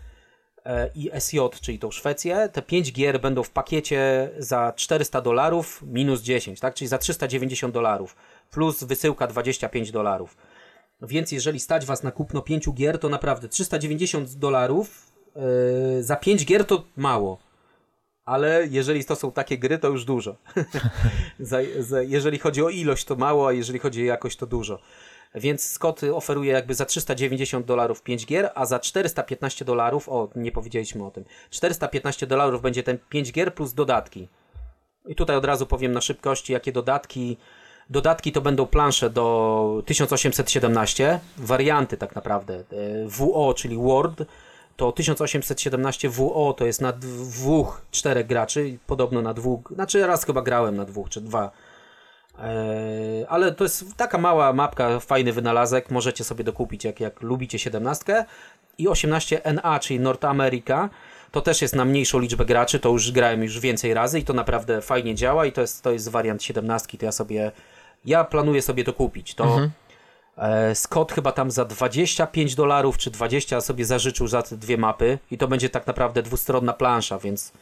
i SJ, czyli tą Szwecję. Te pięć gier będą w pakiecie za 400 dolarów minus 10, tak? Czyli za 390 dolarów plus wysyłka 25 dolarów. Więc jeżeli stać Was na kupno pięciu gier, to naprawdę 390 dolarów yy, za pięć gier to mało. Ale jeżeli to są takie gry, to już dużo. <laughs> jeżeli chodzi o ilość, to mało, a jeżeli chodzi o jakość, to dużo. Więc Scott oferuje jakby za 390 dolarów 5 gier, a za 415 dolarów, o nie powiedzieliśmy o tym, 415 dolarów będzie ten 5 gier plus dodatki. I tutaj od razu powiem na szybkości, jakie dodatki. Dodatki to będą plansze do 1817, warianty tak naprawdę. E, WO, czyli Word, to 1817 WO to jest na dwóch, czterech graczy, podobno na dwóch, znaczy raz chyba grałem na dwóch czy dwa. E, ale to jest taka mała mapka, fajny wynalazek, możecie sobie dokupić jak, jak lubicie 17 i 18 NA, czyli North America. To też jest na mniejszą liczbę graczy, to już grałem już więcej razy i to naprawdę fajnie działa i to jest, to jest wariant 17, to ja sobie, ja planuję sobie to kupić. To e, Scott chyba tam za 25 dolarów czy 20 sobie zażyczył za te dwie mapy i to będzie tak naprawdę dwustronna plansza, więc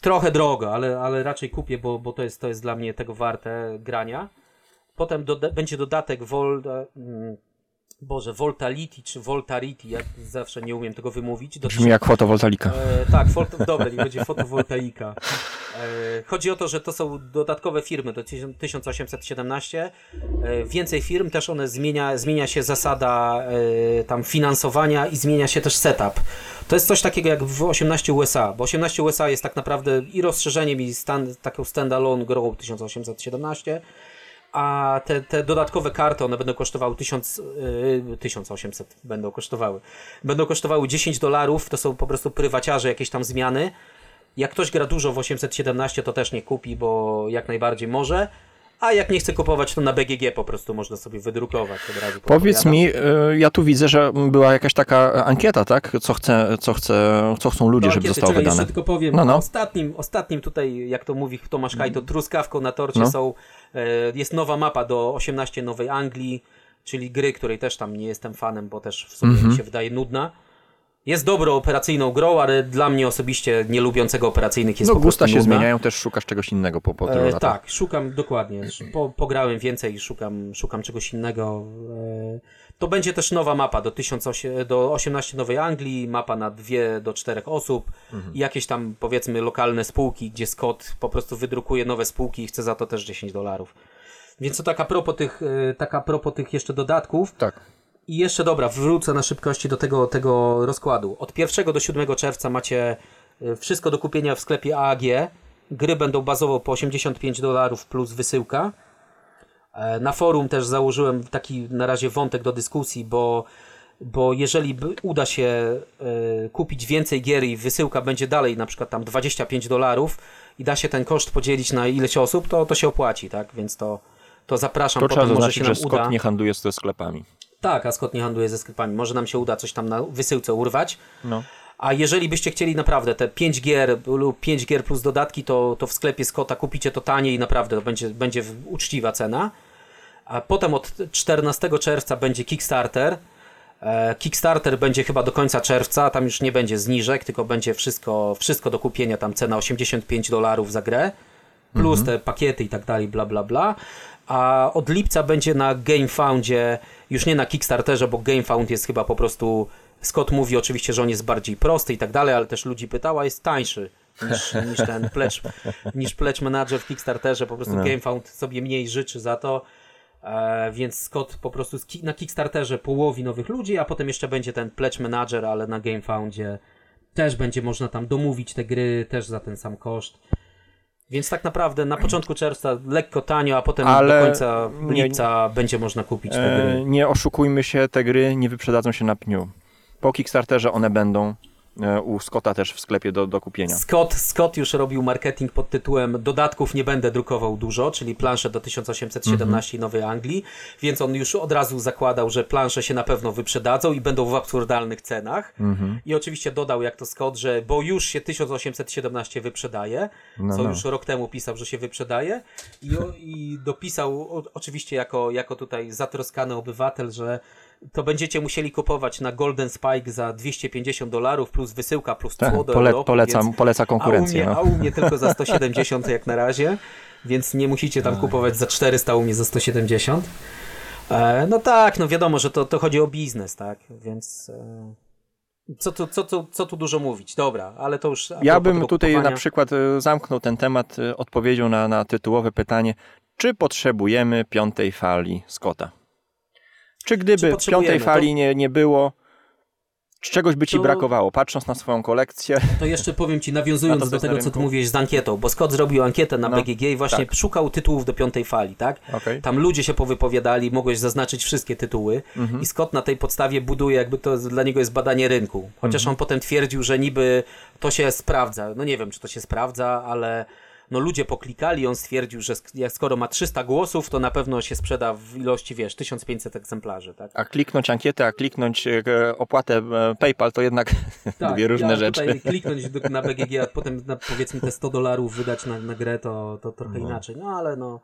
trochę drogo, ale, ale raczej kupię, bo, bo to, jest, to jest dla mnie tego warte grania. Potem doda- będzie dodatek Vol, mm, Boże, Voltality czy Voltarity, jak zawsze nie umiem tego wymówić. Brzmi jak fotowoltaika. E, tak, foto, dobra, nie będzie fotowoltaika. E, chodzi o to, że to są dodatkowe firmy do 1817. E, więcej firm, też one zmienia, zmienia się zasada e, tam finansowania i zmienia się też setup. To jest coś takiego jak w 18 USA, bo 18 USA jest tak naprawdę i rozszerzeniem i stan, taką standalone grą 1817 a te, te dodatkowe karty, one będą kosztowały 1000, yy, 1800 będą kosztowały. Będą kosztowały 10 dolarów, to są po prostu prywaciarze, jakieś tam zmiany. Jak ktoś gra dużo w 817, to też nie kupi, bo jak najbardziej może. A jak nie chce kupować, to na BGG po prostu można sobie wydrukować od razu. Powiedz mi, y, ja tu widzę, że była jakaś taka ankieta, tak? Co, chce, co, chce, co chcą ludzie, Do żeby ankiety, zostało wydane. Jeszcze tylko powiem, No, no. Ostatnim, ostatnim tutaj, jak to mówi Tomasz Kaj, to truskawką na torcie No. są, e, jest nowa mapa do 18 Nowej Anglii, czyli gry, której też tam nie jestem fanem, bo też w sumie Mhm. mi się wydaje nudna. Jest dobrą operacyjną grą, ale dla mnie osobiście, nie lubiących operacyjnych, jest No po gusta się nudna. zmieniają, też szukasz czegoś innego po, po tylu E, latach. tak, szukam dokładnie. Po, pograłem więcej i szukam, szukam czegoś innego. E, to będzie też nowa mapa do, 18, do 18 Nowej Anglii, mapa na 2 do 4 osób i jakieś tam powiedzmy lokalne spółki, gdzie Scott po prostu wydrukuje nowe spółki i chce za to też 10 dolarów. Więc to taka propos tych, e, taka propos tych jeszcze dodatków. Tak. I jeszcze dobra, wrócę na szybkości do tego, tego rozkładu. Od 1 do 7 czerwca macie y, wszystko do kupienia w sklepie AAG. Gry będą bazowo po 85 dolarów plus wysyłka. E, Na forum też założyłem taki na razie wątek do dyskusji, bo, bo jeżeli uda się e, kupić więcej gier i wysyłka będzie dalej na przykład tam 25 dolarów i da się ten koszt podzielić na ileś osób, to, to się opłaci, tak? Więc to, to zapraszam, To trzeba potem może zaznaczyć, się nam że uda. Scott nie handluje ze sklepami. Tak, a Scott nie handluje ze sklepami. Może nam się uda coś tam na wysyłce urwać. No. A jeżeli byście chcieli naprawdę te 5 gier lub 5 gier plus dodatki, to, to w sklepie Scotta kupicie to taniej i naprawdę to będzie, będzie uczciwa cena. A potem od 14 czerwca będzie Kickstarter. E, Kickstarter będzie chyba do końca czerwca, tam już nie będzie zniżek, tylko będzie wszystko, wszystko do kupienia, tam cena 85 dolarów za grę, plus te pakiety i tak dalej, bla bla bla. A od lipca będzie na GameFoundzie, już nie na Kickstarterze, bo GameFound jest chyba po prostu, Scott mówi oczywiście, że on jest bardziej prosty i tak dalej, ale też ludzi pytała, jest tańszy niż, <laughs> niż ten pledge, niż pledge manager w Kickstarterze, po prostu GameFound sobie mniej życzy za to. E, więc Scott po prostu na Kickstarterze połowi nowych ludzi, a potem jeszcze będzie ten Pledge Manager, ale na GameFoundzie też będzie można tam domówić te gry, też za ten sam koszt. Więc tak naprawdę na początku czerwca lekko tanio, a potem Ale do końca nie- lipca będzie można kupić te E, gry. nie oszukujmy się, te gry nie wyprzedadzą się na pniu. Po Kickstarterze one będą e, u Scotta też w sklepie do, do kupienia. Scott, Scott już robił marketing pod tytułem dodatków nie będę drukował dużo, czyli plansze do 1817 Nowej Anglii, więc on już od razu zakładał, że plansze się na pewno wyprzedadzą i będą w absurdalnych cenach. I oczywiście dodał, jak to Scott, że bo już się 1817 wyprzedaje, No, co no. już rok temu pisał, że się wyprzedaje i, i dopisał o, oczywiście jako, jako tutaj zatroskany obywatel, że to będziecie musieli kupować na Golden Spike za 250 dolarów plus wysyłka plus Tak, cło do pole, Europy, polecam, więc... poleca konkurencję. A u, mnie, no. a u mnie tylko za 170 jak na razie, więc nie musicie tam kupować za 400, u mnie za 170. E, no tak, no wiadomo, że to, to chodzi o biznes, tak, więc e, co, tu, co, tu, co tu dużo mówić, dobra, ale to już Ja bym tutaj kupowania. na przykład e, zamknął ten temat e, odpowiedzią na, na tytułowe pytanie, czy potrzebujemy piątej fali Scotta? Czy gdyby potrzebujemy? piątej fali nie, nie było, czy czegoś by ci To- brakowało, patrząc na swoją kolekcję? To jeszcze powiem ci, Na nawiązując to, do tego, co ty mówiłeś z ankietą, bo Scott zrobił ankietę na No, BGG i właśnie tak. szukał tytułów do piątej fali, tak? Okej. Tam ludzie się powypowiadali, mogłeś zaznaczyć wszystkie tytuły Mhm. i Scott na tej podstawie buduje, jakby to dla niego jest badanie rynku. Chociaż Mhm. on potem twierdził, że niby to się sprawdza. No nie wiem, czy to się sprawdza, ale no ludzie poklikali on stwierdził, że skoro ma 300 głosów, to na pewno się sprzeda w ilości, wiesz, 1500 egzemplarzy, tak? A kliknąć ankietę, a kliknąć e, opłatę e, PayPal to jednak <laughs> dwie różne ja rzeczy. Tutaj <laughs> kliknąć na BGG, a potem na, powiedzmy te 100 dolarów wydać na, na grę, to, to trochę inaczej. No ale no.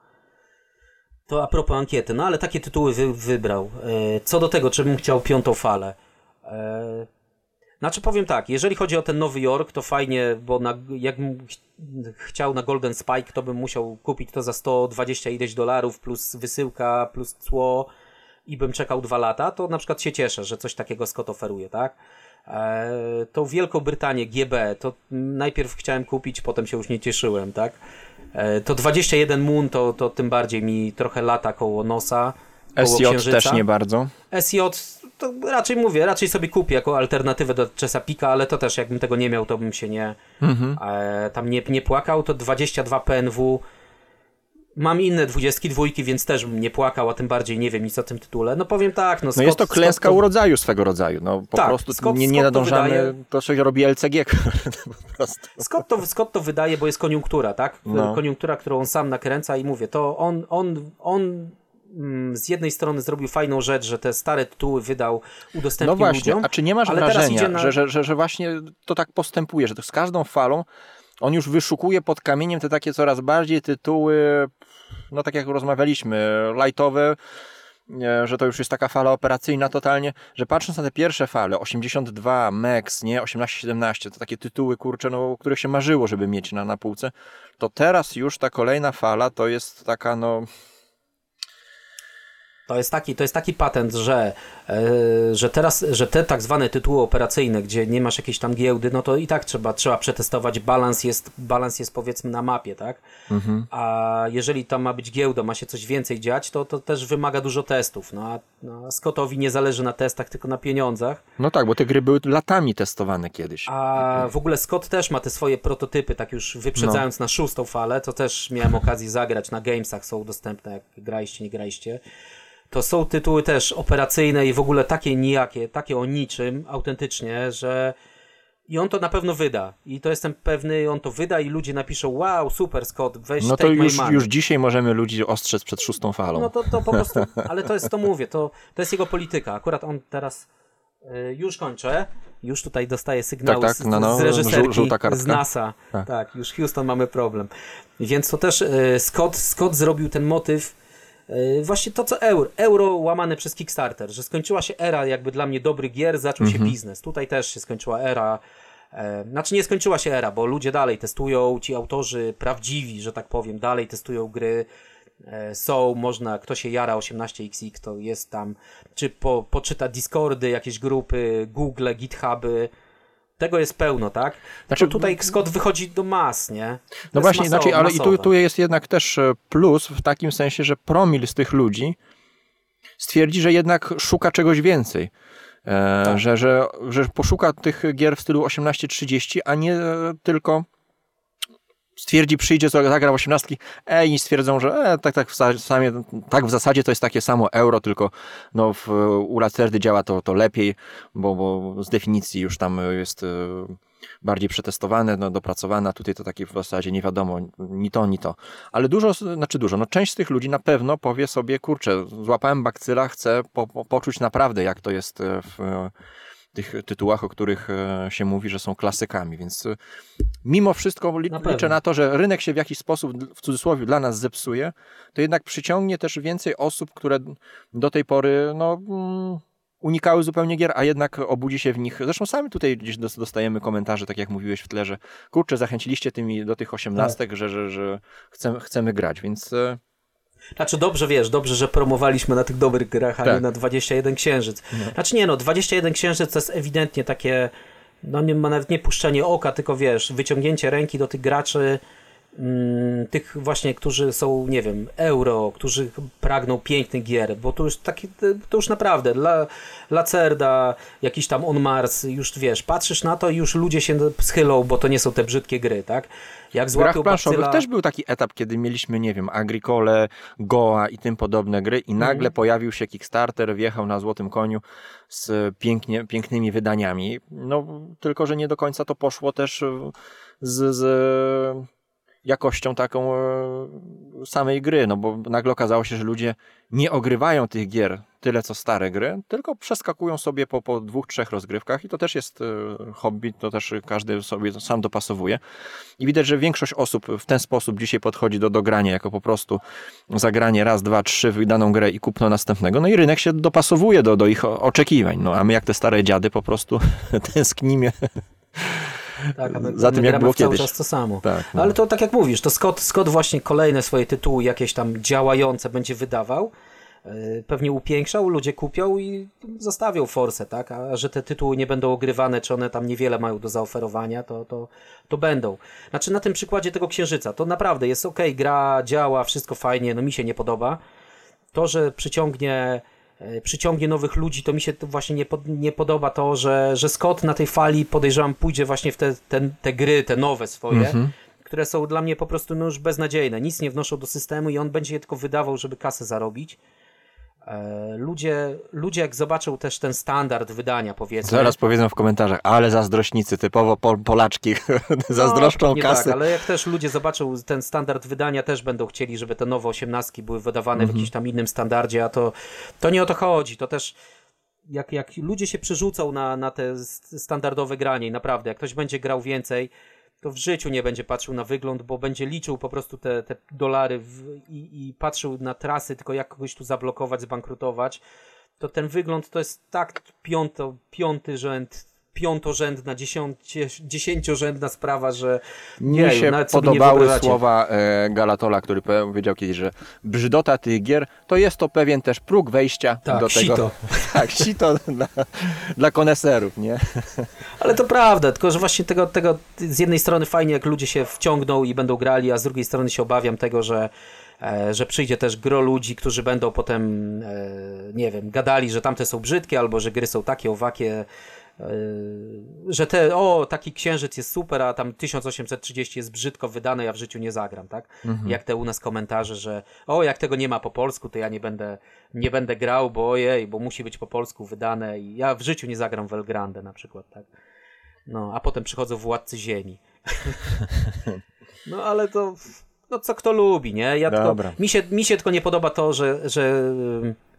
To a propos ankiety, no ale takie tytuły wy, wybrał. E, Co do tego, czy bym chciał piątą falę. Znaczy powiem tak, jeżeli chodzi o ten Nowy Jork, to fajnie, bo na, jakbym ch- chciał na Golden Spike, to bym musiał kupić to za 120 ileś dolarów, plus wysyłka, plus cło i bym czekał dwa lata, to na przykład się cieszę, że coś takiego Scott oferuje, tak? E, tą Wielką Brytanię, GB, to najpierw chciałem kupić, potem się już nie cieszyłem, tak? E, to 21 Moon, to, to tym bardziej mi trochę lata koło nosa, koło SJ Księżyca. też nie bardzo. SJ, to raczej mówię, raczej sobie kupię jako alternatywę do Chesapeake'a, ale to też jakbym tego nie miał, to bym się nie e, tam nie, nie płakał. To 22 PNW. Mam inne dwudziestki, dwójki, więc też bym nie płakał, a tym bardziej nie wiem nic o tym tytule. No powiem tak, no, No Scott, jest to klęska Scott, urodzaju swego rodzaju. No po Tak, prostu Scott- nie, nie Scott to nadążamy, wydaje- to się robi LCG <laughs> po prostu. Scott to, Scott to wydaje, bo jest koniunktura, tak? No. Koniunktura, którą on sam nakręca i mówię, to on, on, on z jednej strony zrobił fajną rzecz, że te stare tytuły wydał, udostępnił No właśnie, ludziom. a czy nie masz wrażenia, na- że, że, że, właśnie to tak postępuje, że to z każdą falą on już wyszukuje pod kamieniem te takie coraz bardziej tytuły, no tak jak rozmawialiśmy, lightowe, że to już jest taka fala operacyjna totalnie, że patrząc na te pierwsze fale, 82, Max, nie, 18-17, to takie tytuły, kurcze, no, o których się marzyło, żeby mieć na, na półce, to teraz już ta kolejna fala to jest taka, no, To jest taki, to jest taki patent, że, e, że teraz, że te tak zwane tytuły operacyjne, gdzie nie masz jakiejś tam giełdy, no to i tak trzeba, trzeba przetestować. Balans jest, balans jest powiedzmy na mapie, tak? A jeżeli tam ma być giełda, ma się coś więcej dziać, to, to też wymaga dużo testów. No a, no, Scottowi nie zależy na testach, tylko na pieniądzach. No tak, bo te gry były latami testowane kiedyś. A w ogóle Scott też ma te swoje prototypy, tak już wyprzedzając na szóstą falę, to też miałem okazję zagrać na Gamesach, są dostępne, jak graliście, nie graliście. To są tytuły też operacyjne i w ogóle takie nijakie, takie o niczym, autentycznie, że i on to na pewno wyda. I to jestem pewny, on to wyda i ludzie napiszą, wow, super Scott, weź No to już, już dzisiaj możemy ludzi ostrzec przed szóstą falą. No to, to po prostu, <laughs> ale to jest, to mówię, to, to jest jego polityka. Akurat on teraz, y, już kończę, już tutaj dostaje sygnały Tak, tak, z, no, no, z reżyserki, żół- z NASA. Tak. Tak. już Houston mamy problem. Więc to też y, Scott, Scott zrobił ten motyw, właśnie to co euro, euro łamane przez Kickstarter, że skończyła się era jakby dla mnie dobrych gier, zaczął Mhm. się biznes. Tutaj też się skończyła era E, Znaczy nie skończyła się era, bo ludzie dalej testują, ci autorzy prawdziwi, że tak powiem, dalej testują gry. E, Są, można, kto się jara 18xx, to jest tam, czy po, poczyta Discordy, jakieś grupy, Google, GitHuby. Tego jest pełno, tak? Znaczy- Znaczy tutaj Scott wychodzi do mas, nie? To No właśnie, masowo- znaczy, ale i tu, masowe. tu jest jednak też e, plus w takim sensie, że promil z tych ludzi stwierdzi, że jednak szuka czegoś więcej. E, Tak. że, że, że poszuka tych gier w stylu 18-30, a nie e, tylko stwierdzi, przyjdzie, zagra w 18, e, i stwierdzą, że e, tak, tak, w za- samie, tak w zasadzie to jest takie samo euro, tylko no, w, u Lacerdy działa to, to lepiej, bo, bo z definicji już tam jest e, bardziej przetestowane, no, dopracowane, a tutaj to takie w zasadzie nie wiadomo, ni to, ni to. Ale dużo, znaczy dużo, no część z tych ludzi na pewno powie sobie, kurczę, złapałem bakcyla, chcę po, po, poczuć naprawdę, jak to jest e, w tych tytułach, o których e, się mówi, że są klasykami, więc e, mimo wszystko li, Na liczę na to, że rynek się w jakiś sposób, w cudzysłowie, dla nas zepsuje, to jednak przyciągnie też więcej osób, które do tej pory, no... Mm, unikały zupełnie gier, a jednak obudzi się w nich. Zresztą sami tutaj gdzieś dos- dostajemy komentarze, tak jak mówiłeś w tle, że kurczę, zachęciliście tymi do tych osiemnastek, Tak. że, że, że chcemy, chcemy grać, więc e, Znaczy dobrze wiesz, dobrze, że promowaliśmy na tych dobrych grach, a Tak. nie na 21 księżyc. Znaczy nie no, 21 księżyc to jest ewidentnie takie, no nie ma nawet nie puszczenie oka, tylko wiesz, wyciągnięcie ręki do tych graczy, tych właśnie, którzy są, nie wiem, euro, którzy pragną pięknych gier, bo to już taki, to już naprawdę, La, Lacerda, jakiś tam On Mars, już wiesz, patrzysz na to i już ludzie się schylą, bo to nie są te brzydkie gry, tak? Jak w grach planszowych bakcyla- też był taki etap, kiedy mieliśmy, nie wiem, Agricole, Goa i tym podobne gry i nagle Mhm. pojawił się Kickstarter, wjechał na złotym koniu z pięknie, pięknymi wydaniami. No, tylko, że nie do końca to poszło też z, z jakością taką e, samej gry, no bo nagle okazało się, że ludzie nie ogrywają tych gier tyle co stare gry, tylko przeskakują sobie po, po dwóch, trzech rozgrywkach i to też jest e, hobby, to też każdy sobie sam dopasowuje. I widać, że większość osób w ten sposób dzisiaj podchodzi do, do grania, jako po prostu zagranie raz, dwa, trzy w daną grę i kupno następnego. No i rynek się dopasowuje do, do ich oczekiwań. No a my jak te stare dziady po prostu <laughs> tęsknimy. Tak, za tym, jak było cały kiedyś. czas to samo. Tak, no. Ale to tak jak mówisz, to Scott, Scott właśnie kolejne swoje tytuły jakieś tam działające będzie wydawał, yy, pewnie upiększał, ludzie kupią i zostawią forsę, tak? A że te tytuły nie będą ogrywane, czy one tam niewiele mają do zaoferowania, to, to, to będą. Znaczy na tym przykładzie tego Księżyca, to naprawdę jest ok, gra działa, wszystko fajnie, no mi się nie podoba. To, że przyciągnie e, przyciągnie nowych ludzi, to mi się to właśnie nie, pod, nie podoba to, że, że Scott na tej fali podejrzewam pójdzie właśnie w te, te, te gry, te nowe swoje, które są dla mnie po prostu no już beznadziejne, nic nie wnoszą do systemu i on będzie je tylko wydawał, żeby kasę zarobić. E, ludzie, ludzie jak zobaczą też ten standard wydania powiedzmy. Zaraz powiedzą w komentarzach, ale zazdrośnicy, typowo pol, Polaczki, <laughs> zazdroszczą No, nie kasy. Tak, ale jak też ludzie zobaczą ten standard wydania, też będą chcieli, żeby te nowe osiemnastki były wydawane Mhm. w jakimś tam innym standardzie, a to, to nie o to chodzi. To też jak, jak ludzie się przerzucą na, na te st- standardowe granie i naprawdę, jak ktoś będzie grał więcej, to w życiu nie będzie patrzył na wygląd, bo będzie liczył po prostu te, te dolary w, i, i patrzył na trasy, tylko jak kogoś tu zablokować, zbankrutować. To ten wygląd to jest tak piąto, piąty rzęd piątorzędna, dziesięciorzędna sprawa, że Mi Jeju, się nie podobały słowa e, Galatola, który powiedział kiedyś, że brzydota tych gier to jest to pewien też próg wejścia Tak, do tego. sito. <laughs> Tak, sito dla, dla koneserów, nie? <laughs> Ale to prawda, tylko że właśnie tego, tego z jednej strony fajnie, jak ludzie się wciągną i będą grali, a z drugiej strony się obawiam tego, że, e, że przyjdzie też gro ludzi, którzy będą potem, e, nie wiem, gadali, że tamte są brzydkie, albo że gry są takie, owakie, że te, o, taki księżyc jest super, a tam 1830 jest brzydko wydane, ja w życiu nie zagram, tak? Jak te u nas komentarze, że o, jak tego nie ma po polsku, to ja nie będę, nie będę grał, bo ojej, bo musi być po polsku wydane i ja w życiu nie zagram w El Grande na przykład, tak? No, a potem przychodzą władcy ziemi. <laughs> no ale to, no co kto lubi, nie? Ja tylko, Dobra. mi, się, mi się tylko nie podoba to, że, że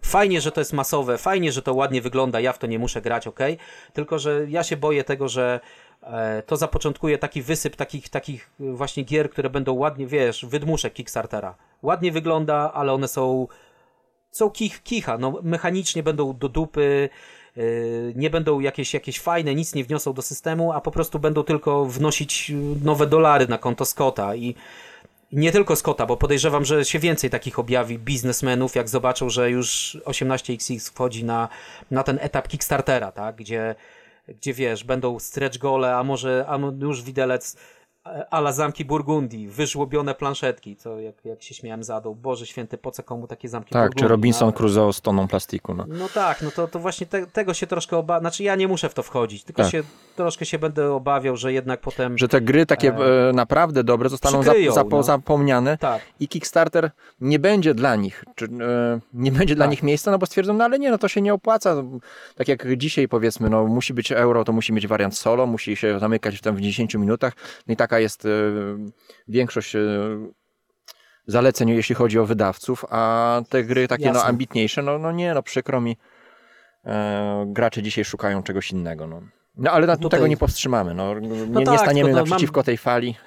fajnie, że to jest masowe, fajnie, że to ładnie wygląda, ja w to nie muszę grać, ok? Tylko, że ja się boję tego, że e, to zapoczątkuje taki wysyp takich, takich y, właśnie gier, które będą ładnie, wiesz, wydmuszek Kickstartera. Ładnie wygląda, ale one są są kich, kicha, no mechanicznie będą do dupy, yy, nie będą jakieś, jakieś fajne, nic nie wniosą do systemu, a po prostu będą tylko wnosić nowe dolary na konto Scotta i nie tylko Scotta, bo podejrzewam, że się więcej takich objawi biznesmenów, jak zobaczą, że już 18XX wchodzi na, na ten etap Kickstartera, tak? gdzie, gdzie wiesz, będą stretch gole, a może a już widelec ala zamki Burgundii, wyżłobione planszetki, co jak, jak się śmiałem zadał, Boże święty, po co komu takie zamki Tak, Burgundii? czy Robinson No, Crusoe z toną plastiku, no. no tak, no to, to właśnie te, tego się troszkę obawiam. Znaczy ja nie muszę w to wchodzić, tylko Tak. się troszkę się będę obawiał, że jednak potem. Że te gry takie e, naprawdę dobre zostaną zap, zapo, no. zapomniane Tak. i Kickstarter nie będzie dla nich, czy, e, nie będzie dla Tak. nich miejsca, no bo stwierdzą, no ale nie, no to się nie opłaca. Tak jak dzisiaj powiedzmy, no musi być euro, to musi mieć wariant solo, musi się zamykać w, tam w 10 minutach. No i taka jest e, większość e, zaleceń, jeśli chodzi o wydawców, a te gry takie no ambitniejsze, no, no nie, no przykro mi. E, gracze dzisiaj szukają czegoś innego. No, no ale na, Tutaj- tego nie powstrzymamy. No, nie, nie tak, staniemy tylko no, naprzeciwko tej fali. <laughs>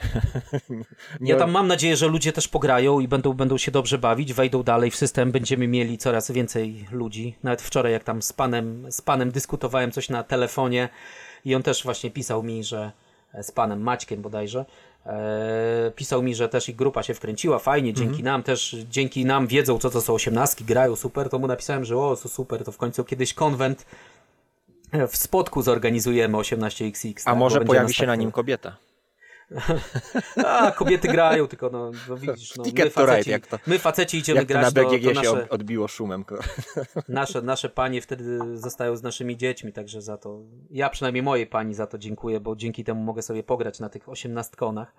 Ja tam mam nadzieję, że ludzie też pograją i będą, będą się dobrze bawić, wejdą dalej w system, będziemy mieli coraz więcej ludzi. Nawet wczoraj, jak tam z panem, z panem dyskutowałem coś na telefonie i on też właśnie pisał mi, że z panem Maćkiem bodajże, e, pisał mi, że też ich grupa się wkręciła, fajnie, dzięki nam też, dzięki nam wiedzą, co to są osiemnastki, grają super, to mu napisałem, że o, to super, to w końcu kiedyś konwent e, w Spodku zorganizujemy 18XX. A tak, może pojawi się na nim kobieta. A, kobiety grają, tylko no, no widzisz, no, my, Ticket to ride, faceci, jak to- my faceci idziemy Jak to na grać, to, BGG to się nasze, ob- odbiło szumem. <laughs> nasze, nasze panie wtedy zostają z naszymi dziećmi, także za to, ja przynajmniej mojej pani za to dziękuję, bo dzięki temu mogę sobie pograć na tych osiemnastkonach.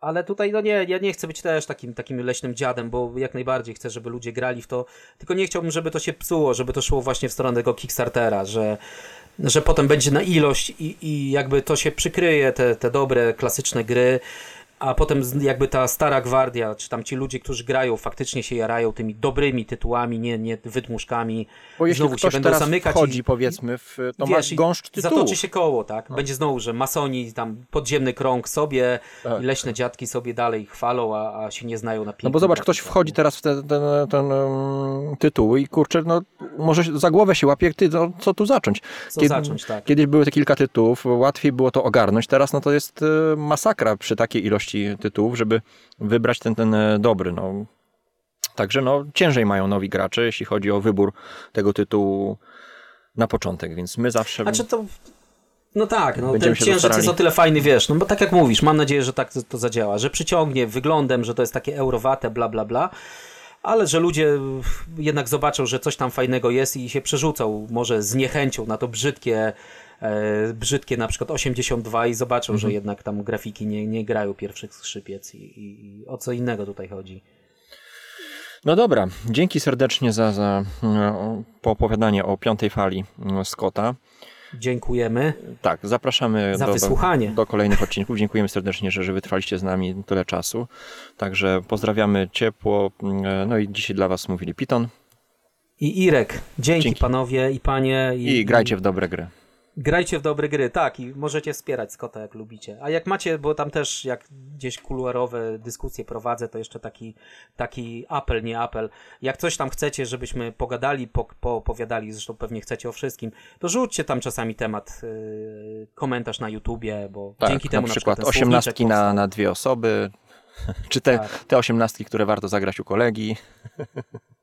Ale tutaj, no nie, ja nie chcę być też takim, takim leśnym dziadem, bo jak najbardziej chcę, żeby ludzie grali w to, tylko nie chciałbym, żeby to się psuło, żeby to szło właśnie w stronę tego Kickstartera, że, że potem będzie na ilość i, i jakby to się przykryje, te, te dobre, klasyczne gry, a potem jakby ta stara gwardia, czy tam ci ludzie, którzy grają, faktycznie się jarają tymi dobrymi tytułami, nie, nie wydmuszkami, Bo jeśli znowu się ktoś będą teraz zamykać wchodzi, i, powiedzmy, w, to wiesz, gąszcz tytułów. Zatoczy się koło, tak? Będzie znowu, że masoni, tam podziemny krąg sobie Tak. leśne dziadki sobie dalej chwalą, a, a się nie znają na pięknym No bo zobacz, ktoś wchodzi teraz w ten, ten, ten um, tytuł i kurczę, no może się- za głowę się łapie, ty, no, co tu zacząć? Co zacząć, tak. Kiedyś były te kilka tytułów, łatwiej było to ogarnąć, teraz no to jest e, masakra przy takiej ilości tytułów, żeby wybrać ten, ten e, dobry, no. Także no ciężej mają nowi gracze, jeśli chodzi o wybór tego tytułu na początek, więc my zawsze... Znaczy to... No tak, no, Będziemy ten się księżyc jest o tyle fajny, wiesz, no bo tak jak mówisz, mam nadzieję, że tak to, to zadziała, że przyciągnie wyglądem, że to jest takie eurowate, bla, bla, bla, ale że ludzie jednak zobaczą, że coś tam fajnego jest i się przerzucą może z niechęcią na to brzydkie, brzydkie na przykład 82 i zobaczą, Mhm. że jednak tam grafiki nie, nie grają pierwszych skrzypiec i, i, i o co innego tutaj chodzi. No dobra, dzięki serdecznie za, za e, poopowiadanie o piątej fali e, Scotta. Dziękujemy. Tak, zapraszamy Za do, wysłuchanie. Do, kolejnych odcinków. Dziękujemy serdecznie, że, że wytrwaliście z nami tyle czasu. Także pozdrawiamy ciepło. e, No i dzisiaj dla Was mówili Piton I Irek, dzięki, Dzięki. panowie i panie. i grajcie w dobre gry. Grajcie w dobre gry, tak, i możecie wspierać Scotta jak lubicie. A jak macie, bo tam też jak gdzieś kuluarowe dyskusje prowadzę, to jeszcze taki, taki apel, nie apel. Jak coś tam chcecie, żebyśmy pogadali, po, poopowiadali, zresztą pewnie chcecie o wszystkim, to rzućcie tam czasami temat, yy, komentarz na YouTubie, bo Tak, dzięki temu na przykład słowniczek osiemnastki na, na dwie osoby, <laughs> czy te, Tak. te osiemnastki, które warto zagrać u kolegi. <laughs>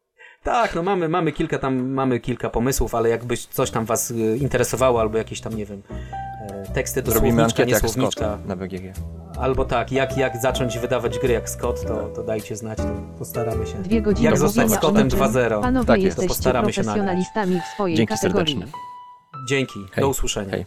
Tak, no mamy, mamy kilka tam, mamy kilka pomysłów, ale jakbyś coś tam was y, interesowało, albo jakieś tam, nie wiem, e, teksty do Zrobimy słowniczka, nie słowniczka. Na BGG. Albo tak, jak, jak zacząć wydawać gry jak Scott, to, to dajcie znać, to postaramy się. Dwie godziny Jak zostać Scottem o niczym. 2.0. Panowie Tak jest. jesteście Postaramy się nagrać. profesjonalistami w swojej Dzięki kategorii. serdecznie. Dzięki, Hej. do usłyszenia. Hej.